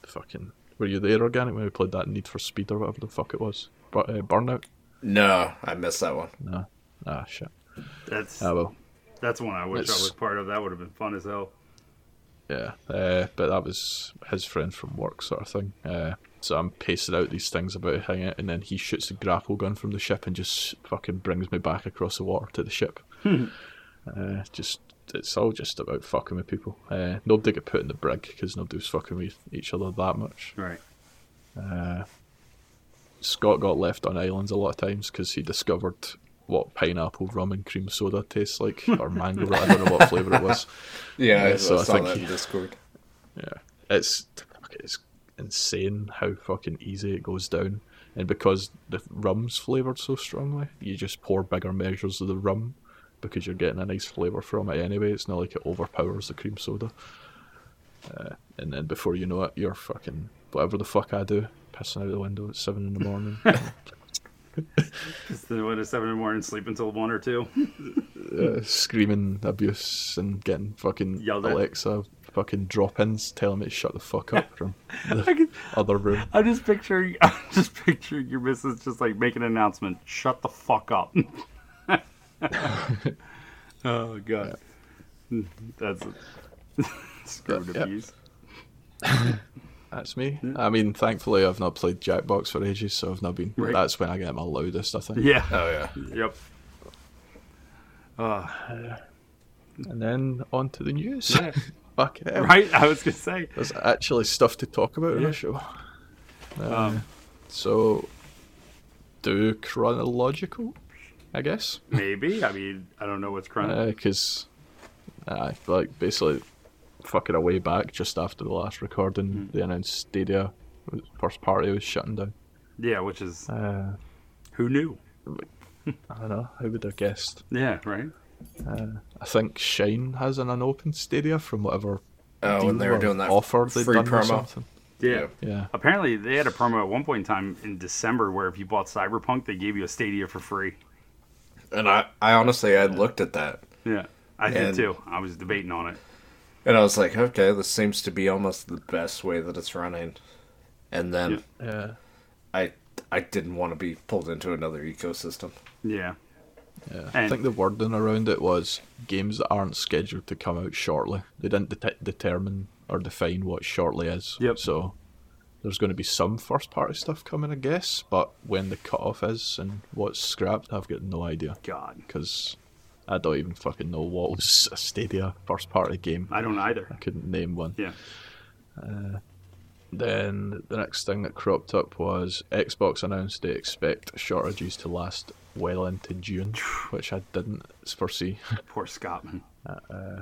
fucking. Were you there, organic, when we played that Need for Speed or whatever the fuck it was? But uh, Burnout. No, I missed that one. No, ah shit. That's well, that's one I wish I was part of. That would have been fun as hell. yeah. Uh, but that was his friend from work, sort of thing. Uh, so I'm pacing out these things about hanging out, and then he shoots a grapple gun from the ship and just fucking brings me back across the water to the ship. uh, just it's all just about fucking with people. Uh, nobody got put in the brig because nobody was fucking with each other that much. Right. Uh, Scott got left on islands a lot of times because he discovered what pineapple rum and cream soda tastes like, or mango. I don't know what flavour it was. Yeah, I Yeah, so I saw think that in Discord. Yeah, it's it's insane how fucking easy it goes down, and because the rum's flavored so strongly, you just pour bigger measures of the rum because you're getting a nice flavor from it anyway. It's not like it overpowers the cream soda. Uh, and then before you know it, you're fucking whatever the fuck I do, pissing out the window at seven in the morning. Just one at seven in the morning, sleep until one or two. uh, screaming abuse and getting fucking Yelled at. Alexa fucking drop-ins telling me to shut the fuck up from the can- other room. I'm just picturing, I'm just picturing your missus just like making an announcement. Shut the fuck up. oh god, that's A... screwed Yeah. abuse. That's me. I mean, thankfully, I've not played Jackbox for ages, so I've not been. Right. That's when I get my loudest, I think. Yeah. Oh yeah. Yep. Uh, And then on to the news. Yeah. Fuck it. right. I was gonna say. There's actually stuff to talk about in the show. Uh, Um, so, do chronological, I guess. maybe. I mean, I don't know what's chronological. Because, uh, like, basically, fucking a way back just after the last recording, Mm-hmm. they announced Stadia, first party was shutting down. yeah, which is Uh, who knew? I don't know, how would have guessed? Yeah. Right. I think Shine has an unopened Stadia from whatever Oh, when they deal were doing that offer they'd free done or promo. something. Yeah. Yeah. Apparently, they had a promo at one point in time in December where if you bought Cyberpunk, they gave you a Stadia for free. And I, I honestly, I looked at that Yeah, I did too. I was debating on it. And I was like, okay, this seems to be almost the best way that it's running. And then Yeah. I, I didn't want to be pulled into another ecosystem. Yeah, Yeah, I think the wording around it was games that aren't scheduled to come out shortly. They didn't det- determine or define what shortly is. Yep. So there's going to be some first party stuff coming, I guess. But when the cutoff is and what's scrapped, I've got no idea God, because I don't even fucking know what was a Stadia first party game. I don't either. I couldn't name one. Yeah, uh, Then the next thing that cropped up was Xbox announced they expect shortages to last well into June, which I didn't foresee. poor Scottman. Uh, uh,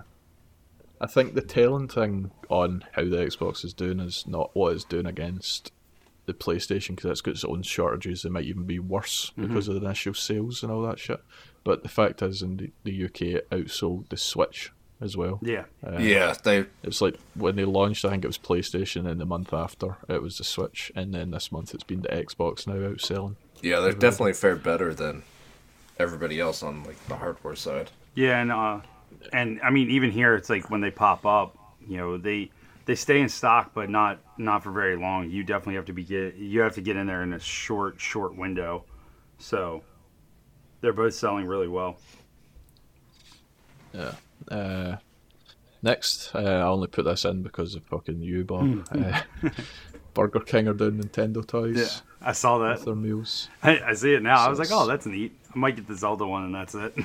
I think the telling thing on how the Xbox is doing is not what it's doing against the PlayStation because it's got its own shortages. It might even be worse mm-hmm. because of the initial sales and all that shit. But the fact is, in the, the UK, it outsold the Switch as well. Yeah, Uh, yeah, they It's like when they launched, I think it was PlayStation, and the month after it was the Switch, and then this month it's been the Xbox now outselling. yeah they've definitely fared better than everybody else on like the hardware side. yeah, and uh, and I mean, even here, it's like when they pop up, you know, they they stay in stock, but not not for very long. You definitely have to be get you have to get in there in a short short window. So they're both selling really well. Yeah. Uh, next, uh, I only put this in because of fucking you, Bob. uh, Burger King are doing Nintendo toys Yeah, I saw that. with their meals. I, I see it now. I was like, oh, that's neat. I might get the Zelda one, and that's it.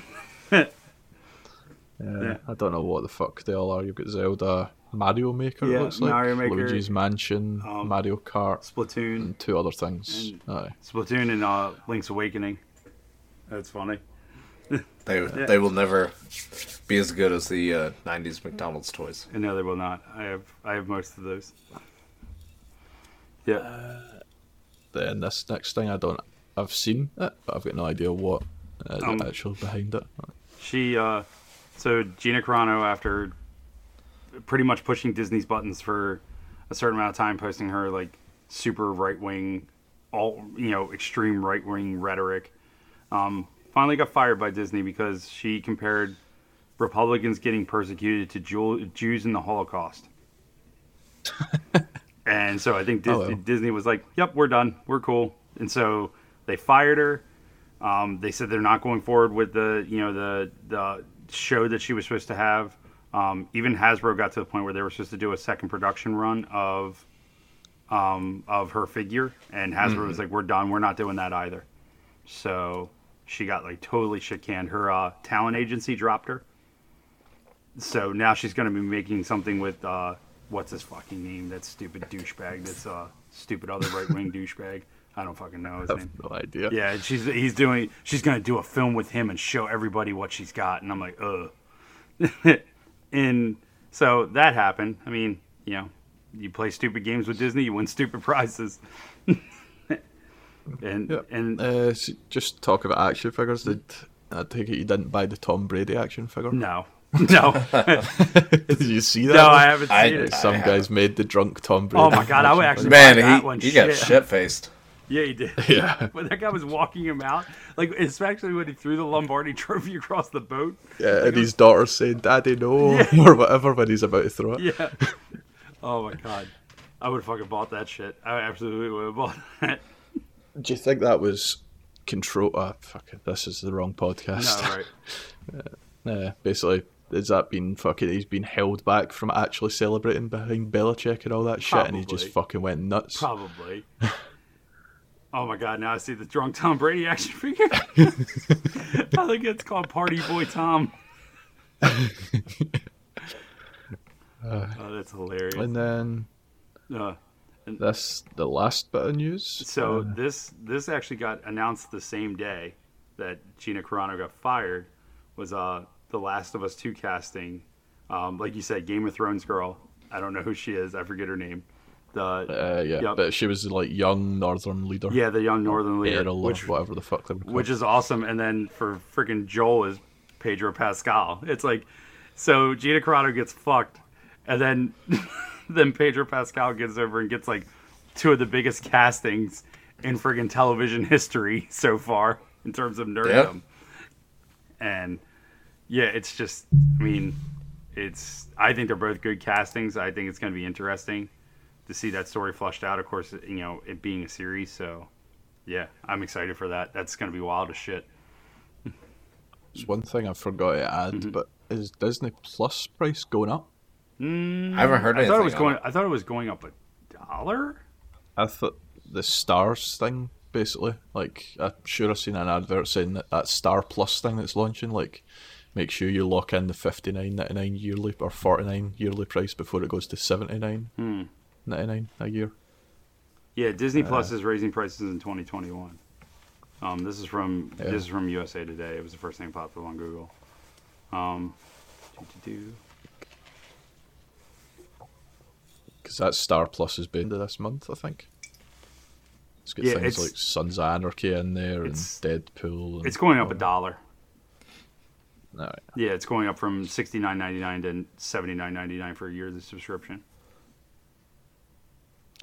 Uh, Yeah. I don't know what the fuck they all are. You've got Zelda, Mario Maker, Yeah, it looks like, Mario Maker, Luigi's Mansion, um, Mario Kart, Splatoon, and two other things. and-. Splatoon, and uh, Link's Awakening. That's funny. They they will never be as good as the uh, '90s McDonald's toys. And no, they will not. I have I have most of those. Yeah, Then this next thing, I don't. I've seen it, but I've got no idea what uh, Um, the actual behind it. she. uh So Gina Carano, after pretty much pushing Disney's buttons for a certain amount of time, posting her like super right wing, all you know, extreme right wing rhetoric, um, finally got fired by Disney because she compared Republicans getting persecuted to Jew- Jews in the Holocaust. and so I think Oh. Disney was like, "Yep, we're done. We're cool." And so they fired her. Um, they said they're not going forward with the you know the the show that she was supposed to have. Um, even Hasbro got to the point where they were supposed to do a second production run of um, of her figure, and Hasbro was like, "We're done. We're not doing that either." So she got like totally shit canned. Her uh, talent agency dropped her. So now she's going to be making something with uh, what's his fucking name? That stupid douchebag. That's uh, stupid other right wing douchebag. I don't fucking know his I name. have no idea. Yeah, she's he's doing. She's gonna do a film with him and show everybody what she's got, and I'm like, ugh. and so that happened. I mean, you know, you play stupid games with Disney, you win stupid prizes. And Yeah. and Uh, s- just talk about action figures. Did I take it you didn't buy the Tom Brady action figure? no, no, Did you see that? no, one? I haven't seen I- it. Some I guys made the drunk Tom Brady. Oh my God, I would actually- Man, that one, he, he got shit. shit faced. Yeah, he did. Yeah, When that guy was walking him out, like especially when he threw the Lombardi Trophy across the boat. yeah, and his daughter saying "Daddy, no" or whatever when he's about to throw it. Yeah. Oh my god. I would have fucking bought that shit. I absolutely would have bought that. Do you think that was control? Ah, fuck it. This is the wrong podcast. No, right. Uh, basically, has that been fucking? He's been held back from actually celebrating behind Belichick and all that shit, and he just fucking went nuts. Probably. oh my god, now I see the drunk Tom Brady action figure. I think it's called Party Boy Tom. oh, that's hilarious. And then Uh, this the last bit of news. So Uh, this this actually got announced the same day that Gina Carano got fired. Was uh the Last of Us two casting, um, like you said, Game of Thrones girl. I don't know who she is. I forget her name. The uh, yeah, Yep. but she was like young northern leader. yeah, the young Northern leader, Errol which whatever the fuck they were called. which is awesome. And then for freaking Joel is Pedro Pascal. It's like so Gina Carano gets fucked, and then then Pedro Pascal gets over and gets like two of the biggest castings in friggin' television history so far in terms of nerdom. And yeah, it's just I mean, it's I think they're both good castings. I think it's going to be interesting to see that story flushed out. Of course, you know it being a series, so yeah, I'm excited for that. That's going to be wild as shit. There's one thing I forgot to add, Mm-hmm. but is Disney Plus price going up? I haven't heard I thought it was going. it. I thought it was going up a dollar. I thought the stars thing, basically, like I'm sure I've seen an advert saying that that Star Plus thing that's launching, like, make sure you lock in the fifty nine ninety nine yearly or forty nine yearly price before it goes to seventy nine Hmm. ninety nine a year. Yeah, Disney Plus is raising prices in 2021. Um, this is from Yeah. this is from USA Today. It was the first thing popped up on Google. Um, doo-doo-doo. Because that Star Plus is been this month, I think. It's got Yeah, things it's- like Sons of Anarchy in there and Deadpool. And it's going up a dollar. Alright. Yeah, it's going up from 69.99 to 79.99 for a year of the subscription.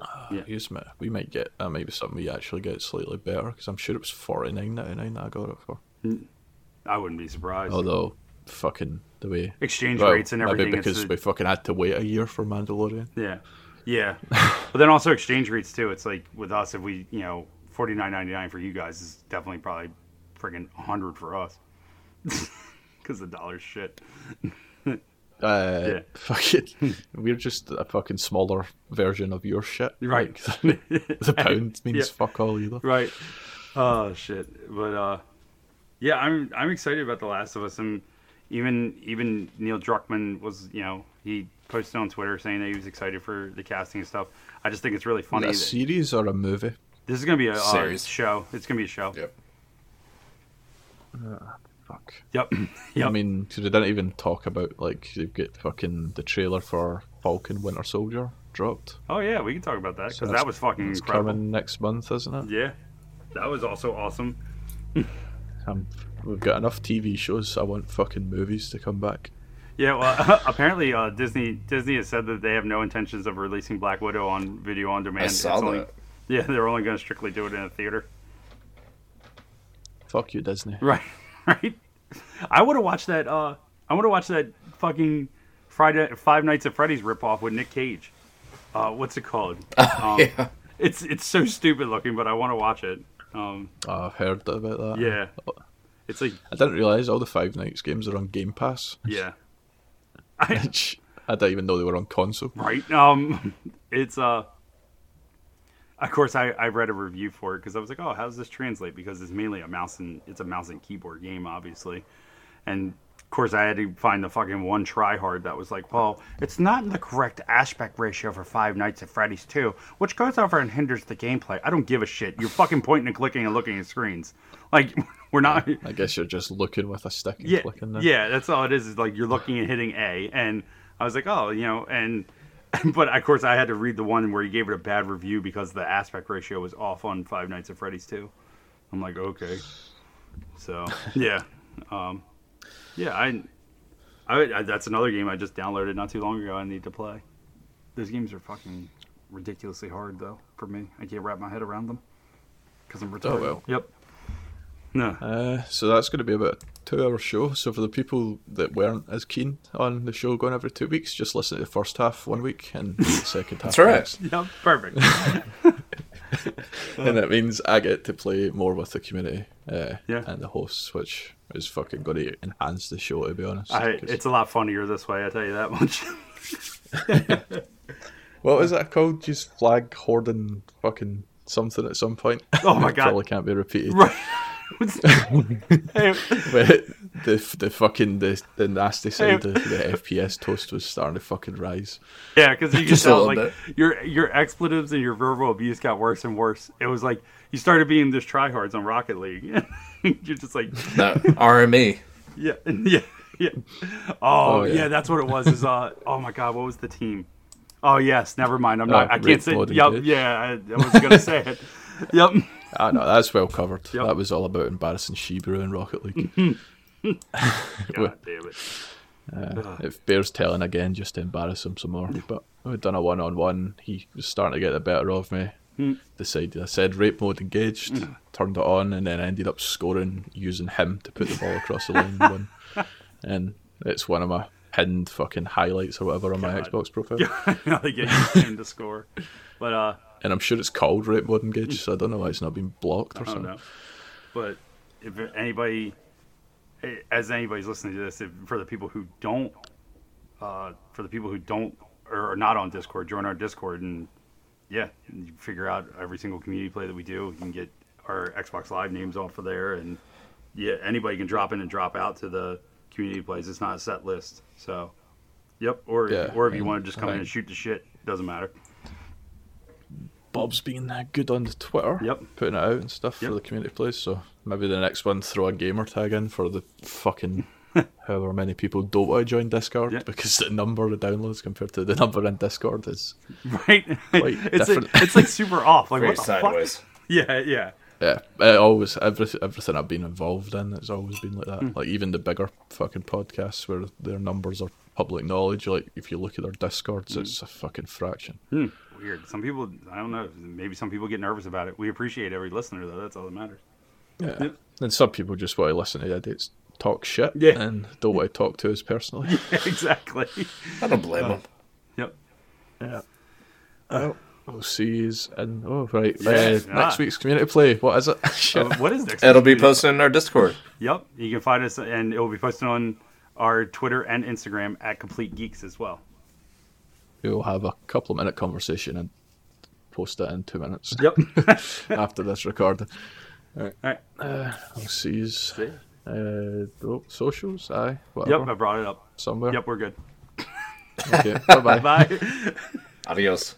Ah, yeah. Use me. We might get that. Might be something we actually get slightly better because I'm sure it was forty nine ninety nine that I got it for. I wouldn't be surprised. Although, fucking the way Exchange well, rates and everything. Maybe because the- we fucking had to wait a year for Mandalorian. Yeah, yeah. but then also exchange rates too. It's like with us, if we, you know, forty nine ninety nine for you guys is definitely probably friggin' hundred for us because the dollar's shit. Uh, Yeah. fucking, we're just a fucking smaller version of your shit. Right. The pound means Yeah. fuck all either. right. Oh shit. But uh, yeah, I'm I'm excited about The Last of Us, and even even Neil Druckmann was, you know, he posted on Twitter saying that he was excited for the casting and stuff. I just think it's really Is funny. it a series or a movie? this is gonna be a uh, Series. show. It's gonna be a show. Yep. Fuck. Yep. yep. I mean, 'cause they didn't even talk about like you get fucking the trailer for Falcon Winter Soldier dropped. oh yeah, we can talk about that So because that's- that was fucking It's incredible. coming next month, isn't it? Yeah, that was also awesome. Um, we've got enough TV shows. I want fucking movies to come back. Yeah, well, apparently uh, Disney Disney has said that they have no intentions of releasing Black Widow on video on demand. I saw It's only- that. yeah, they're only going to strictly do it in a theater. Fuck you, Disney. Right, right. I would have watched that. Uh, I want to watch that fucking Friday Five Nights at Freddy's ripoff with Nick Cage. Uh, what's it called? Um, yeah. It's it's so stupid looking, but I want to watch it. Um, Oh, I've heard about that. yeah, it's like I didn't realise all the Five Nights games are on Game Pass. yeah, Which I didn't even know they were on console. right. Um, it's uh, of course I I read a review for it because I was like, oh, how does this translate? Because it's mainly a mouse and it's a mouse and keyboard game, obviously, and of course I had to find the fucking one try hard that was like, well, it's not in the correct aspect ratio for Five Nights at Freddy's 2, which goes over and hinders the gameplay. I don't give a shit. You're fucking pointing and clicking and looking at screens. Like we're not. I guess you're just looking with a stick and yeah, clicking there. yeah, that's all it is. Is like you're looking and hitting A, and I was like, oh, you know, and but of course I had to read the one where he gave it a bad review because the aspect ratio was off on Five Nights at Freddy's 2. I'm like, okay, so yeah, um, yeah, I, I, I, that's another game I just downloaded not too long ago. I need to play. Those games are fucking ridiculously hard though for me. I can't wrap my head around them because I'm retarded. Oh, well. Yep. No. Uh, so that's going to be about a two-hour show. So for the people that weren't as keen on the show going every two weeks, just listen to the first half one week and the second half. That's right. next. Yep. Perfect. and that means I get to play more with the community uh, Yeah. and the hosts, which is fucking going to enhance the show. To be honest, I, 'Cause- it's a lot funnier this way. I tell you that much. what was that called? Just flag hoarding fucking something at some point. Oh my God. Probably can't be repeated. right. Hey, But the the fucking the, the nasty side of the FPS toast was starting to fucking rise. yeah, because you Just a tell like bit. your your expletives and your verbal abuse got worse and worse. It was like you started being this tryhards on Rocket League. You're just like, No, RME. yeah, yeah, yeah. Oh, Oh, yeah. yeah. that's what it was. Is uh, oh my god, what was the team? Oh yes, never mind. I'm not. Oh, I can't say. Mode Yep. Engage. Yeah, I, I was gonna say it. Yep. Ah, no, that's well covered. Yep. That was all about embarrassing Shebrew in Rocket League. God damn it. Uh, it bears telling again just to embarrass him some more. But we'd done a one on one. He was starting to get the better of me. Hmm. Decided I said rape mode engaged, turned it on, and then ended up scoring using him to put the ball across the line and. And it's one of my pinned fucking highlights or whatever on my Xbox profile. Now they get him to score, but uh. And I'm sure it's called rape mode engaged, so I don't know why it's not been blocked or I don't something. know. But if anybody, as anybody's listening to this, if, for the people who don't, uh, for the people who don't or are not on Discord, join our Discord and yeah, you figure out every single community play that we do. You can get our Xbox Live names off of there, and yeah, anybody can drop in and drop out to the community plays. It's not a set list, so yep. Or Yeah, or if you want to just come in and shoot the shit, doesn't matter. Bob's been good on the Twitter, Yep. putting it out and stuff Yep. for the community plays. So maybe the next one, throw a gamer tag in for the fucking however many people don't want to join Discord Yeah. because the number of downloads compared to the number in Discord is Right? Quite it's like, it's like super off. Like Very what the sideways. fuck? Yeah, yeah. yeah. It always every, everything I've been involved in, it's always been like that. Like even the bigger fucking podcasts where their numbers are public knowledge. Like if you look at their Discords, it's a fucking fraction. Hmm. Weird. Some people, I don't know. Maybe some people get nervous about it. We appreciate every listener, though. That's all that matters. Yeah. Yep. And some people just want to listen to idiots talk shit Yeah. and don't want to talk to us personally. Yeah, exactly. I don't blame them. Yep. Yeah. Well, we'll see yous in. Oh, right. Yeah, uh. Next week's community play. What is it? Shit. Uh, what is next? It'll be posted in our Discord. Yep. You can find us, and it will be posted on our Twitter and Instagram at Complete Geeks as well. We'll have a couple of minute conversation and post it in two minutes Yep. after this recording. all right. Uh, I'll see yous. See? Uh, oh, socials? Aye. Whatever. Yep. I brought it up. Somewhere. Yep. We're good. Okay. Bye bye. Bye. Adios.